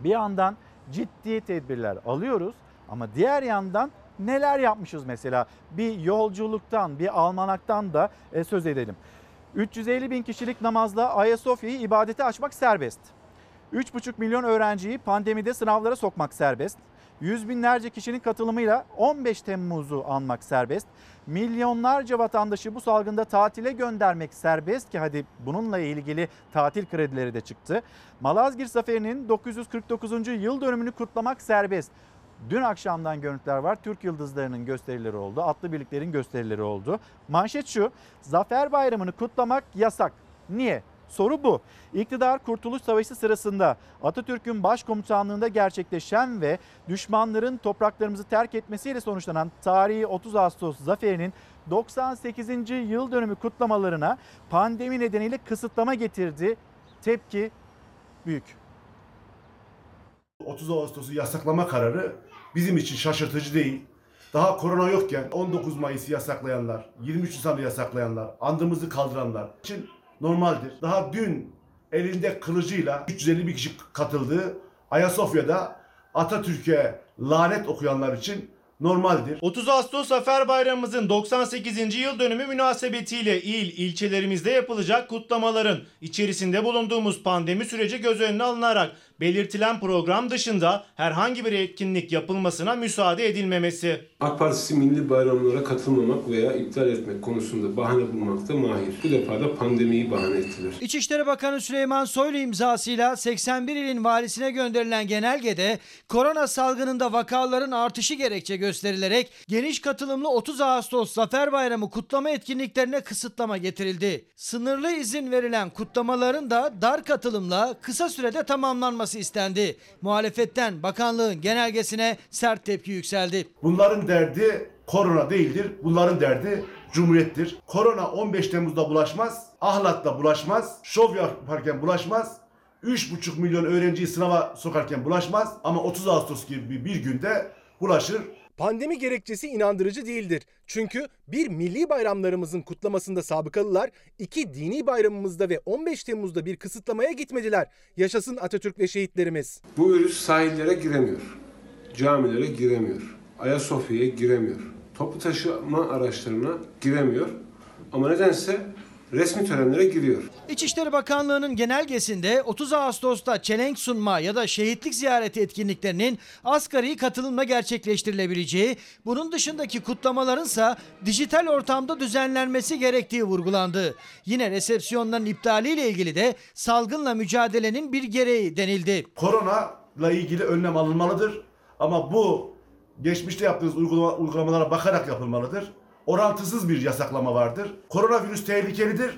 Bir yandan ciddi tedbirler alıyoruz ama diğer yandan neler yapmışız mesela? Bir yolculuktan, bir almanaktan da e, söz edelim. 350 bin kişilik namazla Ayasofya'yı ibadete açmak serbest. 3,5 milyon öğrenciyi pandemide sınavlara sokmak serbest. Yüz binlerce kişinin katılımıyla 15 Temmuz'u anmak serbest. Milyonlarca vatandaşı bu salgında tatile göndermek serbest ki hadi bununla ilgili tatil kredileri de çıktı. Malazgirt Zaferi'nin 949. yıl dönümünü kutlamak serbest. Dün akşamdan görüntüler var. Türk yıldızlarının gösterileri oldu. Atlı birliklerin gösterileri oldu. Manşet şu. Zafer Bayramı'nı kutlamak yasak. Niye? Soru bu. İktidar Kurtuluş Savaşı sırasında Atatürk'ün başkomutanlığında gerçekleşen ve düşmanların topraklarımızı terk etmesiyle sonuçlanan tarihi 30 Ağustos zaferinin 98. yıl dönümü kutlamalarına pandemi nedeniyle kısıtlama getirdi. Tepki büyük. 30 Ağustos'u yasaklama kararı bizim için şaşırtıcı değil. Daha korona yokken 19 Mayıs'ı yasaklayanlar, 23 Nisan'ı yasaklayanlar, andımızı kaldıranlar için normaldir. Daha dün elinde kılıcıyla 350 bir kişi katıldığı Ayasofya'da Atatürk'e lanet okuyanlar için normaldir. 30 Ağustos Zafer Bayramımızın 98. yıl dönümü münasebetiyle il, ilçelerimizde yapılacak kutlamaların içerisinde bulunduğumuz pandemi süreci göz önüne alınarak belirtilen program dışında herhangi bir etkinlik yapılmasına müsaade edilmemesi. AK Partisi milli bayramlara katılmamak veya iptal etmek konusunda bahane bulmakta mahir. Bu defa da pandemiyi bahane ettiler. İçişleri Bakanı Süleyman Soylu imzasıyla 81 ilin valisine gönderilen genelgede korona salgınında vakaların artışı gerekçe gösterilerek geniş katılımlı 30 Ağustos Zafer Bayramı kutlama etkinliklerine kısıtlama getirildi. Sınırlı izin verilen kutlamaların da dar katılımla kısa sürede tamamlanması istendi. Muhalefetten bakanlığın genelgesine sert tepki yükseldi. Bunların derdi korona değildir. Bunların derdi cumhuriyettir. Korona 15 Temmuz'da bulaşmaz. Ahlat'ta bulaşmaz. Şov yaparken bulaşmaz. 3,5 milyon öğrenciyi sınava sokarken bulaşmaz. Ama 30 Ağustos gibi bir günde bulaşır. Pandemi gerekçesi inandırıcı değildir. Çünkü bir milli bayramlarımızın kutlamasında sabıkalılar, iki dini bayramımızda ve 15 Temmuz'da bir kısıtlamaya gitmediler. Yaşasın Atatürk ve şehitlerimiz. Bu virüs sahillere giremiyor. Camilere giremiyor. Ayasofya'ya giremiyor. Toplu taşıma araçlarına giremiyor. Ama nedense resmi törenlere giriyor. İçişleri Bakanlığı'nın genelgesinde 30 Ağustos'ta çelenk sunma ya da şehitlik ziyareti etkinliklerinin asgari katılımla gerçekleştirilebileceği, bunun dışındaki kutlamalarınsa dijital ortamda düzenlenmesi gerektiği vurgulandı. Yine resepsiyonların iptaliyle ilgili de salgınla mücadelenin bir gereği denildi. Korona ile ilgili önlem alınmalıdır. Ama bu geçmişte yaptığınız uygulama, uygulamalara bakarak yapılmalıdır. Orantısız bir yasaklama vardır. Koronavirüs tehlikelidir.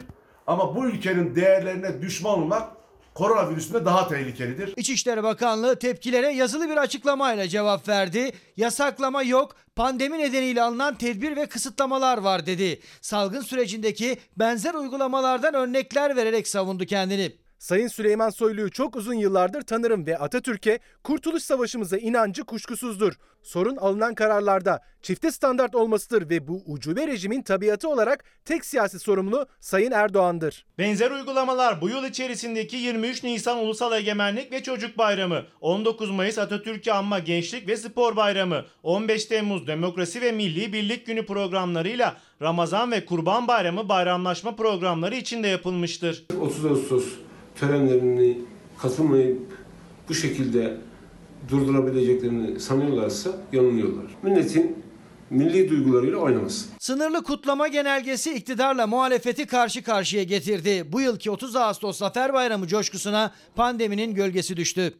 Ama bu ülkenin değerlerine düşman olmak koronavirüsüne daha tehlikelidir. İçişleri Bakanlığı tepkilere yazılı bir açıklamayla cevap verdi. Yasaklama yok, pandemi nedeniyle alınan tedbir ve kısıtlamalar var dedi. Salgın sürecindeki benzer uygulamalardan örnekler vererek savundu kendini. Sayın Süleyman Soylu'yu çok uzun yıllardır tanırım ve Atatürk'e Kurtuluş Savaşımıza inancı kuşkusuzdur. Sorun alınan kararlarda çifte standart olmasıdır ve bu ucube rejimin tabiatı olarak tek siyasi sorumlu Sayın Erdoğan'dır. Benzer uygulamalar bu yıl içerisindeki 23 Nisan Ulusal Egemenlik ve Çocuk Bayramı, 19 Mayıs Atatürk'ü Anma Gençlik ve Spor Bayramı, 15 Temmuz Demokrasi ve Milli Birlik Günü programlarıyla Ramazan ve Kurban Bayramı bayramlaşma programları içinde yapılmıştır. 30 Ağustos törenlerini katılmayıp bu şekilde durdurabileceklerini sanıyorlarsa yanılıyorlar. Milletin milli duygularıyla oynamasın. Sınırlı kutlama genelgesi iktidarla muhalefeti karşı karşıya getirdi. Bu yılki 30 Ağustos Zafer Bayramı coşkusuna pandeminin gölgesi düştü.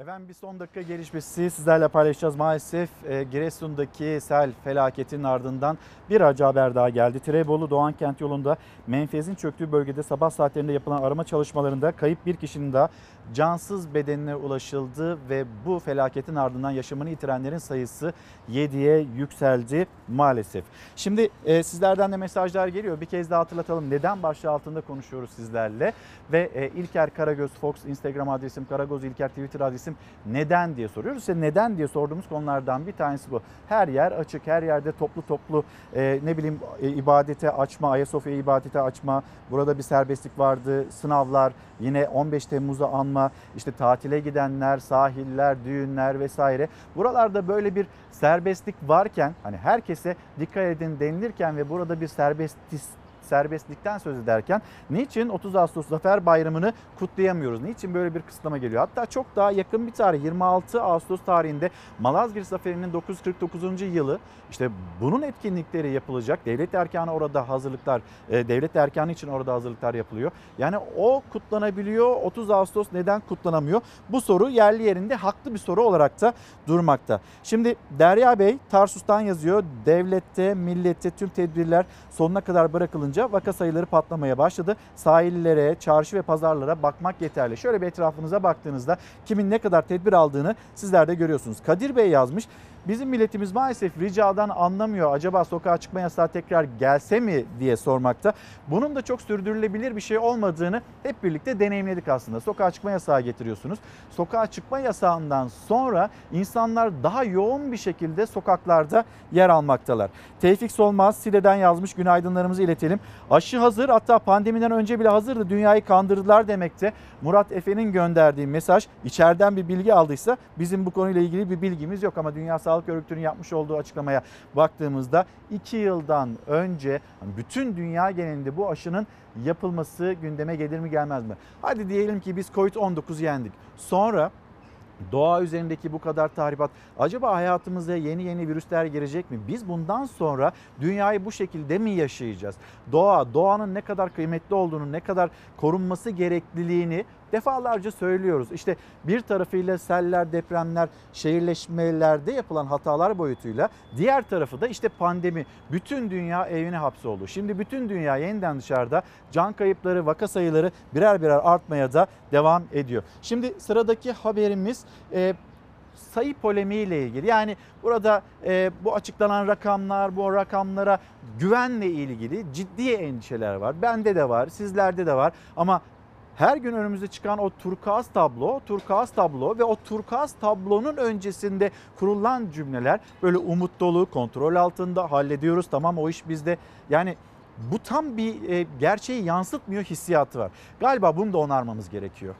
Efendim bir son dakika gelişmesi sizlerle paylaşacağız. Maalesef e, Giresun'daki sel felaketinin ardından bir acı haber daha geldi. Tirebolu Doğan Kent yolunda menfezin çöktüğü bölgede sabah saatlerinde yapılan arama çalışmalarında kayıp bir kişinin daha cansız bedenine ulaşıldı ve bu felaketin ardından yaşamını yitirenlerin sayısı 7'ye yükseldi maalesef. Şimdi e, sizlerden de mesajlar geliyor. Bir kez daha hatırlatalım. Neden başlığı altında konuşuyoruz sizlerle ve e, İlker Karagöz Fox Instagram adresim, Karagöz İlker Twitter adresim neden diye soruyoruz. İşte neden diye sorduğumuz konulardan bir tanesi bu. Her yer açık, her yerde toplu toplu e, ne bileyim e, ibadete açma, Ayasofya ibadete açma. Burada bir serbestlik vardı. Sınavlar, yine 15 Temmuz'u anma, işte tatile gidenler, sahiller, düğünler vesaire. Buralarda böyle bir serbestlik varken hani herkese dikkat edin denilirken ve burada bir serbestlik serbestlikten söz ederken niçin 30 Ağustos Zafer Bayramı'nı kutlayamıyoruz? Niçin böyle bir kısıtlama geliyor? Hatta çok daha yakın bir tarih 26 Ağustos tarihinde Malazgirt Zaferi'nin 949. yılı işte bunun etkinlikleri yapılacak. Devlet erkanı orada hazırlıklar, e, devlet erkanı için orada hazırlıklar yapılıyor. Yani o kutlanabiliyor. 30 Ağustos neden kutlanamıyor? Bu soru yerli yerinde haklı bir soru olarak da durmakta. Şimdi Derya Bey Tarsus'tan yazıyor. Devlette, millette tüm tedbirler sonuna kadar bırakılınca olunca vaka sayıları patlamaya başladı. Sahillere, çarşı ve pazarlara bakmak yeterli. Şöyle bir etrafınıza baktığınızda kimin ne kadar tedbir aldığını sizler de görüyorsunuz. Kadir Bey yazmış. Bizim milletimiz maalesef ricadan anlamıyor. Acaba sokağa çıkma yasağı tekrar gelse mi diye sormakta. Bunun da çok sürdürülebilir bir şey olmadığını hep birlikte deneyimledik aslında. Sokağa çıkma yasağı getiriyorsunuz. Sokağa çıkma yasağından sonra insanlar daha yoğun bir şekilde sokaklarda yer almaktalar. Tevfik Solmaz Sile'den yazmış günaydınlarımızı iletelim. Aşı hazır hatta pandemiden önce bile hazırdı dünyayı kandırdılar demekte. Murat Efe'nin gönderdiği mesaj içeriden bir bilgi aldıysa bizim bu konuyla ilgili bir bilgimiz yok ama Dünya Sağlık Örgütü'nün yapmış olduğu açıklamaya baktığımızda 2 yıldan önce hani bütün dünya genelinde bu aşının yapılması gündeme gelir mi gelmez mi? Hadi diyelim ki biz Covid-19 yendik. Sonra doğa üzerindeki bu kadar tahribat acaba hayatımıza yeni yeni virüsler girecek mi? Biz bundan sonra dünyayı bu şekilde mi yaşayacağız? Doğa, doğanın ne kadar kıymetli olduğunu, ne kadar korunması gerekliliğini defalarca söylüyoruz. İşte bir tarafıyla seller, depremler, şehirleşmelerde yapılan hatalar boyutuyla diğer tarafı da işte pandemi. Bütün dünya evine hapsoldu. Şimdi bütün dünya yeniden dışarıda can kayıpları, vaka sayıları birer birer artmaya da devam ediyor. Şimdi sıradaki haberimiz e, sayı polemiğiyle ilgili. Yani burada e, bu açıklanan rakamlar, bu rakamlara güvenle ilgili ciddi endişeler var. Bende de var, sizlerde de var ama her gün önümüze çıkan o turkuaz tablo, turkuaz tablo ve o turkuaz tablonun öncesinde kurulan cümleler böyle umut dolu, kontrol altında hallediyoruz tamam o iş bizde. Yani bu tam bir e, gerçeği yansıtmıyor hissiyatı var. Galiba bunu da onarmamız gerekiyor.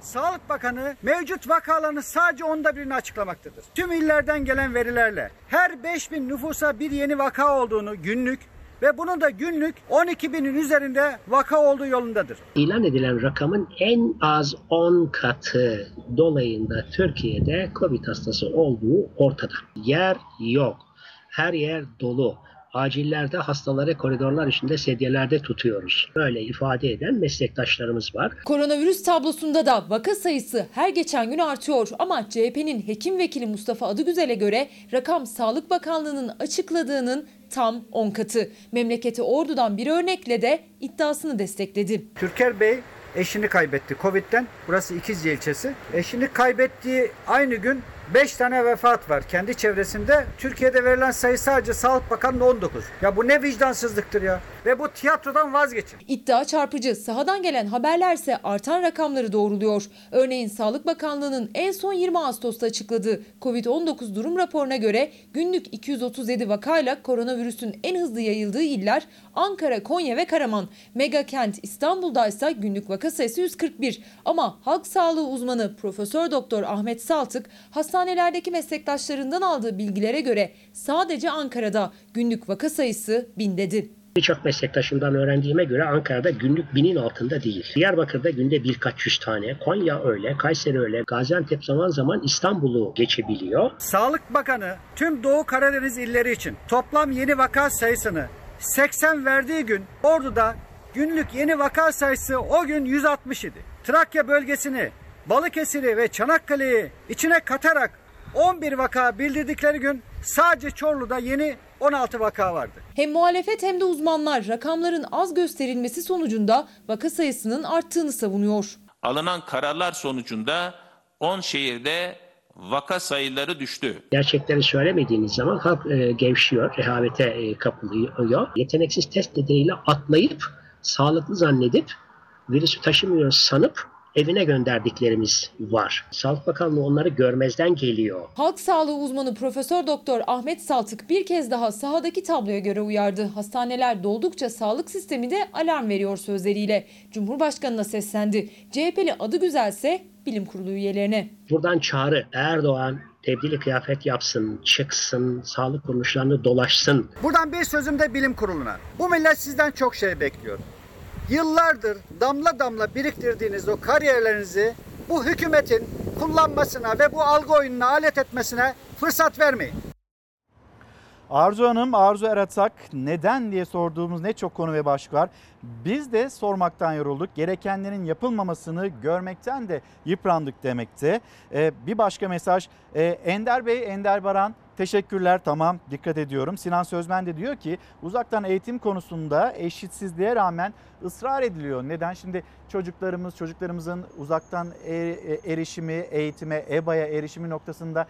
Sağlık Bakanı mevcut vakaların sadece onda birini açıklamaktadır. Tüm illerden gelen verilerle her 5000 nüfusa bir yeni vaka olduğunu günlük ve bunun da günlük 12 binin üzerinde vaka olduğu yolundadır. İlan edilen rakamın en az 10 katı dolayında Türkiye'de Covid hastası olduğu ortada. Yer yok. Her yer dolu. Acillerde hastaları koridorlar içinde sedyelerde tutuyoruz. Böyle ifade eden meslektaşlarımız var. Koronavirüs tablosunda da vaka sayısı her geçen gün artıyor ama CHP'nin hekim vekili Mustafa Adıgüzel'e göre rakam Sağlık Bakanlığı'nın açıkladığının tam 10 katı. Memleketi Ordu'dan bir örnekle de iddiasını destekledi. Türker Bey eşini kaybetti Covid'den. Burası İkizce ilçesi. Eşini kaybettiği aynı gün 5 tane vefat var kendi çevresinde. Türkiye'de verilen sayı sadece Sağlık Bakanı'nın 19. Ya bu ne vicdansızlıktır ya. Ve bu tiyatrodan vazgeçin. İddia çarpıcı. Sahadan gelen haberlerse artan rakamları doğruluyor. Örneğin Sağlık Bakanlığı'nın en son 20 Ağustos'ta açıkladığı COVID-19 durum raporuna göre günlük 237 vakayla koronavirüsün en hızlı yayıldığı iller Ankara, Konya ve Karaman. Mega kent İstanbul'da ise günlük vaka sayısı 141. Ama halk sağlığı uzmanı Profesör Doktor Ahmet Saltık hastanelerdeki meslektaşlarından aldığı bilgilere göre sadece Ankara'da günlük vaka sayısı 1000 dedi. Birçok meslektaşımdan öğrendiğime göre Ankara'da günlük binin altında değil. Diyarbakır'da günde birkaç yüz tane, Konya öyle, Kayseri öyle, Gaziantep zaman zaman İstanbul'u geçebiliyor. Sağlık Bakanı tüm Doğu Karadeniz illeri için toplam yeni vaka sayısını 80 verdiği gün Ordu'da günlük yeni vaka sayısı o gün 160 idi. Trakya bölgesini, Balıkesir'i ve Çanakkale'yi içine katarak 11 vaka bildirdikleri gün sadece Çorlu'da yeni 16 vaka vardı. Hem muhalefet hem de uzmanlar rakamların az gösterilmesi sonucunda vaka sayısının arttığını savunuyor. Alınan kararlar sonucunda 10 şehirde vaka sayıları düştü. Gerçekleri söylemediğiniz zaman halk e, gevşiyor, rehavete e, kapılıyor. Yeteneksiz test nedeniyle atlayıp, sağlıklı zannedip, virüsü taşımıyor sanıp evine gönderdiklerimiz var. Sağlık Bakanlığı onları görmezden geliyor. Halk sağlığı uzmanı Profesör Doktor Ahmet Saltık bir kez daha sahadaki tabloya göre uyardı. Hastaneler doldukça sağlık sistemi de alarm veriyor sözleriyle. Cumhurbaşkanına seslendi. CHP'li adı güzelse bilim kurulu üyelerine. Buradan çağrı Erdoğan tebdili kıyafet yapsın, çıksın, sağlık kuruluşlarını dolaşsın. Buradan bir sözüm de bilim kuruluna. Bu millet sizden çok şey bekliyor. Yıllardır damla damla biriktirdiğiniz o kariyerlerinizi bu hükümetin kullanmasına ve bu algı oyununa alet etmesine fırsat vermeyin. Arzu Hanım, Arzu Eratak neden diye sorduğumuz ne çok konu ve başlık var. Biz de sormaktan yorulduk. Gerekenlerin yapılmamasını görmekten de yıprandık demekte. Ee, bir başka mesaj. Ee, Ender Bey, Ender Baran teşekkürler tamam dikkat ediyorum. Sinan Sözmen de diyor ki uzaktan eğitim konusunda eşitsizliğe rağmen ısrar ediliyor. Neden? Şimdi çocuklarımız, çocuklarımızın uzaktan e- e- erişimi, eğitime, EBA'ya erişimi noktasında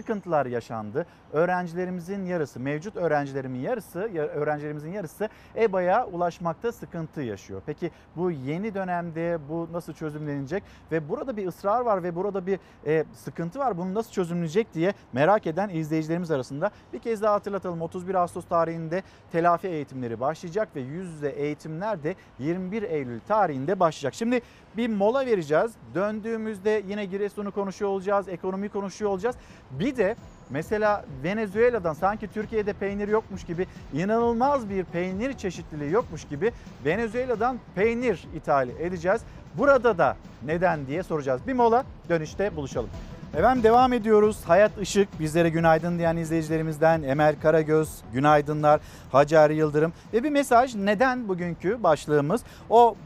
sıkıntılar yaşandı. Öğrencilerimizin yarısı, mevcut öğrencilerimin yarısı, ya- öğrencilerimizin yarısı EBA'ya ulaşmakta sıkıntı yaşıyor. Peki bu yeni dönemde bu nasıl çözümlenecek ve burada bir ısrar var ve burada bir e, sıkıntı var. Bunu nasıl çözümlenecek diye merak eden izleyicilerimiz arasında bir kez daha hatırlatalım. 31 Ağustos tarihinde telafi eğitimleri başlayacak ve yüz yüze eğitimler de 21 Eylül tarihinde başlayacak. Şimdi bir mola vereceğiz. Döndüğümüzde yine Giresun'u konuşuyor olacağız, ekonomi konuşuyor olacağız. Bir de mesela Venezuela'dan sanki Türkiye'de peynir yokmuş gibi inanılmaz bir peynir çeşitliliği yokmuş gibi Venezuela'dan peynir ithal edeceğiz. Burada da neden diye soracağız. Bir mola dönüşte buluşalım. Efendim devam ediyoruz. Hayat Işık bizlere günaydın diyen izleyicilerimizden Emel Karagöz, günaydınlar, Hacer Yıldırım ve bir mesaj neden bugünkü başlığımız o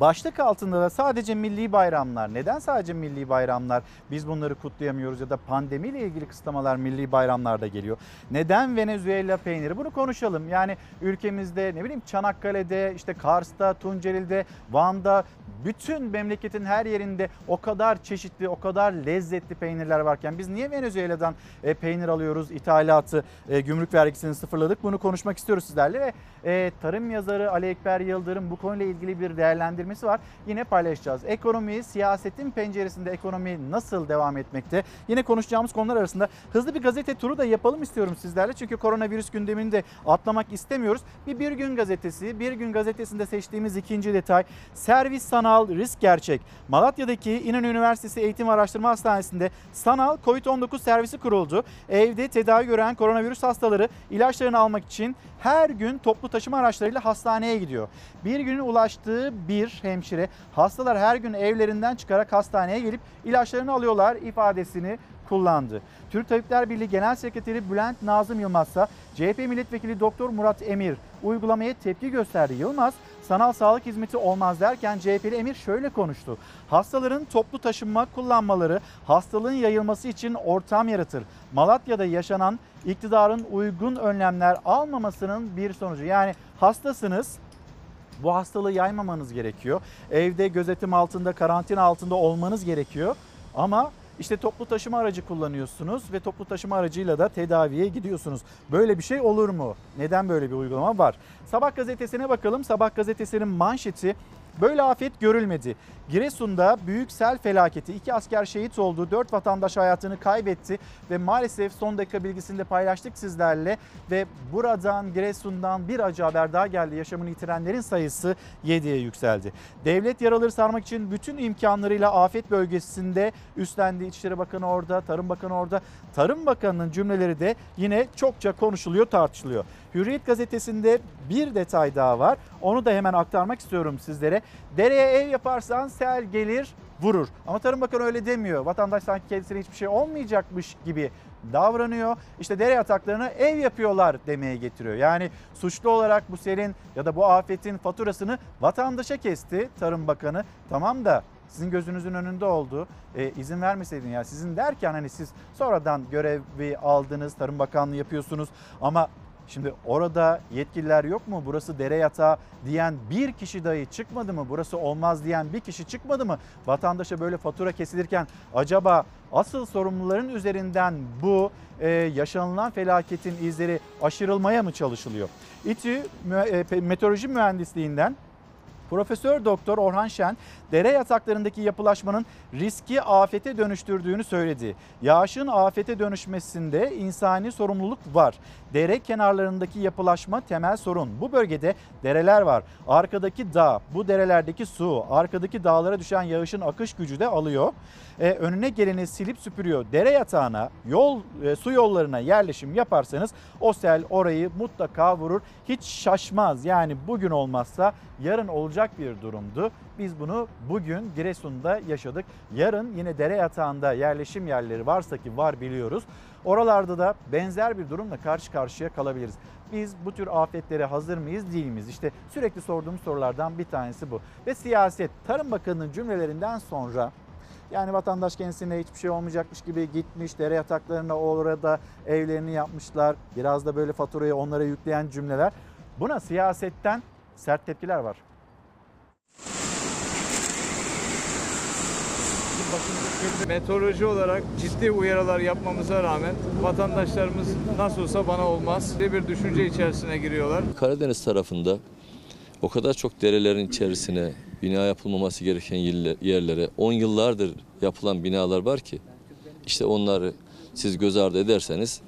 Başlık altında da sadece milli bayramlar. Neden sadece milli bayramlar? Biz bunları kutlayamıyoruz ya da pandemiyle ilgili kısıtlamalar milli bayramlarda geliyor. Neden Venezuela peyniri? Bunu konuşalım. Yani ülkemizde ne bileyim Çanakkale'de, işte Kars'ta, Tunceli'de, Van'da bütün memleketin her yerinde o kadar çeşitli, o kadar lezzetli peynirler varken biz niye Venezuela'dan e, peynir alıyoruz? İthalatı, e, gümrük vergisini sıfırladık. Bunu konuşmak istiyoruz sizlerle ve e, tarım yazarı Ali Ekber Yıldırım bu konuyla ilgili bir değerlendirmesi var. Yine paylaşacağız. Ekonomi, siyasetin penceresinde ekonomi nasıl devam etmekte? Yine konuşacağımız konular arasında hızlı bir gazete turu da yapalım istiyorum sizlerle. Çünkü koronavirüs gündemini de atlamak istemiyoruz. Bir Bir Gün gazetesi, Bir Gün gazetesinde seçtiğimiz ikinci detay servis sanal risk gerçek. Malatya'daki İnönü Üniversitesi Eğitim Araştırma Hastanesi'nde sanal COVID-19 servisi kuruldu. Evde tedavi gören koronavirüs hastaları ilaçlarını almak için her gün toplu taşıma araçlarıyla hastaneye gidiyor. Bir günün ulaştığı bir hemşire hastalar her gün evlerinden çıkarak hastaneye gelip ilaçlarını alıyorlar ifadesini kullandı. Türk Tabipler Birliği Genel Sekreteri Bülent Nazım Yılmaz ise CHP Milletvekili Doktor Murat Emir uygulamaya tepki gösterdi. Yılmaz sanal sağlık hizmeti olmaz derken CHP'li Emir şöyle konuştu. Hastaların toplu taşınma kullanmaları hastalığın yayılması için ortam yaratır. Malatya'da yaşanan iktidarın uygun önlemler almamasının bir sonucu. Yani hastasınız bu hastalığı yaymamanız gerekiyor. Evde gözetim altında, karantina altında olmanız gerekiyor. Ama işte toplu taşıma aracı kullanıyorsunuz ve toplu taşıma aracıyla da tedaviye gidiyorsunuz. Böyle bir şey olur mu? Neden böyle bir uygulama var? Sabah gazetesine bakalım. Sabah gazetesinin manşeti Böyle afet görülmedi. Giresun'da büyük sel felaketi. iki asker şehit oldu. Dört vatandaş hayatını kaybetti. Ve maalesef son dakika bilgisini de paylaştık sizlerle. Ve buradan Giresun'dan bir acı haber daha geldi. Yaşamını yitirenlerin sayısı 7'ye yükseldi. Devlet yaraları sarmak için bütün imkanlarıyla afet bölgesinde üstlendi. İçişleri Bakanı orada, Tarım Bakanı orada. Tarım Bakanı'nın cümleleri de yine çokça konuşuluyor, tartışılıyor. Hürriyet gazetesinde bir detay daha var. Onu da hemen aktarmak istiyorum sizlere. Dereye ev yaparsan sel gelir vurur. Ama Tarım Bakanı öyle demiyor. Vatandaş sanki kendisine hiçbir şey olmayacakmış gibi davranıyor. İşte dere yataklarına ev yapıyorlar demeye getiriyor. Yani suçlu olarak bu selin ya da bu afetin faturasını vatandaşa kesti Tarım Bakanı. Tamam da sizin gözünüzün önünde oldu. E, izin vermeseydin ya sizin derken hani siz sonradan görevi aldınız, Tarım Bakanlığı yapıyorsunuz ama Şimdi orada yetkililer yok mu? Burası dere yatağı diyen bir kişi dahi çıkmadı mı? Burası olmaz diyen bir kişi çıkmadı mı? Vatandaşa böyle fatura kesilirken acaba asıl sorumluların üzerinden bu e, yaşanılan felaketin izleri aşırılmaya mı çalışılıyor? İTÜ e, Meteoroloji Mühendisliğinden Profesör Doktor Orhan Şen dere yataklarındaki yapılaşmanın riski afete dönüştürdüğünü söyledi. Yağışın afete dönüşmesinde insani sorumluluk var. Dere kenarlarındaki yapılaşma temel sorun. Bu bölgede dereler var. Arkadaki dağ, bu derelerdeki su, arkadaki dağlara düşen yağışın akış gücü de alıyor. Ee, önüne geleni silip süpürüyor. Dere yatağına, yol e, su yollarına yerleşim yaparsanız o sel orayı mutlaka vurur. Hiç şaşmaz. Yani bugün olmazsa yarın olacak bir durumdu. Biz bunu bugün Giresun'da yaşadık. Yarın yine dere yatağında yerleşim yerleri varsa ki var biliyoruz. Oralarda da benzer bir durumla karşı karşıya kalabiliriz. Biz bu tür afetlere hazır mıyız değil miyiz? İşte sürekli sorduğumuz sorulardan bir tanesi bu. Ve siyaset Tarım Bakanı'nın cümlelerinden sonra Yani vatandaş kendisine hiçbir şey olmayacakmış gibi gitmiş, dere yataklarına orada evlerini yapmışlar. Biraz da böyle faturayı onlara yükleyen cümleler. Buna siyasetten sert tepkiler var. Meteoroloji olarak ciddi uyarılar yapmamıza rağmen vatandaşlarımız nasıl olsa bana olmaz diye bir düşünce içerisine giriyorlar. Karadeniz tarafında o kadar çok derelerin içerisine bina yapılmaması gereken yerle- yerlere 10 yıllardır yapılan binalar var ki işte onları siz göz ardı ederseniz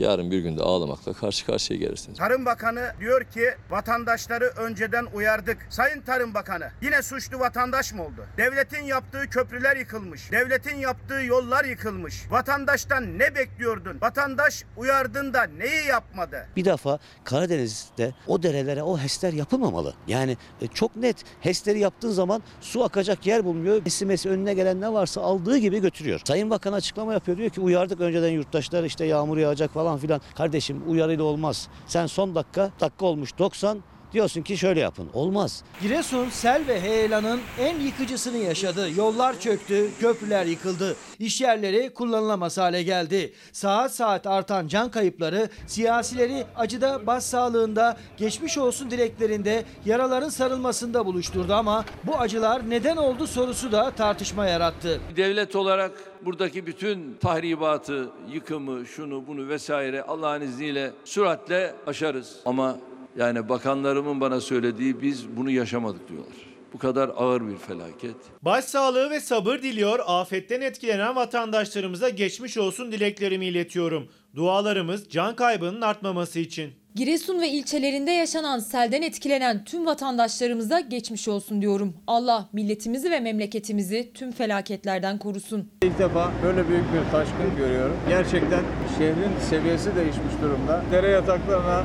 yarın bir günde ağlamakla karşı karşıya gelirsiniz. Tarım Bakanı diyor ki vatandaşları önceden uyardık. Sayın Tarım Bakanı yine suçlu vatandaş mı oldu? Devletin yaptığı köprüler yıkılmış. Devletin yaptığı yollar yıkılmış. Vatandaştan ne bekliyordun? Vatandaş uyardın da neyi yapmadı? Bir defa Karadeniz'de o derelere o HES'ler yapılmamalı. Yani e, çok net HES'leri yaptığın zaman su akacak yer bulmuyor. Esimesi önüne gelen ne varsa aldığı gibi götürüyor. Sayın Bakan açıklama yapıyor diyor ki uyardık önceden yurttaşlar işte yağmur yağacak falan filan. Kardeşim uyarıyla olmaz. Sen son dakika dakika olmuş 90 diyorsun ki şöyle yapın. Olmaz. Giresun sel ve heyelanın en yıkıcısını yaşadı. Yollar çöktü, köprüler yıkıldı. İş yerleri kullanılamaz hale geldi. Saat saat artan can kayıpları siyasileri acıda, başsağlığında, geçmiş olsun dileklerinde, yaraların sarılmasında buluşturdu ama bu acılar neden oldu sorusu da tartışma yarattı. Devlet olarak buradaki bütün tahribatı, yıkımı, şunu bunu vesaire Allah'ın izniyle süratle aşarız. Ama yani bakanlarımın bana söylediği biz bunu yaşamadık diyorlar. Bu kadar ağır bir felaket. Başsağlığı ve sabır diliyor, afetten etkilenen vatandaşlarımıza geçmiş olsun dileklerimi iletiyorum. Dualarımız can kaybının artmaması için. Giresun ve ilçelerinde yaşanan selden etkilenen tüm vatandaşlarımıza geçmiş olsun diyorum. Allah milletimizi ve memleketimizi tüm felaketlerden korusun. İlk defa böyle büyük bir taşkın görüyorum. Gerçekten şehrin seviyesi değişmiş durumda. Dere yataklarına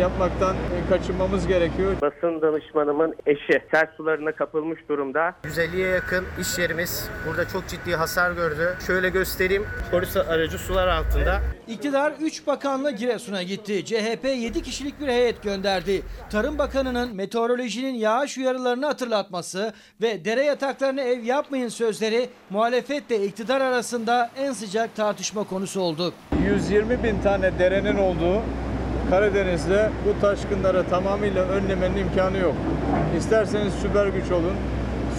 yapmaktan kaçınmamız gerekiyor. Basın danışmanımın eşi sel sularına kapılmış durumda. 150'ye yakın iş yerimiz burada çok ciddi hasar gördü. Şöyle göstereyim. Polis aracı sular altında. İktidar 3 bakanla Giresun'a gitti. CHP 7 kişilik bir heyet gönderdi. Tarım Bakanı'nın meteorolojinin yağış uyarılarını hatırlatması ve dere yataklarına ev yapmayın sözleri muhalefetle iktidar arasında en sıcak tartışma konusu oldu. 120 bin tane derenin olduğu Karadeniz'de bu taşkınları tamamıyla önlemenin imkanı yok. İsterseniz süper güç olun,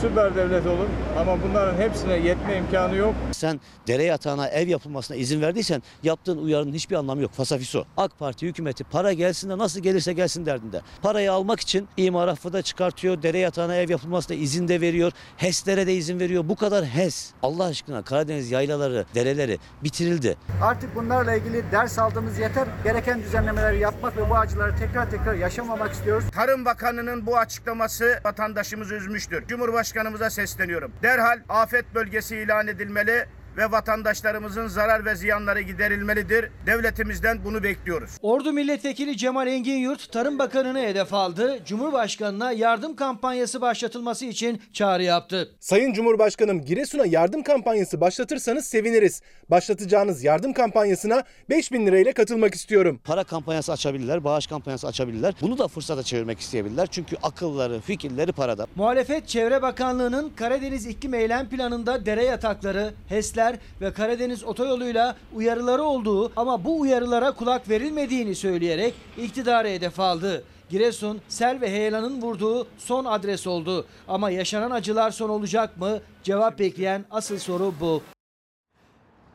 süper devlet olun ama bunların hepsine yetme imkanı yok. Sen dere yatağına ev yapılmasına izin verdiysen yaptığın uyarının hiçbir anlamı yok. Fasafiso. AK Parti hükümeti para gelsin de nasıl gelirse gelsin derdinde. Parayı almak için imar affı da çıkartıyor. Dere yatağına ev yapılmasına izin de veriyor. HES'lere de izin veriyor. Bu kadar HES. Allah aşkına Karadeniz yaylaları, dereleri bitirildi. Artık bunlarla ilgili ders aldığımız yeter. Gereken düzenlemeleri yapmak ve bu acıları tekrar tekrar yaşamamak istiyoruz. Tarım Bakanı'nın bu açıklaması vatandaşımızı üzmüştür. Cumhurbaşkanımıza sesleniyorum. Derhal afet bölgesi ilan edilmeli ve vatandaşlarımızın zarar ve ziyanları giderilmelidir. Devletimizden bunu bekliyoruz. Ordu Milletvekili Cemal Engin Yurt Tarım Bakanı'nı hedef aldı. Cumhurbaşkanına yardım kampanyası başlatılması için çağrı yaptı. Sayın Cumhurbaşkanım Giresun'a yardım kampanyası başlatırsanız seviniriz. Başlatacağınız yardım kampanyasına 5000 lirayla katılmak istiyorum. Para kampanyası açabilirler, bağış kampanyası açabilirler. Bunu da fırsata çevirmek isteyebilirler. Çünkü akılları, fikirleri parada. Muhalefet Çevre Bakanlığı'nın Karadeniz İklim Eylem Planı'nda dere yatakları, HES'ler ve Karadeniz otoyoluyla uyarıları olduğu ama bu uyarılara kulak verilmediğini söyleyerek iktidarı hedef aldı. Giresun, sel ve heyelanın vurduğu son adres oldu. Ama yaşanan acılar son olacak mı? Cevap bekleyen asıl soru bu.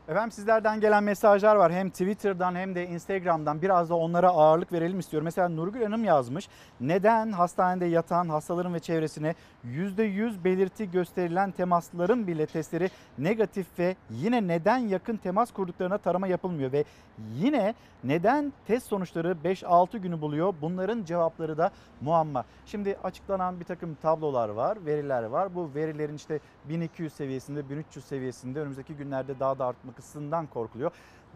Efendim sizlerden gelen mesajlar var. Hem Twitter'dan hem de Instagram'dan biraz da onlara ağırlık verelim istiyorum. Mesela Nurgül Hanım yazmış. Neden hastanede yatan hastaların ve çevresine %100 belirti gösterilen temaslıların bile testleri negatif ve yine neden yakın temas kurduklarına tarama yapılmıyor ve yine neden test sonuçları 5-6 günü buluyor? Bunların cevapları da muamma. Şimdi açıklanan bir takım tablolar var, veriler var. Bu verilerin işte 1200 seviyesinde, 1300 seviyesinde önümüzdeki günlerde daha da artmasından korkuluyor.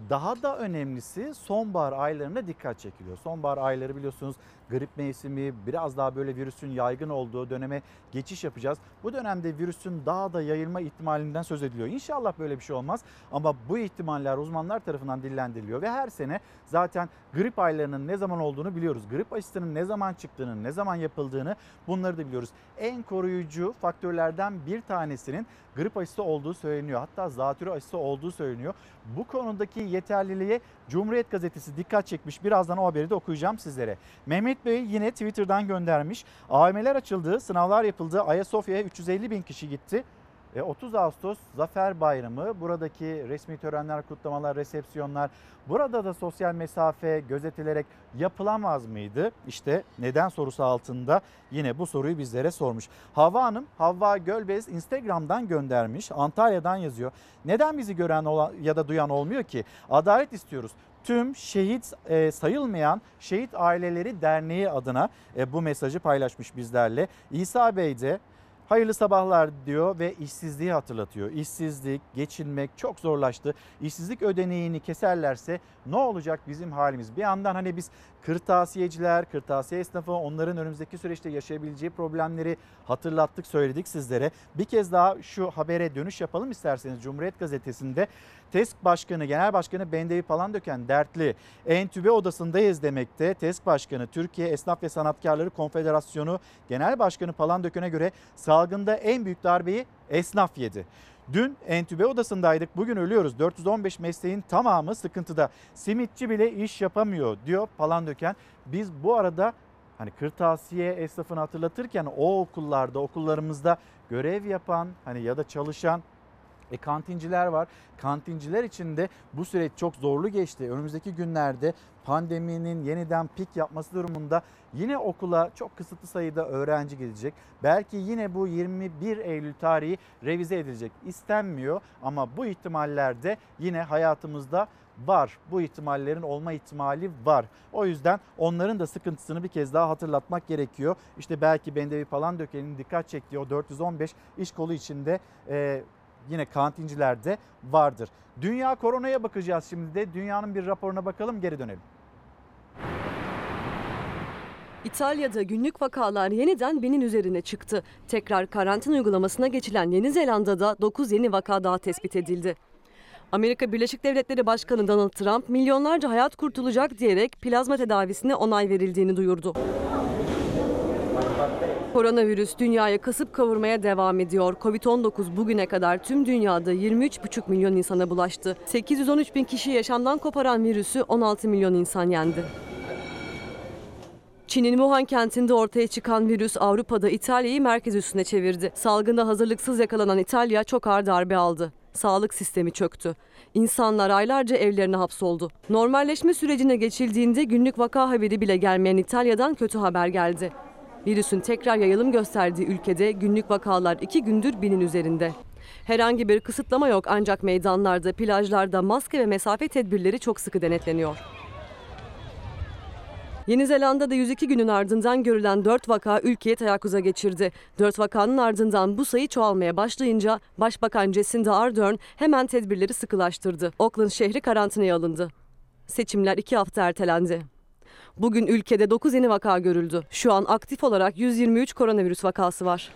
Daha da önemlisi sonbahar aylarına dikkat çekiliyor. Sonbahar ayları biliyorsunuz grip mevsimi biraz daha böyle virüsün yaygın olduğu döneme geçiş yapacağız. Bu dönemde virüsün daha da yayılma ihtimalinden söz ediliyor. İnşallah böyle bir şey olmaz ama bu ihtimaller uzmanlar tarafından dillendiriliyor ve her sene zaten grip aylarının ne zaman olduğunu biliyoruz. Grip aşısının ne zaman çıktığını, ne zaman yapıldığını bunları da biliyoruz. En koruyucu faktörlerden bir tanesinin grip aşısı olduğu söyleniyor. Hatta zatürre aşısı olduğu söyleniyor. Bu konudaki yeterliliğe Cumhuriyet Gazetesi dikkat çekmiş. Birazdan o haberi de okuyacağım sizlere. Mehmet Bey yine Twitter'dan göndermiş. AVM'ler açıldı, sınavlar yapıldı. Ayasofya'ya 350 bin kişi gitti. E, 30 Ağustos Zafer Bayramı. Buradaki resmi törenler, kutlamalar, resepsiyonlar burada da sosyal mesafe gözetilerek yapılamaz mıydı? İşte neden sorusu altında yine bu soruyu bizlere sormuş. Havva Hanım, Havva Gölbez Instagram'dan göndermiş. Antalya'dan yazıyor. Neden bizi gören olan ya da duyan olmuyor ki? Adalet istiyoruz tüm şehit e, sayılmayan Şehit Aileleri Derneği adına e, bu mesajı paylaşmış bizlerle. İsa Bey de Hayırlı sabahlar diyor ve işsizliği hatırlatıyor. İşsizlik, geçinmek çok zorlaştı. İşsizlik ödeneğini keserlerse ne olacak bizim halimiz? Bir yandan hani biz kırtasiyeciler, kırtasiye esnafı onların önümüzdeki süreçte yaşayabileceği problemleri hatırlattık, söyledik sizlere. Bir kez daha şu habere dönüş yapalım isterseniz Cumhuriyet Gazetesi'nde TESK Başkanı, Genel Başkanı Bendevi Palandöken dertli. Entübe odasındayız demekte. TESK Başkanı, Türkiye Esnaf ve Sanatkarları Konfederasyonu Genel Başkanı Palandöken'e göre salgında en büyük darbeyi esnaf yedi. Dün entübe odasındaydık. Bugün ölüyoruz. 415 mesleğin tamamı sıkıntıda. Simitçi bile iş yapamıyor diyor Palandöken. Biz bu arada hani kırtasiye esnafını hatırlatırken o okullarda, okullarımızda görev yapan hani ya da çalışan e, kantinciler var. Kantinciler için de bu süreç çok zorlu geçti. Önümüzdeki günlerde pandeminin yeniden pik yapması durumunda yine okula çok kısıtlı sayıda öğrenci gelecek. Belki yine bu 21 Eylül tarihi revize edilecek. İstenmiyor ama bu ihtimaller de yine hayatımızda var. Bu ihtimallerin olma ihtimali var. O yüzden onların da sıkıntısını bir kez daha hatırlatmak gerekiyor. İşte belki Bendevi Palandöken'in dikkat çektiği o 415 iş kolu içinde e, yine kantincilerde vardır. Dünya koronaya bakacağız şimdi de. Dünyanın bir raporuna bakalım geri dönelim. İtalya'da günlük vakalar yeniden binin üzerine çıktı. Tekrar karantina uygulamasına geçilen Yeni Zelanda'da 9 yeni vaka daha tespit edildi. Amerika Birleşik Devletleri Başkanı Donald Trump milyonlarca hayat kurtulacak diyerek plazma tedavisine onay verildiğini duyurdu. Koronavirüs dünyayı kasıp kavurmaya devam ediyor. Covid-19 bugüne kadar tüm dünyada 23,5 milyon insana bulaştı. 813 bin kişi yaşamdan koparan virüsü 16 milyon insan yendi. Çin'in Wuhan kentinde ortaya çıkan virüs Avrupa'da İtalya'yı merkez üstüne çevirdi. Salgında hazırlıksız yakalanan İtalya çok ağır darbe aldı. Sağlık sistemi çöktü. İnsanlar aylarca evlerine hapsoldu. Normalleşme sürecine geçildiğinde günlük vaka haberi bile gelmeyen İtalya'dan kötü haber geldi. Virüsün tekrar yayılım gösterdiği ülkede günlük vakalar iki gündür binin üzerinde. Herhangi bir kısıtlama yok ancak meydanlarda, plajlarda maske ve mesafe tedbirleri çok sıkı denetleniyor. Yeni Zelanda'da 102 günün ardından görülen 4 vaka ülkeye teyakkuza geçirdi. 4 vakanın ardından bu sayı çoğalmaya başlayınca Başbakan Jacinda Ardern hemen tedbirleri sıkılaştırdı. Auckland şehri karantinaya alındı. Seçimler 2 hafta ertelendi. Bugün ülkede 9 yeni vaka görüldü. Şu an aktif olarak 123 koronavirüs vakası var.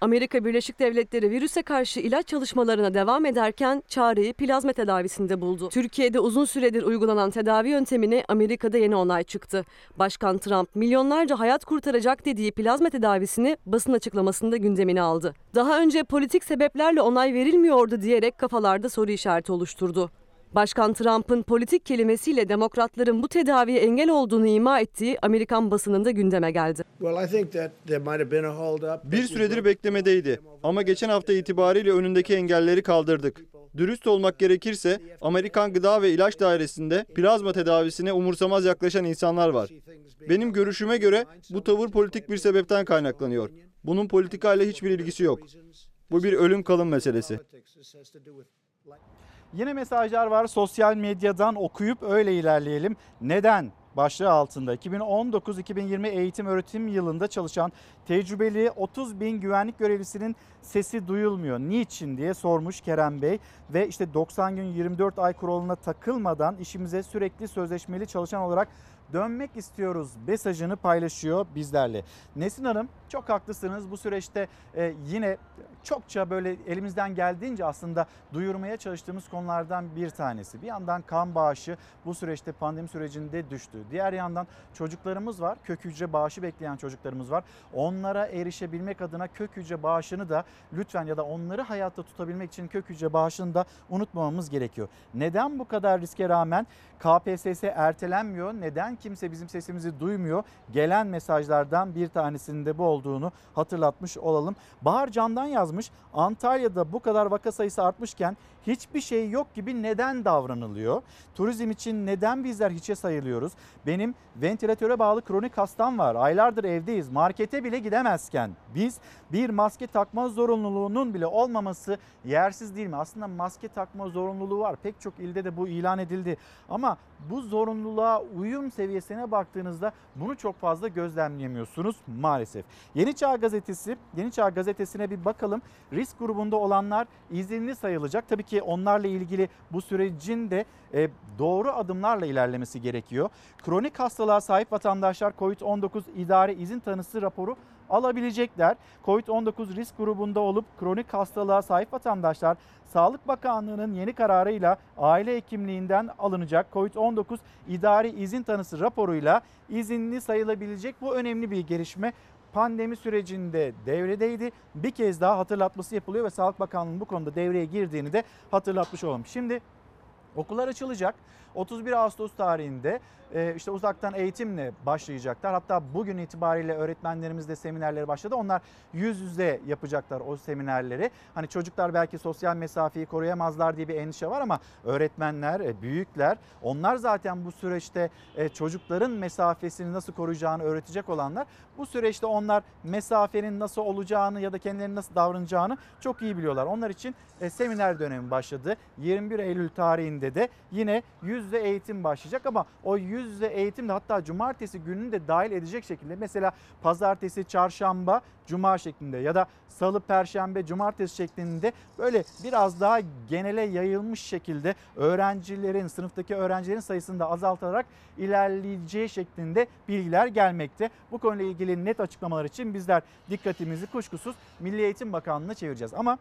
Amerika Birleşik Devletleri virüse karşı ilaç çalışmalarına devam ederken çareyi plazma tedavisinde buldu. Türkiye'de uzun süredir uygulanan tedavi yöntemine Amerika'da yeni onay çıktı. Başkan Trump milyonlarca hayat kurtaracak dediği plazma tedavisini basın açıklamasında gündemine aldı. Daha önce politik sebeplerle onay verilmiyordu diyerek kafalarda soru işareti oluşturdu. Başkan Trump'ın politik kelimesiyle demokratların bu tedaviye engel olduğunu ima ettiği Amerikan basınında gündeme geldi. Bir süredir beklemedeydi ama geçen hafta itibariyle önündeki engelleri kaldırdık. Dürüst olmak gerekirse Amerikan Gıda ve İlaç Dairesi'nde plazma tedavisine umursamaz yaklaşan insanlar var. Benim görüşüme göre bu tavır politik bir sebepten kaynaklanıyor. Bunun politikayla hiçbir ilgisi yok. Bu bir ölüm kalım meselesi. Yine mesajlar var sosyal medyadan okuyup öyle ilerleyelim. Neden başlığı altında 2019-2020 eğitim öğretim yılında çalışan tecrübeli 30 bin güvenlik görevlisinin sesi duyulmuyor. Niçin diye sormuş Kerem Bey ve işte 90 gün 24 ay kuralına takılmadan işimize sürekli sözleşmeli çalışan olarak dönmek istiyoruz mesajını paylaşıyor bizlerle. Nesin Hanım çok haklısınız bu süreçte e, yine çokça böyle elimizden geldiğince aslında duyurmaya çalıştığımız konulardan bir tanesi. Bir yandan kan bağışı bu süreçte pandemi sürecinde düştü. Diğer yandan çocuklarımız var kök hücre bağışı bekleyen çocuklarımız var. Onlara erişebilmek adına kök hücre bağışını da lütfen ya da onları hayatta tutabilmek için kök hücre bağışını da unutmamamız gerekiyor. Neden bu kadar riske rağmen KPSS ertelenmiyor? Neden kimse bizim sesimizi duymuyor? Gelen mesajlardan bir tanesinde bu olduğunu hatırlatmış olalım. Bahar Can'dan yazmış. Antalya'da bu kadar vaka sayısı artmışken hiçbir şey yok gibi neden davranılıyor? Turizm için neden bizler hiçe sayılıyoruz? Benim ventilatöre bağlı kronik hastam var. Aylardır evdeyiz. Markete bile gidemezken biz bir maske takma zorunluluğunun bile olmaması yersiz değil mi? Aslında maske takma zorunluluğu var. Pek çok ilde de bu ilan edildi. Ama bu zorunluluğa uyum seviyesine baktığınızda bunu çok fazla gözlemleyemiyorsunuz maalesef. Yeni Çağ Gazetesi, Yeni Çağ Gazetesi'ne bir bakalım. Risk grubunda olanlar izinli sayılacak. Tabii ki onlarla ilgili bu sürecin de e, doğru adımlarla ilerlemesi gerekiyor. Kronik hastalığa sahip vatandaşlar COVID-19 idare izin tanısı raporu alabilecekler. Covid-19 risk grubunda olup kronik hastalığa sahip vatandaşlar Sağlık Bakanlığı'nın yeni kararıyla aile hekimliğinden alınacak Covid-19 idari izin tanısı raporuyla izinli sayılabilecek. Bu önemli bir gelişme pandemi sürecinde devredeydi. Bir kez daha hatırlatması yapılıyor ve Sağlık Bakanlığı'nın bu konuda devreye girdiğini de hatırlatmış olalım. Şimdi okullar açılacak. 31 Ağustos tarihinde e, işte uzaktan eğitimle başlayacaklar. Hatta bugün itibariyle öğretmenlerimiz de seminerleri başladı. Onlar yüz yüze yapacaklar o seminerleri. Hani çocuklar belki sosyal mesafeyi koruyamazlar diye bir endişe var ama öğretmenler, e, büyükler onlar zaten bu süreçte e, çocukların mesafesini nasıl koruyacağını öğretecek olanlar. Bu süreçte onlar mesafenin nasıl olacağını ya da kendilerinin nasıl davranacağını çok iyi biliyorlar. Onlar için seminer dönemi başladı. 21 Eylül tarihinde de yine yüz yüze eğitim başlayacak ama o yüz yüze eğitim de hatta cumartesi gününü de dahil edecek şekilde mesela pazartesi, çarşamba, cuma şeklinde ya da salı, perşembe, cumartesi şeklinde böyle biraz daha genele yayılmış şekilde öğrencilerin, sınıftaki öğrencilerin sayısını da azaltarak ilerleyeceği şeklinde bilgiler gelmekte. Bu konuyla ilgili net açıklamalar için bizler dikkatimizi kuşkusuz Milli Eğitim Bakanlığı'na çevireceğiz. Ama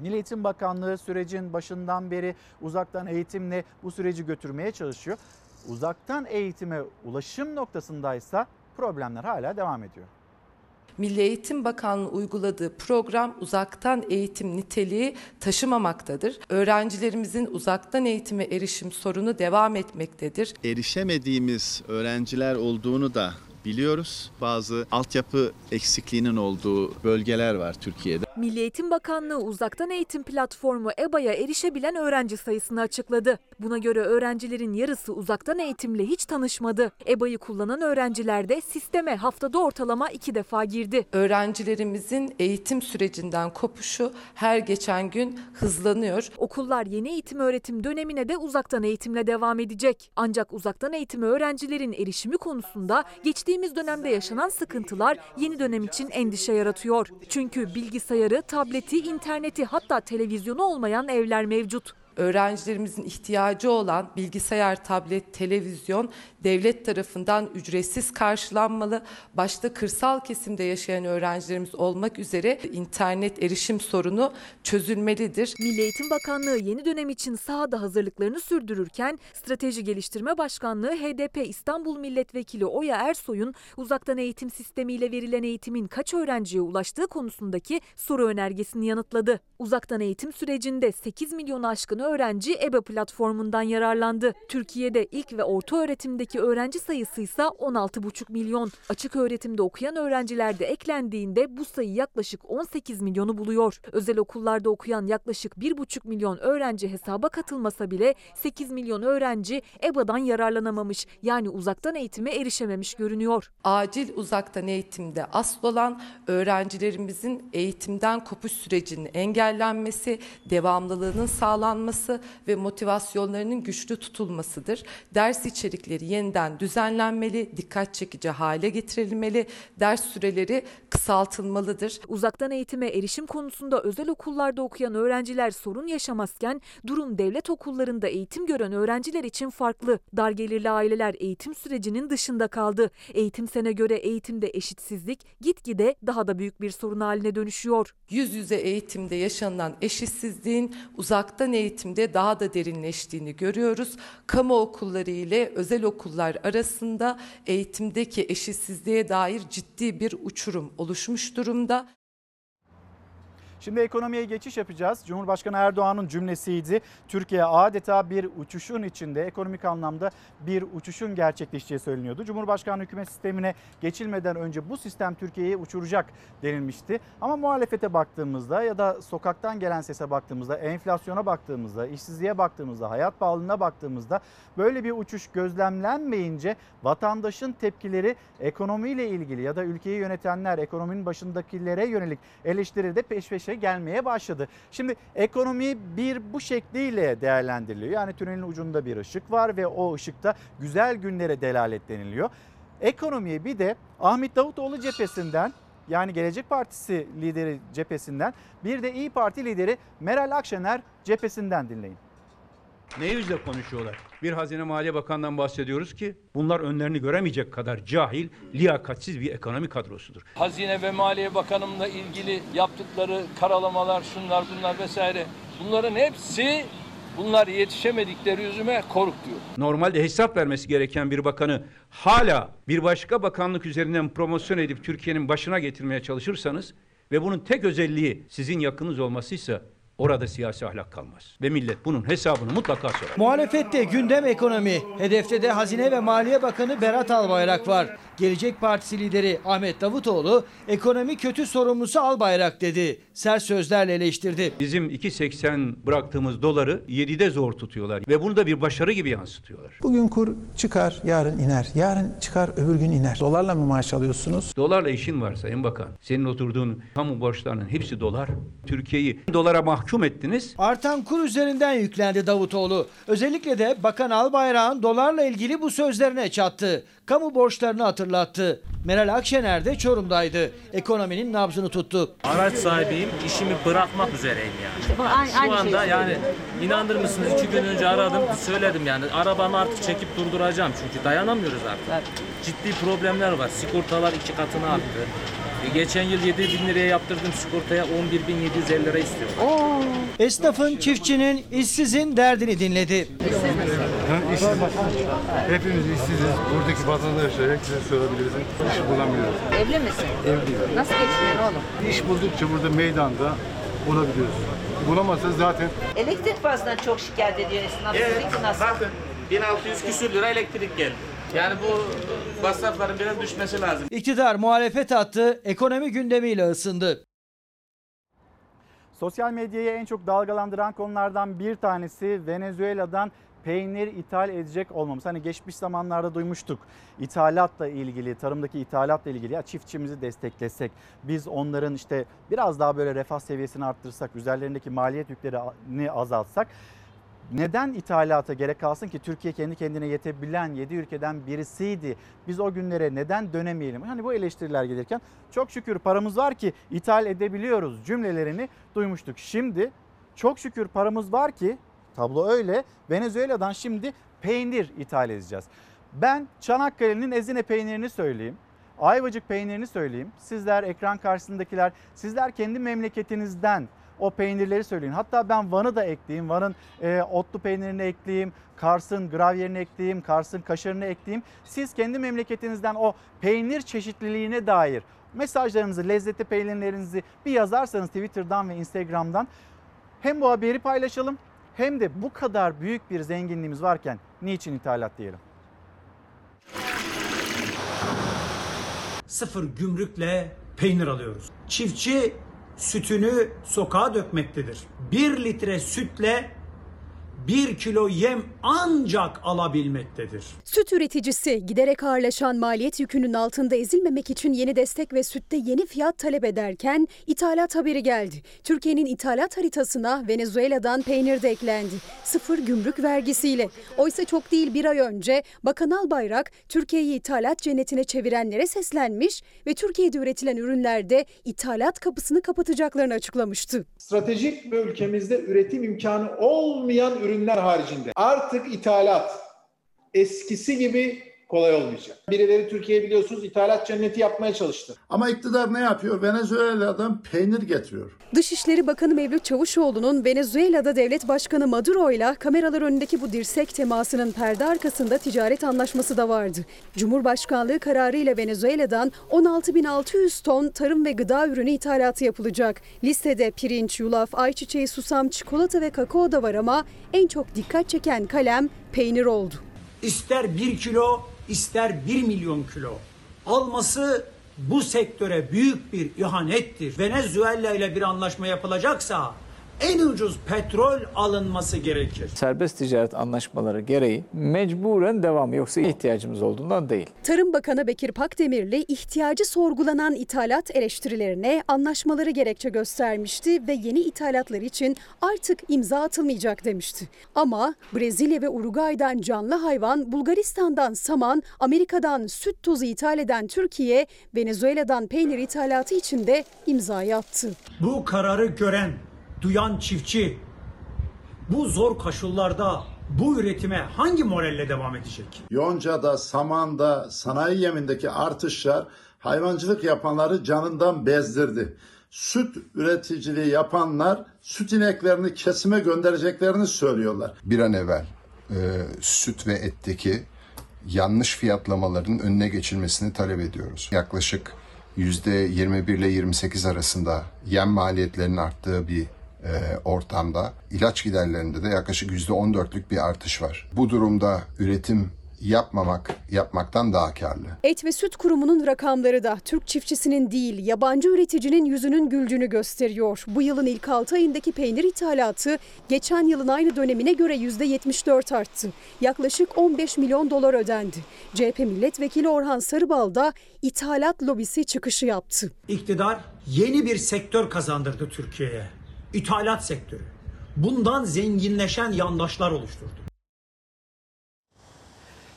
Milli Eğitim Bakanlığı sürecin başından beri uzaktan eğitimle bu süreci götürmeye çalışıyor. Uzaktan eğitime ulaşım noktasındaysa problemler hala devam ediyor. Milli Eğitim Bakanlığı uyguladığı program uzaktan eğitim niteliği taşımamaktadır. Öğrencilerimizin uzaktan eğitime erişim sorunu devam etmektedir. Erişemediğimiz öğrenciler olduğunu da biliyoruz. Bazı altyapı eksikliğinin olduğu bölgeler var Türkiye'de. Milli Eğitim Bakanlığı uzaktan eğitim platformu EBA'ya erişebilen öğrenci sayısını açıkladı. Buna göre öğrencilerin yarısı uzaktan eğitimle hiç tanışmadı. EBA'yı kullanan öğrenciler de sisteme haftada ortalama iki defa girdi. Öğrencilerimizin eğitim sürecinden kopuşu her geçen gün hızlanıyor. Okullar yeni eğitim öğretim dönemine de uzaktan eğitimle devam edecek. Ancak uzaktan eğitime öğrencilerin erişimi konusunda geçtiğimiz dönemde yaşanan sıkıntılar yeni dönem için endişe yaratıyor. Çünkü bilgisayarı, tableti, interneti hatta televizyonu olmayan evler mevcut öğrencilerimizin ihtiyacı olan bilgisayar, tablet, televizyon devlet tarafından ücretsiz karşılanmalı. Başta kırsal kesimde yaşayan öğrencilerimiz olmak üzere internet erişim sorunu çözülmelidir. Milli Eğitim Bakanlığı yeni dönem için sahada hazırlıklarını sürdürürken Strateji Geliştirme Başkanlığı HDP İstanbul Milletvekili Oya Ersoy'un uzaktan eğitim sistemiyle verilen eğitimin kaç öğrenciye ulaştığı konusundaki soru önergesini yanıtladı. Uzaktan eğitim sürecinde 8 milyon aşkın öğrenci EBA platformundan yararlandı. Türkiye'de ilk ve orta öğretimdeki öğrenci sayısı ise 16,5 milyon. Açık öğretimde okuyan öğrenciler de eklendiğinde bu sayı yaklaşık 18 milyonu buluyor. Özel okullarda okuyan yaklaşık 1,5 milyon öğrenci hesaba katılmasa bile 8 milyon öğrenci EBA'dan yararlanamamış yani uzaktan eğitime erişememiş görünüyor. Acil uzaktan eğitimde asıl olan öğrencilerimizin eğitimden kopuş sürecinin engellenmesi, devamlılığının sağlanması ve motivasyonlarının güçlü tutulmasıdır. Ders içerikleri yeniden düzenlenmeli, dikkat çekici hale getirilmeli, ders süreleri kısaltılmalıdır. Uzaktan eğitime erişim konusunda özel okullarda okuyan öğrenciler sorun yaşamazken durum devlet okullarında eğitim gören öğrenciler için farklı. Dar gelirli aileler eğitim sürecinin dışında kaldı. Eğitim sene göre eğitimde eşitsizlik gitgide daha da büyük bir sorun haline dönüşüyor. Yüz yüze eğitimde yaşanan eşitsizliğin uzaktan eğitimde daha da derinleştiğini görüyoruz. Kamu okulları ile özel okullar arasında eğitimdeki eşitsizliğe dair ciddi bir uçurum oluşmuş durumda. Şimdi ekonomiye geçiş yapacağız. Cumhurbaşkanı Erdoğan'ın cümlesiydi. Türkiye adeta bir uçuşun içinde, ekonomik anlamda bir uçuşun gerçekleşeceği söyleniyordu. Cumhurbaşkanı hükümet sistemine geçilmeden önce bu sistem Türkiye'yi uçuracak denilmişti. Ama muhalefete baktığımızda ya da sokaktan gelen sese baktığımızda, enflasyona baktığımızda, işsizliğe baktığımızda, hayat pahalılığına baktığımızda böyle bir uçuş gözlemlenmeyince vatandaşın tepkileri ekonomiyle ilgili ya da ülkeyi yönetenler, ekonominin başındakilere yönelik eleştiri de peş peşe gelmeye başladı. Şimdi ekonomi bir bu şekliyle değerlendiriliyor. Yani tünelin ucunda bir ışık var ve o ışıkta güzel günlere delalet deniliyor. Ekonomiye bir de Ahmet Davutoğlu cephesinden yani Gelecek Partisi lideri cephesinden bir de İyi Parti lideri Meral Akşener cephesinden dinleyin. Ne yüzle konuşuyorlar? Bir Hazine Maliye Bakanı'ndan bahsediyoruz ki bunlar önlerini göremeyecek kadar cahil, liyakatsiz bir ekonomi kadrosudur. Hazine ve Maliye Bakanımla ilgili yaptıkları karalamalar, şunlar bunlar vesaire. Bunların hepsi bunlar yetişemedikleri yüzüme kork diyor. Normalde hesap vermesi gereken bir bakanı hala bir başka bakanlık üzerinden promosyon edip Türkiye'nin başına getirmeye çalışırsanız ve bunun tek özelliği sizin yakınız olmasıysa orada siyasi ahlak kalmaz. Ve millet bunun hesabını mutlaka sorar. Muhalefette gündem ekonomi. Hedefte de Hazine ve Maliye Bakanı Berat Albayrak var. Gelecek Partisi lideri Ahmet Davutoğlu ekonomi kötü sorumlusu Albayrak dedi. Sert sözlerle eleştirdi. Bizim 2.80 bıraktığımız doları 7'de zor tutuyorlar ve bunu da bir başarı gibi yansıtıyorlar. Bugün kur çıkar, yarın iner. Yarın çıkar, öbür gün iner. Dolarla mı maaş alıyorsunuz? Dolarla işin var Sayın Bakan. Senin oturduğun kamu borçlarının hepsi dolar. Türkiye'yi dolara mahkum ettiniz. Artan kur üzerinden yüklendi Davutoğlu. Özellikle de Bakan Albayrak'ın dolarla ilgili bu sözlerine çattı. Kamu borçlarını hatırlattı. Meral Akşener de Çorum'daydı. Ekonominin nabzını tuttu. Araç sahibiyim, işimi bırakmak üzereyim yani. Bu aynı- Şu aynı anda şeyi yani inanır mısınız iki gün önce aradım, söyledim yani arabamı artık çekip durduracağım çünkü dayanamıyoruz artık. Ciddi problemler var. Sigortalar iki katını arttı. E, Geçen yıl 7 bin liraya yaptırdım sigortaya 11.750 lira istiyor. Esnafın, çiftçinin, işsizin derdini dinledi. Hepimiz işsiziz. Buradaki vatandaşlara size sorabiliriz. İş bulamıyoruz. Evli misin? Evliyim. Nasıl geçiniyorsun oğlum? İş buldukça burada meydanda bulabiliyoruz. Bulamazsa zaten Elektrik parasından çok şikayet ediyor esnaf. Sizinki nasıl? bakın 1600 küsür lira elektrik geldi. Yani bu masrafların biraz düşmesi lazım. İktidar muhalefet attı, ekonomi gündemiyle ısındı. Sosyal medyayı en çok dalgalandıran konulardan bir tanesi Venezuela'dan peynir ithal edecek olmamız. Hani geçmiş zamanlarda duymuştuk. İthalatla ilgili, tarımdaki ithalatla ilgili ya çiftçimizi desteklesek, biz onların işte biraz daha böyle refah seviyesini arttırsak, üzerlerindeki maliyet yüklerini azaltsak neden ithalata gerek kalsın ki Türkiye kendi kendine yetebilen 7 ülkeden birisiydi. Biz o günlere neden dönemeyelim? Hani bu eleştiriler gelirken çok şükür paramız var ki ithal edebiliyoruz cümlelerini duymuştuk. Şimdi çok şükür paramız var ki tablo öyle. Venezuela'dan şimdi peynir ithal edeceğiz. Ben Çanakkale'nin ezine peynirini söyleyeyim. Ayvacık peynirini söyleyeyim. Sizler ekran karşısındakiler sizler kendi memleketinizden o peynirleri söyleyin. Hatta ben Van'ı da ekleyeyim. Van'ın e, otlu peynirini ekleyeyim. Kars'ın gravyerini ekleyeyim. Kars'ın kaşarını ekleyeyim. Siz kendi memleketinizden o peynir çeşitliliğine dair mesajlarınızı, lezzetli peynirlerinizi bir yazarsanız Twitter'dan ve Instagram'dan hem bu haberi paylaşalım hem de bu kadar büyük bir zenginliğimiz varken niçin ithalat diyelim? sıfır gümrükle peynir alıyoruz. Çiftçi sütünü sokağa dökmektedir. Bir litre sütle 1 kilo yem ancak alabilmektedir. Süt üreticisi giderek ağırlaşan maliyet yükünün altında ezilmemek için yeni destek ve sütte yeni fiyat talep ederken ithalat haberi geldi. Türkiye'nin ithalat haritasına Venezuela'dan peynir de eklendi. Sıfır gümrük vergisiyle. Oysa çok değil bir ay önce Bakan Albayrak Türkiye'yi ithalat cennetine çevirenlere seslenmiş ve Türkiye'de üretilen ürünlerde ithalat kapısını kapatacaklarını açıklamıştı. Stratejik ve ülkemizde üretim imkanı olmayan ürünler haricinde. Artık ithalat eskisi gibi kolay olmayacak. Birileri Türkiye biliyorsunuz ithalat cenneti yapmaya çalıştı. Ama iktidar ne yapıyor? Venezuela'dan peynir getiriyor. Dışişleri Bakanı Mevlüt Çavuşoğlu'nun Venezuela'da Devlet Başkanı Maduro ile kameralar önündeki bu dirsek temasının perde arkasında ticaret anlaşması da vardı. Cumhurbaşkanlığı kararıyla Venezuela'dan 16.600 ton tarım ve gıda ürünü ithalatı yapılacak. Listede pirinç, yulaf, ayçiçeği, susam, çikolata ve kakao da var ama en çok dikkat çeken kalem peynir oldu. İster 1 kilo, ister 1 milyon kilo. Alması bu sektöre büyük bir ihanettir. Venezuela ile bir anlaşma yapılacaksa en ucuz petrol alınması gerekir. Serbest ticaret anlaşmaları gereği mecburen devam yoksa ihtiyacımız olduğundan değil. Tarım Bakanı Bekir Pakdemirli ihtiyacı sorgulanan ithalat eleştirilerine anlaşmaları gerekçe göstermişti ve yeni ithalatlar için artık imza atılmayacak demişti. Ama Brezilya ve Uruguay'dan canlı hayvan, Bulgaristan'dan saman, Amerika'dan süt tozu ithal eden Türkiye, Venezuela'dan peynir ithalatı için de imzayı attı. Bu kararı gören, duyan çiftçi bu zor koşullarda bu üretime hangi moralle devam edecek? Yonca'da, Saman'da, sanayi yemindeki artışlar hayvancılık yapanları canından bezdirdi. Süt üreticiliği yapanlar süt ineklerini kesime göndereceklerini söylüyorlar. Bir an evvel e, süt ve etteki yanlış fiyatlamaların önüne geçilmesini talep ediyoruz. Yaklaşık %21 ile 28 arasında yem maliyetlerinin arttığı bir ortamda ilaç giderlerinde de yaklaşık %14'lük bir artış var. Bu durumda üretim yapmamak yapmaktan daha karlı. Et ve Süt Kurumu'nun rakamları da Türk çiftçisinin değil yabancı üreticinin yüzünün güldüğünü gösteriyor. Bu yılın ilk 6 ayındaki peynir ithalatı geçen yılın aynı dönemine göre %74 arttı. Yaklaşık 15 milyon dolar ödendi. CHP milletvekili Orhan Sarıbal da ithalat lobisi çıkışı yaptı. İktidar yeni bir sektör kazandırdı Türkiye'ye. İthalat sektörü. Bundan zenginleşen yandaşlar oluşturdu.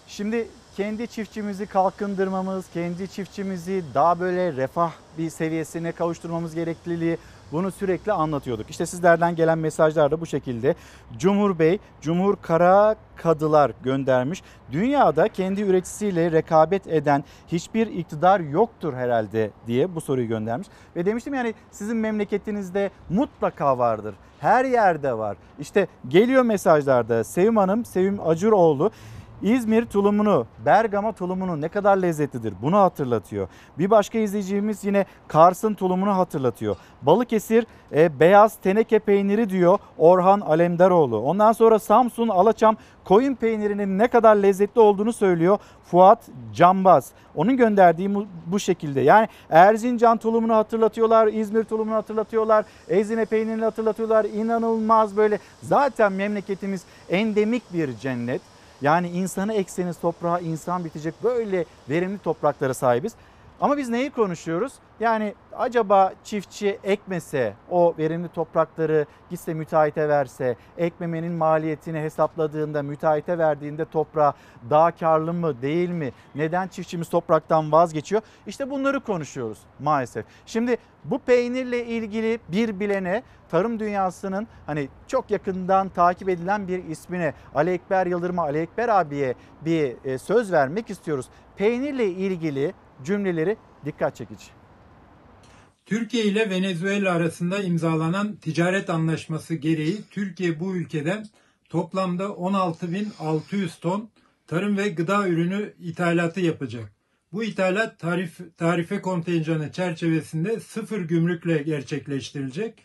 Şimdi kendi çiftçimizi kalkındırmamız, kendi çiftçimizi daha böyle refah bir seviyesine kavuşturmamız gerekliliği bunu sürekli anlatıyorduk. İşte sizlerden gelen mesajlar da bu şekilde. Cumhur Bey, Cumhur Kara Kadılar göndermiş. Dünyada kendi üreticisiyle rekabet eden hiçbir iktidar yoktur herhalde diye bu soruyu göndermiş. Ve demiştim yani sizin memleketinizde mutlaka vardır. Her yerde var. İşte geliyor mesajlarda Sevim Hanım, Sevim Acuroğlu İzmir tulumunu, Bergama tulumunu ne kadar lezzetlidir bunu hatırlatıyor. Bir başka izleyicimiz yine Kars'ın tulumunu hatırlatıyor. Balıkesir e, beyaz teneke peyniri diyor Orhan Alemdaroğlu. Ondan sonra Samsun Alaçam koyun peynirinin ne kadar lezzetli olduğunu söylüyor Fuat Cambaz. Onun gönderdiği bu, şekilde. Yani Erzincan tulumunu hatırlatıyorlar, İzmir tulumunu hatırlatıyorlar, Ezine peynirini hatırlatıyorlar. İnanılmaz böyle. Zaten memleketimiz endemik bir cennet. Yani insanı ekseniz toprağa insan bitecek böyle verimli topraklara sahibiz. Ama biz neyi konuşuyoruz? Yani acaba çiftçi ekmese o verimli toprakları gitse müteahhite verse ekmemenin maliyetini hesapladığında müteahhite verdiğinde toprağa daha karlı mı değil mi? Neden çiftçimiz topraktan vazgeçiyor? İşte bunları konuşuyoruz maalesef. Şimdi bu peynirle ilgili bir bilene tarım dünyasının hani çok yakından takip edilen bir ismine Ali Ekber Yıldırım'a Ali Ekber abiye bir e, söz vermek istiyoruz. Peynirle ilgili cümleleri dikkat çekici. Türkiye ile Venezuela arasında imzalanan ticaret anlaşması gereği Türkiye bu ülkeden toplamda 16.600 ton tarım ve gıda ürünü ithalatı yapacak. Bu ithalat tarif, tarife kontenjanı çerçevesinde sıfır gümrükle gerçekleştirilecek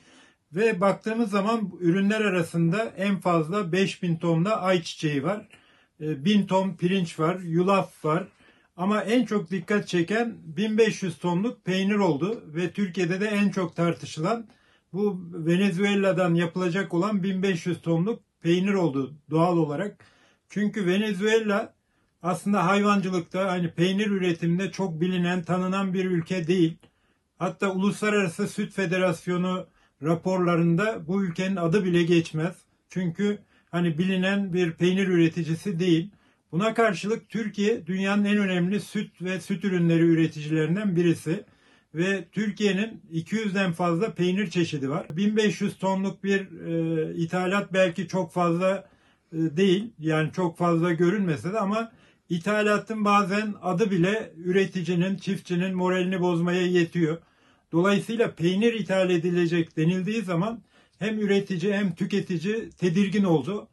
ve baktığımız zaman ürünler arasında en fazla 5000 tonda ayçiçeği var, 1000 ton pirinç var, yulaf var, ama en çok dikkat çeken 1500 tonluk peynir oldu ve Türkiye'de de en çok tartışılan bu Venezuela'dan yapılacak olan 1500 tonluk peynir oldu doğal olarak. Çünkü Venezuela aslında hayvancılıkta hani peynir üretiminde çok bilinen, tanınan bir ülke değil. Hatta Uluslararası Süt Federasyonu raporlarında bu ülkenin adı bile geçmez. Çünkü hani bilinen bir peynir üreticisi değil. Buna karşılık Türkiye dünyanın en önemli süt ve süt ürünleri üreticilerinden birisi ve Türkiye'nin 200'den fazla peynir çeşidi var. 1500 tonluk bir e, ithalat belki çok fazla e, değil. Yani çok fazla görünmese de ama ithalatın bazen adı bile üreticinin, çiftçinin moralini bozmaya yetiyor. Dolayısıyla peynir ithal edilecek denildiği zaman hem üretici hem tüketici tedirgin oldu.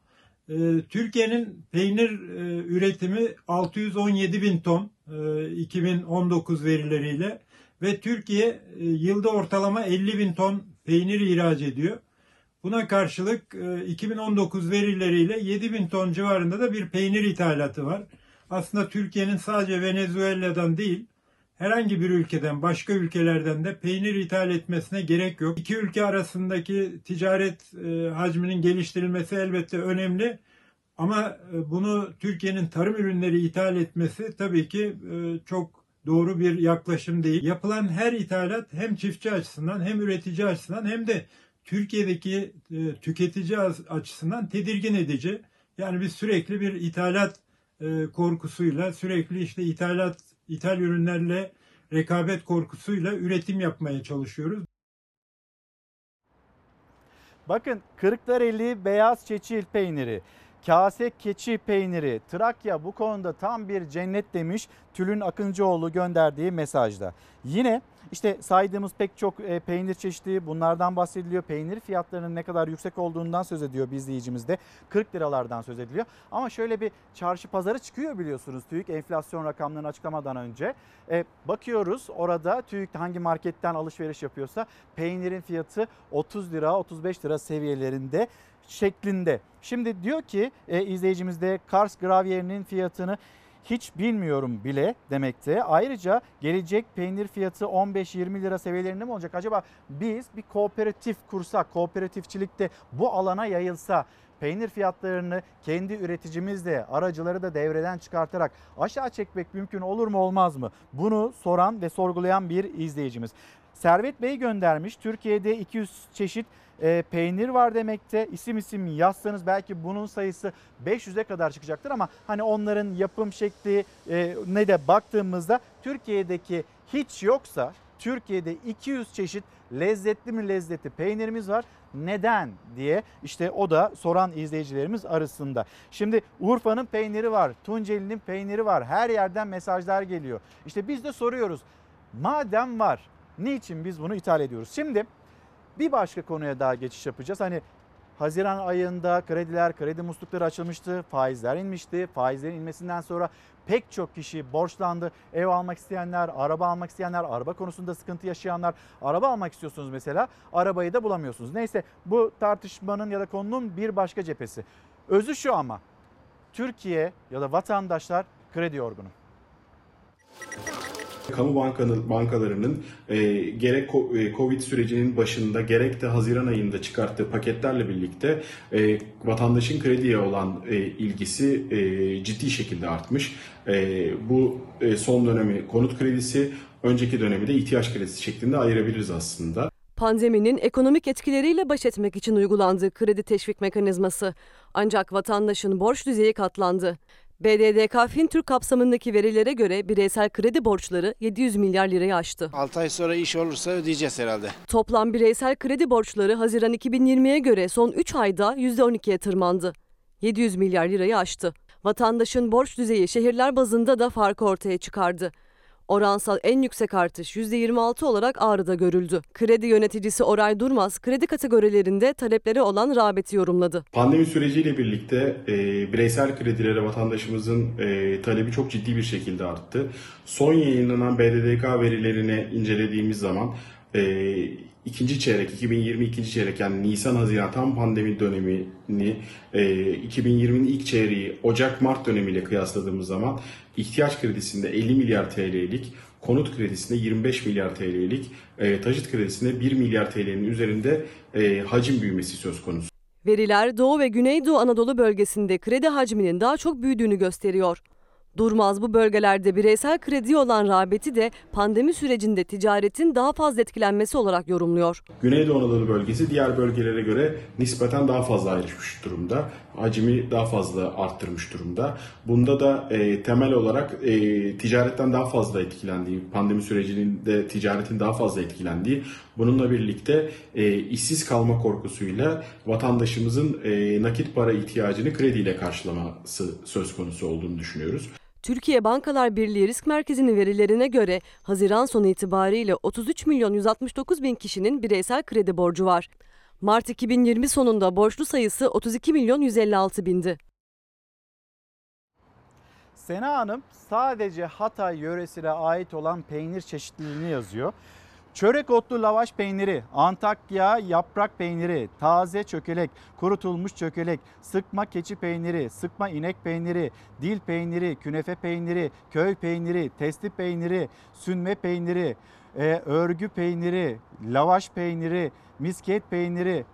Ee, Türkiye'nin peynir e, üretimi 617 bin ton e, 2019 verileriyle ve Türkiye e, yılda ortalama 50 bin ton peynir ihraç ediyor. Buna karşılık e, 2019 verileriyle 7 bin ton civarında da bir peynir ithalatı var. Aslında Türkiye'nin sadece Venezuela'dan değil herhangi bir ülkeden, başka ülkelerden de peynir ithal etmesine gerek yok. İki ülke arasındaki ticaret e, hacminin geliştirilmesi elbette önemli. Ama e, bunu Türkiye'nin tarım ürünleri ithal etmesi tabii ki e, çok doğru bir yaklaşım değil. Yapılan her ithalat hem çiftçi açısından hem üretici açısından hem de Türkiye'deki tüketici açısından tedirgin edici. Yani biz sürekli bir ithalat korkusuyla, sürekli işte ithalat ithal ürünlerle rekabet korkusuyla üretim yapmaya çalışıyoruz. Bakın Kırklareli beyaz çeçil peyniri, kase keçi peyniri, Trakya bu konuda tam bir cennet demiş Tülün Akıncıoğlu gönderdiği mesajda. Yine işte saydığımız pek çok e, peynir çeşidi bunlardan bahsediliyor. Peynir fiyatlarının ne kadar yüksek olduğundan söz ediyor bir izleyicimiz de. 40 liralardan söz ediliyor. Ama şöyle bir çarşı pazarı çıkıyor biliyorsunuz TÜİK enflasyon rakamlarını açıklamadan önce. E, bakıyoruz orada TÜİK hangi marketten alışveriş yapıyorsa peynirin fiyatı 30 lira 35 lira seviyelerinde şeklinde. Şimdi diyor ki e, izleyicimiz de Kars Gravyer'inin fiyatını hiç bilmiyorum bile demekte. Ayrıca gelecek peynir fiyatı 15-20 lira seviyelerinde mi olacak? Acaba biz bir kooperatif kursak, kooperatifçilikte bu alana yayılsa peynir fiyatlarını kendi üreticimizle aracıları da devreden çıkartarak aşağı çekmek mümkün olur mu olmaz mı? Bunu soran ve sorgulayan bir izleyicimiz. Servet Bey göndermiş. Türkiye'de 200 çeşit e, peynir var demekte. İsim isim yazsanız belki bunun sayısı 500'e kadar çıkacaktır ama hani onların yapım şekli e, ne de baktığımızda Türkiye'deki hiç yoksa Türkiye'de 200 çeşit lezzetli mi lezzetli peynirimiz var. Neden diye işte o da soran izleyicilerimiz arasında. Şimdi Urfa'nın peyniri var, Tunceli'nin peyniri var. Her yerden mesajlar geliyor. İşte biz de soruyoruz. Madem var niçin biz bunu ithal ediyoruz? Şimdi bir başka konuya daha geçiş yapacağız. Hani Haziran ayında krediler, kredi muslukları açılmıştı, faizler inmişti. Faizlerin inmesinden sonra pek çok kişi borçlandı. Ev almak isteyenler, araba almak isteyenler, araba konusunda sıkıntı yaşayanlar. Araba almak istiyorsunuz mesela, arabayı da bulamıyorsunuz. Neyse bu tartışmanın ya da konunun bir başka cephesi. Özü şu ama Türkiye ya da vatandaşlar kredi yorgunu. Kamu bankanın, bankalarının e, gerek e, Covid sürecinin başında gerek de Haziran ayında çıkarttığı paketlerle birlikte e, vatandaşın krediye olan e, ilgisi e, ciddi şekilde artmış. E, bu e, son dönemi konut kredisi, önceki dönemi de ihtiyaç kredisi şeklinde ayırabiliriz aslında. Pandeminin ekonomik etkileriyle baş etmek için uygulandığı kredi teşvik mekanizması. Ancak vatandaşın borç düzeyi katlandı. BDDK Fintürk kapsamındaki verilere göre bireysel kredi borçları 700 milyar lirayı aştı. 6 ay sonra iş olursa ödeyeceğiz herhalde. Toplam bireysel kredi borçları Haziran 2020'ye göre son 3 ayda %12'ye tırmandı. 700 milyar lirayı aştı. Vatandaşın borç düzeyi şehirler bazında da farkı ortaya çıkardı. Oransal en yüksek artış %26 olarak Ağrı'da görüldü. Kredi yöneticisi Oray Durmaz, kredi kategorilerinde talepleri olan rağbeti yorumladı. Pandemi süreciyle birlikte e, bireysel kredilere vatandaşımızın e, talebi çok ciddi bir şekilde arttı. Son yayınlanan BDDK verilerini incelediğimiz zaman e, ikinci çeyrek 2020 ikinci çeyrek yani Nisan Haziran tam pandemi dönemini e, 2020'nin ilk çeyreği Ocak Mart dönemiyle kıyasladığımız zaman ihtiyaç kredisinde 50 milyar TL'lik konut kredisinde 25 milyar TL'lik e, taşıt kredisinde 1 milyar TL'nin üzerinde e, hacim büyümesi söz konusu. Veriler Doğu ve Güneydoğu Anadolu bölgesinde kredi hacminin daha çok büyüdüğünü gösteriyor. Durmaz bu bölgelerde bireysel kredi olan rağbeti de pandemi sürecinde ticaretin daha fazla etkilenmesi olarak yorumluyor. Güneydoğu Anadolu bölgesi diğer bölgelere göre nispeten daha fazla ayrışmış durumda. Hacmi daha fazla arttırmış durumda. Bunda da e, temel olarak e, ticaretten daha fazla etkilendiği, pandemi sürecinde ticaretin daha fazla etkilendiği, bununla birlikte e, işsiz kalma korkusuyla vatandaşımızın e, nakit para ihtiyacını krediyle karşılaması söz konusu olduğunu düşünüyoruz. Türkiye Bankalar Birliği Risk Merkezi'nin verilerine göre Haziran sonu itibariyle 33 milyon 169 bin kişinin bireysel kredi borcu var. Mart 2020 sonunda borçlu sayısı 32 milyon 156 bindi. Sena Hanım sadece Hatay yöresine ait olan peynir çeşitliliğini yazıyor. Çörek otlu lavaş peyniri, Antakya yaprak peyniri, taze çökelek, kurutulmuş çökelek, sıkma keçi peyniri, sıkma inek peyniri, dil peyniri, künefe peyniri, köy peyniri, testi peyniri, sünme peyniri, e, örgü peyniri, lavaş peyniri, misket peyniri,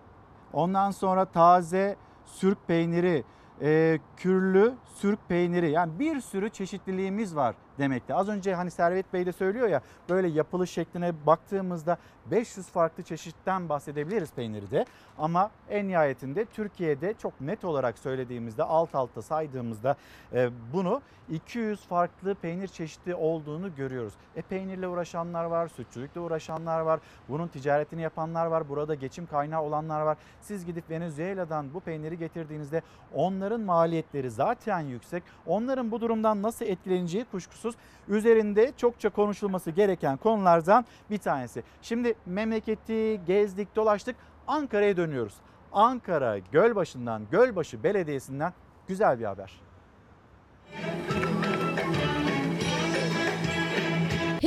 ondan sonra taze sürk peyniri, e, kürlü sürk peyniri. Yani bir sürü çeşitliliğimiz var demekti. Az önce hani Servet Bey de söylüyor ya böyle yapılış şekline baktığımızda 500 farklı çeşitten bahsedebiliriz peyniri de. Ama en nihayetinde Türkiye'de çok net olarak söylediğimizde alt alta saydığımızda e, bunu 200 farklı peynir çeşidi olduğunu görüyoruz. E peynirle uğraşanlar var, sütçülükle uğraşanlar var, bunun ticaretini yapanlar var, burada geçim kaynağı olanlar var. Siz gidip Venezuela'dan bu peyniri getirdiğinizde onların maliyetleri zaten yüksek. Onların bu durumdan nasıl etkileneceği kuşkusuz üzerinde çokça konuşulması gereken konulardan bir tanesi. Şimdi memleketi gezdik dolaştık Ankara'ya dönüyoruz. Ankara Gölbaşı'ndan Gölbaşı Belediyesi'nden güzel bir haber.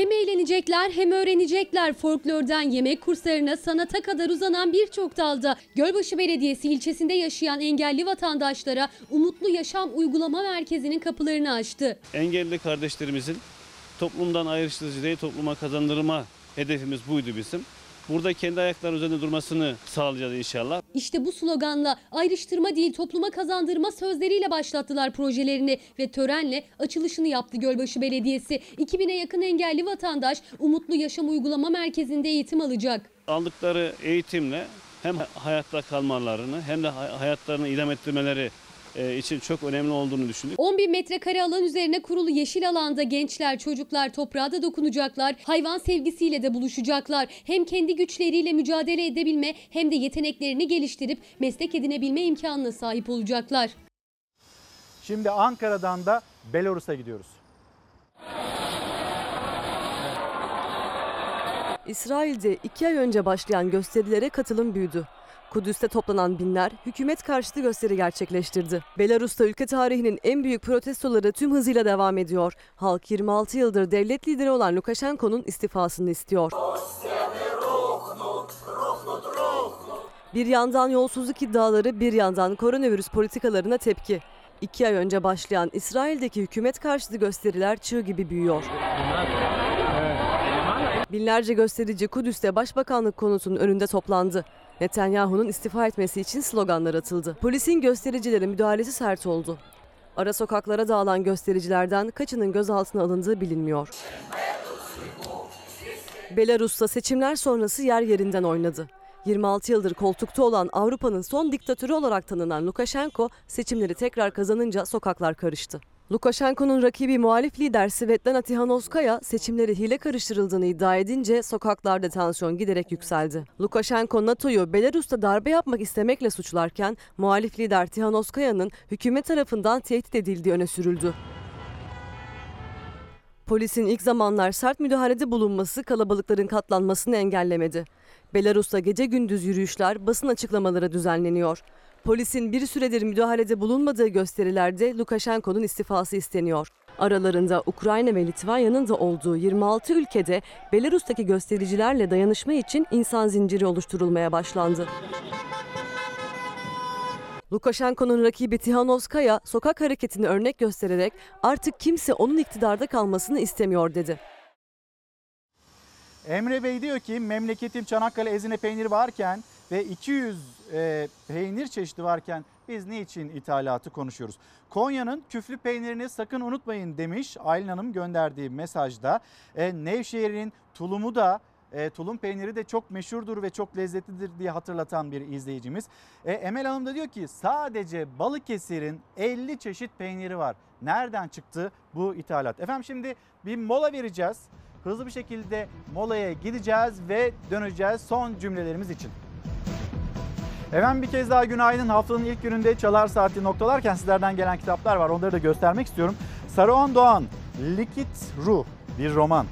Hem eğlenecekler hem öğrenecekler folklordan yemek kurslarına sanata kadar uzanan birçok dalda. Gölbaşı Belediyesi ilçesinde yaşayan engelli vatandaşlara Umutlu Yaşam Uygulama Merkezi'nin kapılarını açtı. Engelli kardeşlerimizin toplumdan ayrıştırıcı değil topluma kazandırma hedefimiz buydu bizim. Burada kendi ayakları üzerinde durmasını sağlayacağız inşallah. İşte bu sloganla ayrıştırma değil topluma kazandırma sözleriyle başlattılar projelerini ve törenle açılışını yaptı Gölbaşı Belediyesi. 2000'e yakın engelli vatandaş Umutlu Yaşam Uygulama Merkezi'nde eğitim alacak. Aldıkları eğitimle hem hayatta kalmalarını hem de hayatlarını idam ettirmeleri için çok önemli olduğunu düşündük. 10 bin metrekare alan üzerine kurulu yeşil alanda gençler, çocuklar toprağa da dokunacaklar. Hayvan sevgisiyle de buluşacaklar. Hem kendi güçleriyle mücadele edebilme hem de yeteneklerini geliştirip meslek edinebilme imkanına sahip olacaklar. Şimdi Ankara'dan da Belarus'a gidiyoruz. İsrail'de iki ay önce başlayan gösterilere katılım büyüdü. Kudüs'te toplanan binler hükümet karşıtı gösteri gerçekleştirdi. Belarus'ta ülke tarihinin en büyük protestoları tüm hızıyla devam ediyor. Halk 26 yıldır devlet lideri olan Lukashenko'nun istifasını istiyor. Bir yandan yolsuzluk iddiaları, bir yandan koronavirüs politikalarına tepki. İki ay önce başlayan İsrail'deki hükümet karşıtı gösteriler çığ gibi büyüyor. Binlerce gösterici Kudüs'te başbakanlık konutunun önünde toplandı. Netanyahu'nun istifa etmesi için sloganlar atıldı. Polisin göstericilere müdahalesi sert oldu. Ara sokaklara dağılan göstericilerden kaçının gözaltına alındığı bilinmiyor. Belarus'ta seçimler sonrası yer yerinden oynadı. 26 yıldır koltukta olan Avrupa'nın son diktatörü olarak tanınan Lukashenko seçimleri tekrar kazanınca sokaklar karıştı. Lukashenko'nun rakibi muhalif lider Svetlana Tihanovskaya seçimleri hile karıştırıldığını iddia edince sokaklarda tansiyon giderek yükseldi. Lukashenko NATO'yu Belarus'ta darbe yapmak istemekle suçlarken muhalif lider Tihanovskaya'nın hükümet tarafından tehdit edildiği öne sürüldü. Polisin ilk zamanlar sert müdahalede bulunması kalabalıkların katlanmasını engellemedi. Belarus'ta gece gündüz yürüyüşler, basın açıklamaları düzenleniyor. Polisin bir süredir müdahalede bulunmadığı gösterilerde Lukashenko'nun istifası isteniyor. Aralarında Ukrayna ve Litvanya'nın da olduğu 26 ülkede Belarus'taki göstericilerle dayanışma için insan zinciri oluşturulmaya başlandı. Lukashenko'nun rakibi Tihanovskaya sokak hareketini örnek göstererek artık kimse onun iktidarda kalmasını istemiyor dedi. Emre Bey diyor ki memleketim Çanakkale ezine peyniri varken ve 200 e, peynir çeşidi varken biz niçin ithalatı konuşuyoruz? Konya'nın küflü peynirini sakın unutmayın demiş Aylin Hanım gönderdiği mesajda. E, Nevşehir'in tulumu da e, tulum peyniri de çok meşhurdur ve çok lezzetlidir diye hatırlatan bir izleyicimiz. E, Emel Hanım da diyor ki sadece Balıkesir'in 50 çeşit peyniri var. Nereden çıktı bu ithalat? Efendim şimdi bir mola vereceğiz. Hızlı bir şekilde molaya gideceğiz ve döneceğiz son cümlelerimiz için. Efendim bir kez daha günaydın. Haftanın ilk gününde Çalar Saati noktalarken sizlerden gelen kitaplar var. Onları da göstermek istiyorum. Saruhan Doğan, Likit Ruh bir roman.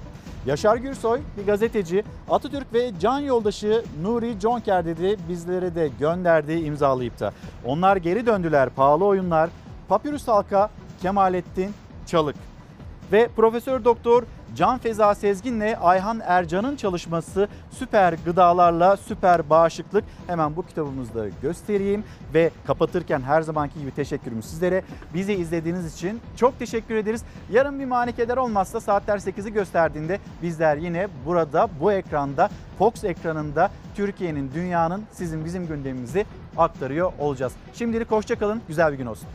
Yaşar Gürsoy bir gazeteci. Atatürk ve can yoldaşı Nuri Jonker dedi bizlere de gönderdiği imzalayıp da. Onlar geri döndüler pahalı oyunlar. Papyrus Halka Kemalettin Çalık ve Profesör Doktor Can Feza Sezgin'le Ayhan Ercan'ın çalışması Süper Gıdalarla Süper Bağışıklık. Hemen bu kitabımızda göstereyim ve kapatırken her zamanki gibi teşekkürümüz sizlere. Bizi izlediğiniz için çok teşekkür ederiz. Yarın bir manikeler olmazsa saatler 8'i gösterdiğinde bizler yine burada bu ekranda Fox ekranında Türkiye'nin, dünyanın sizin bizim gündemimizi aktarıyor olacağız. Şimdilik hoşçakalın, güzel bir gün olsun.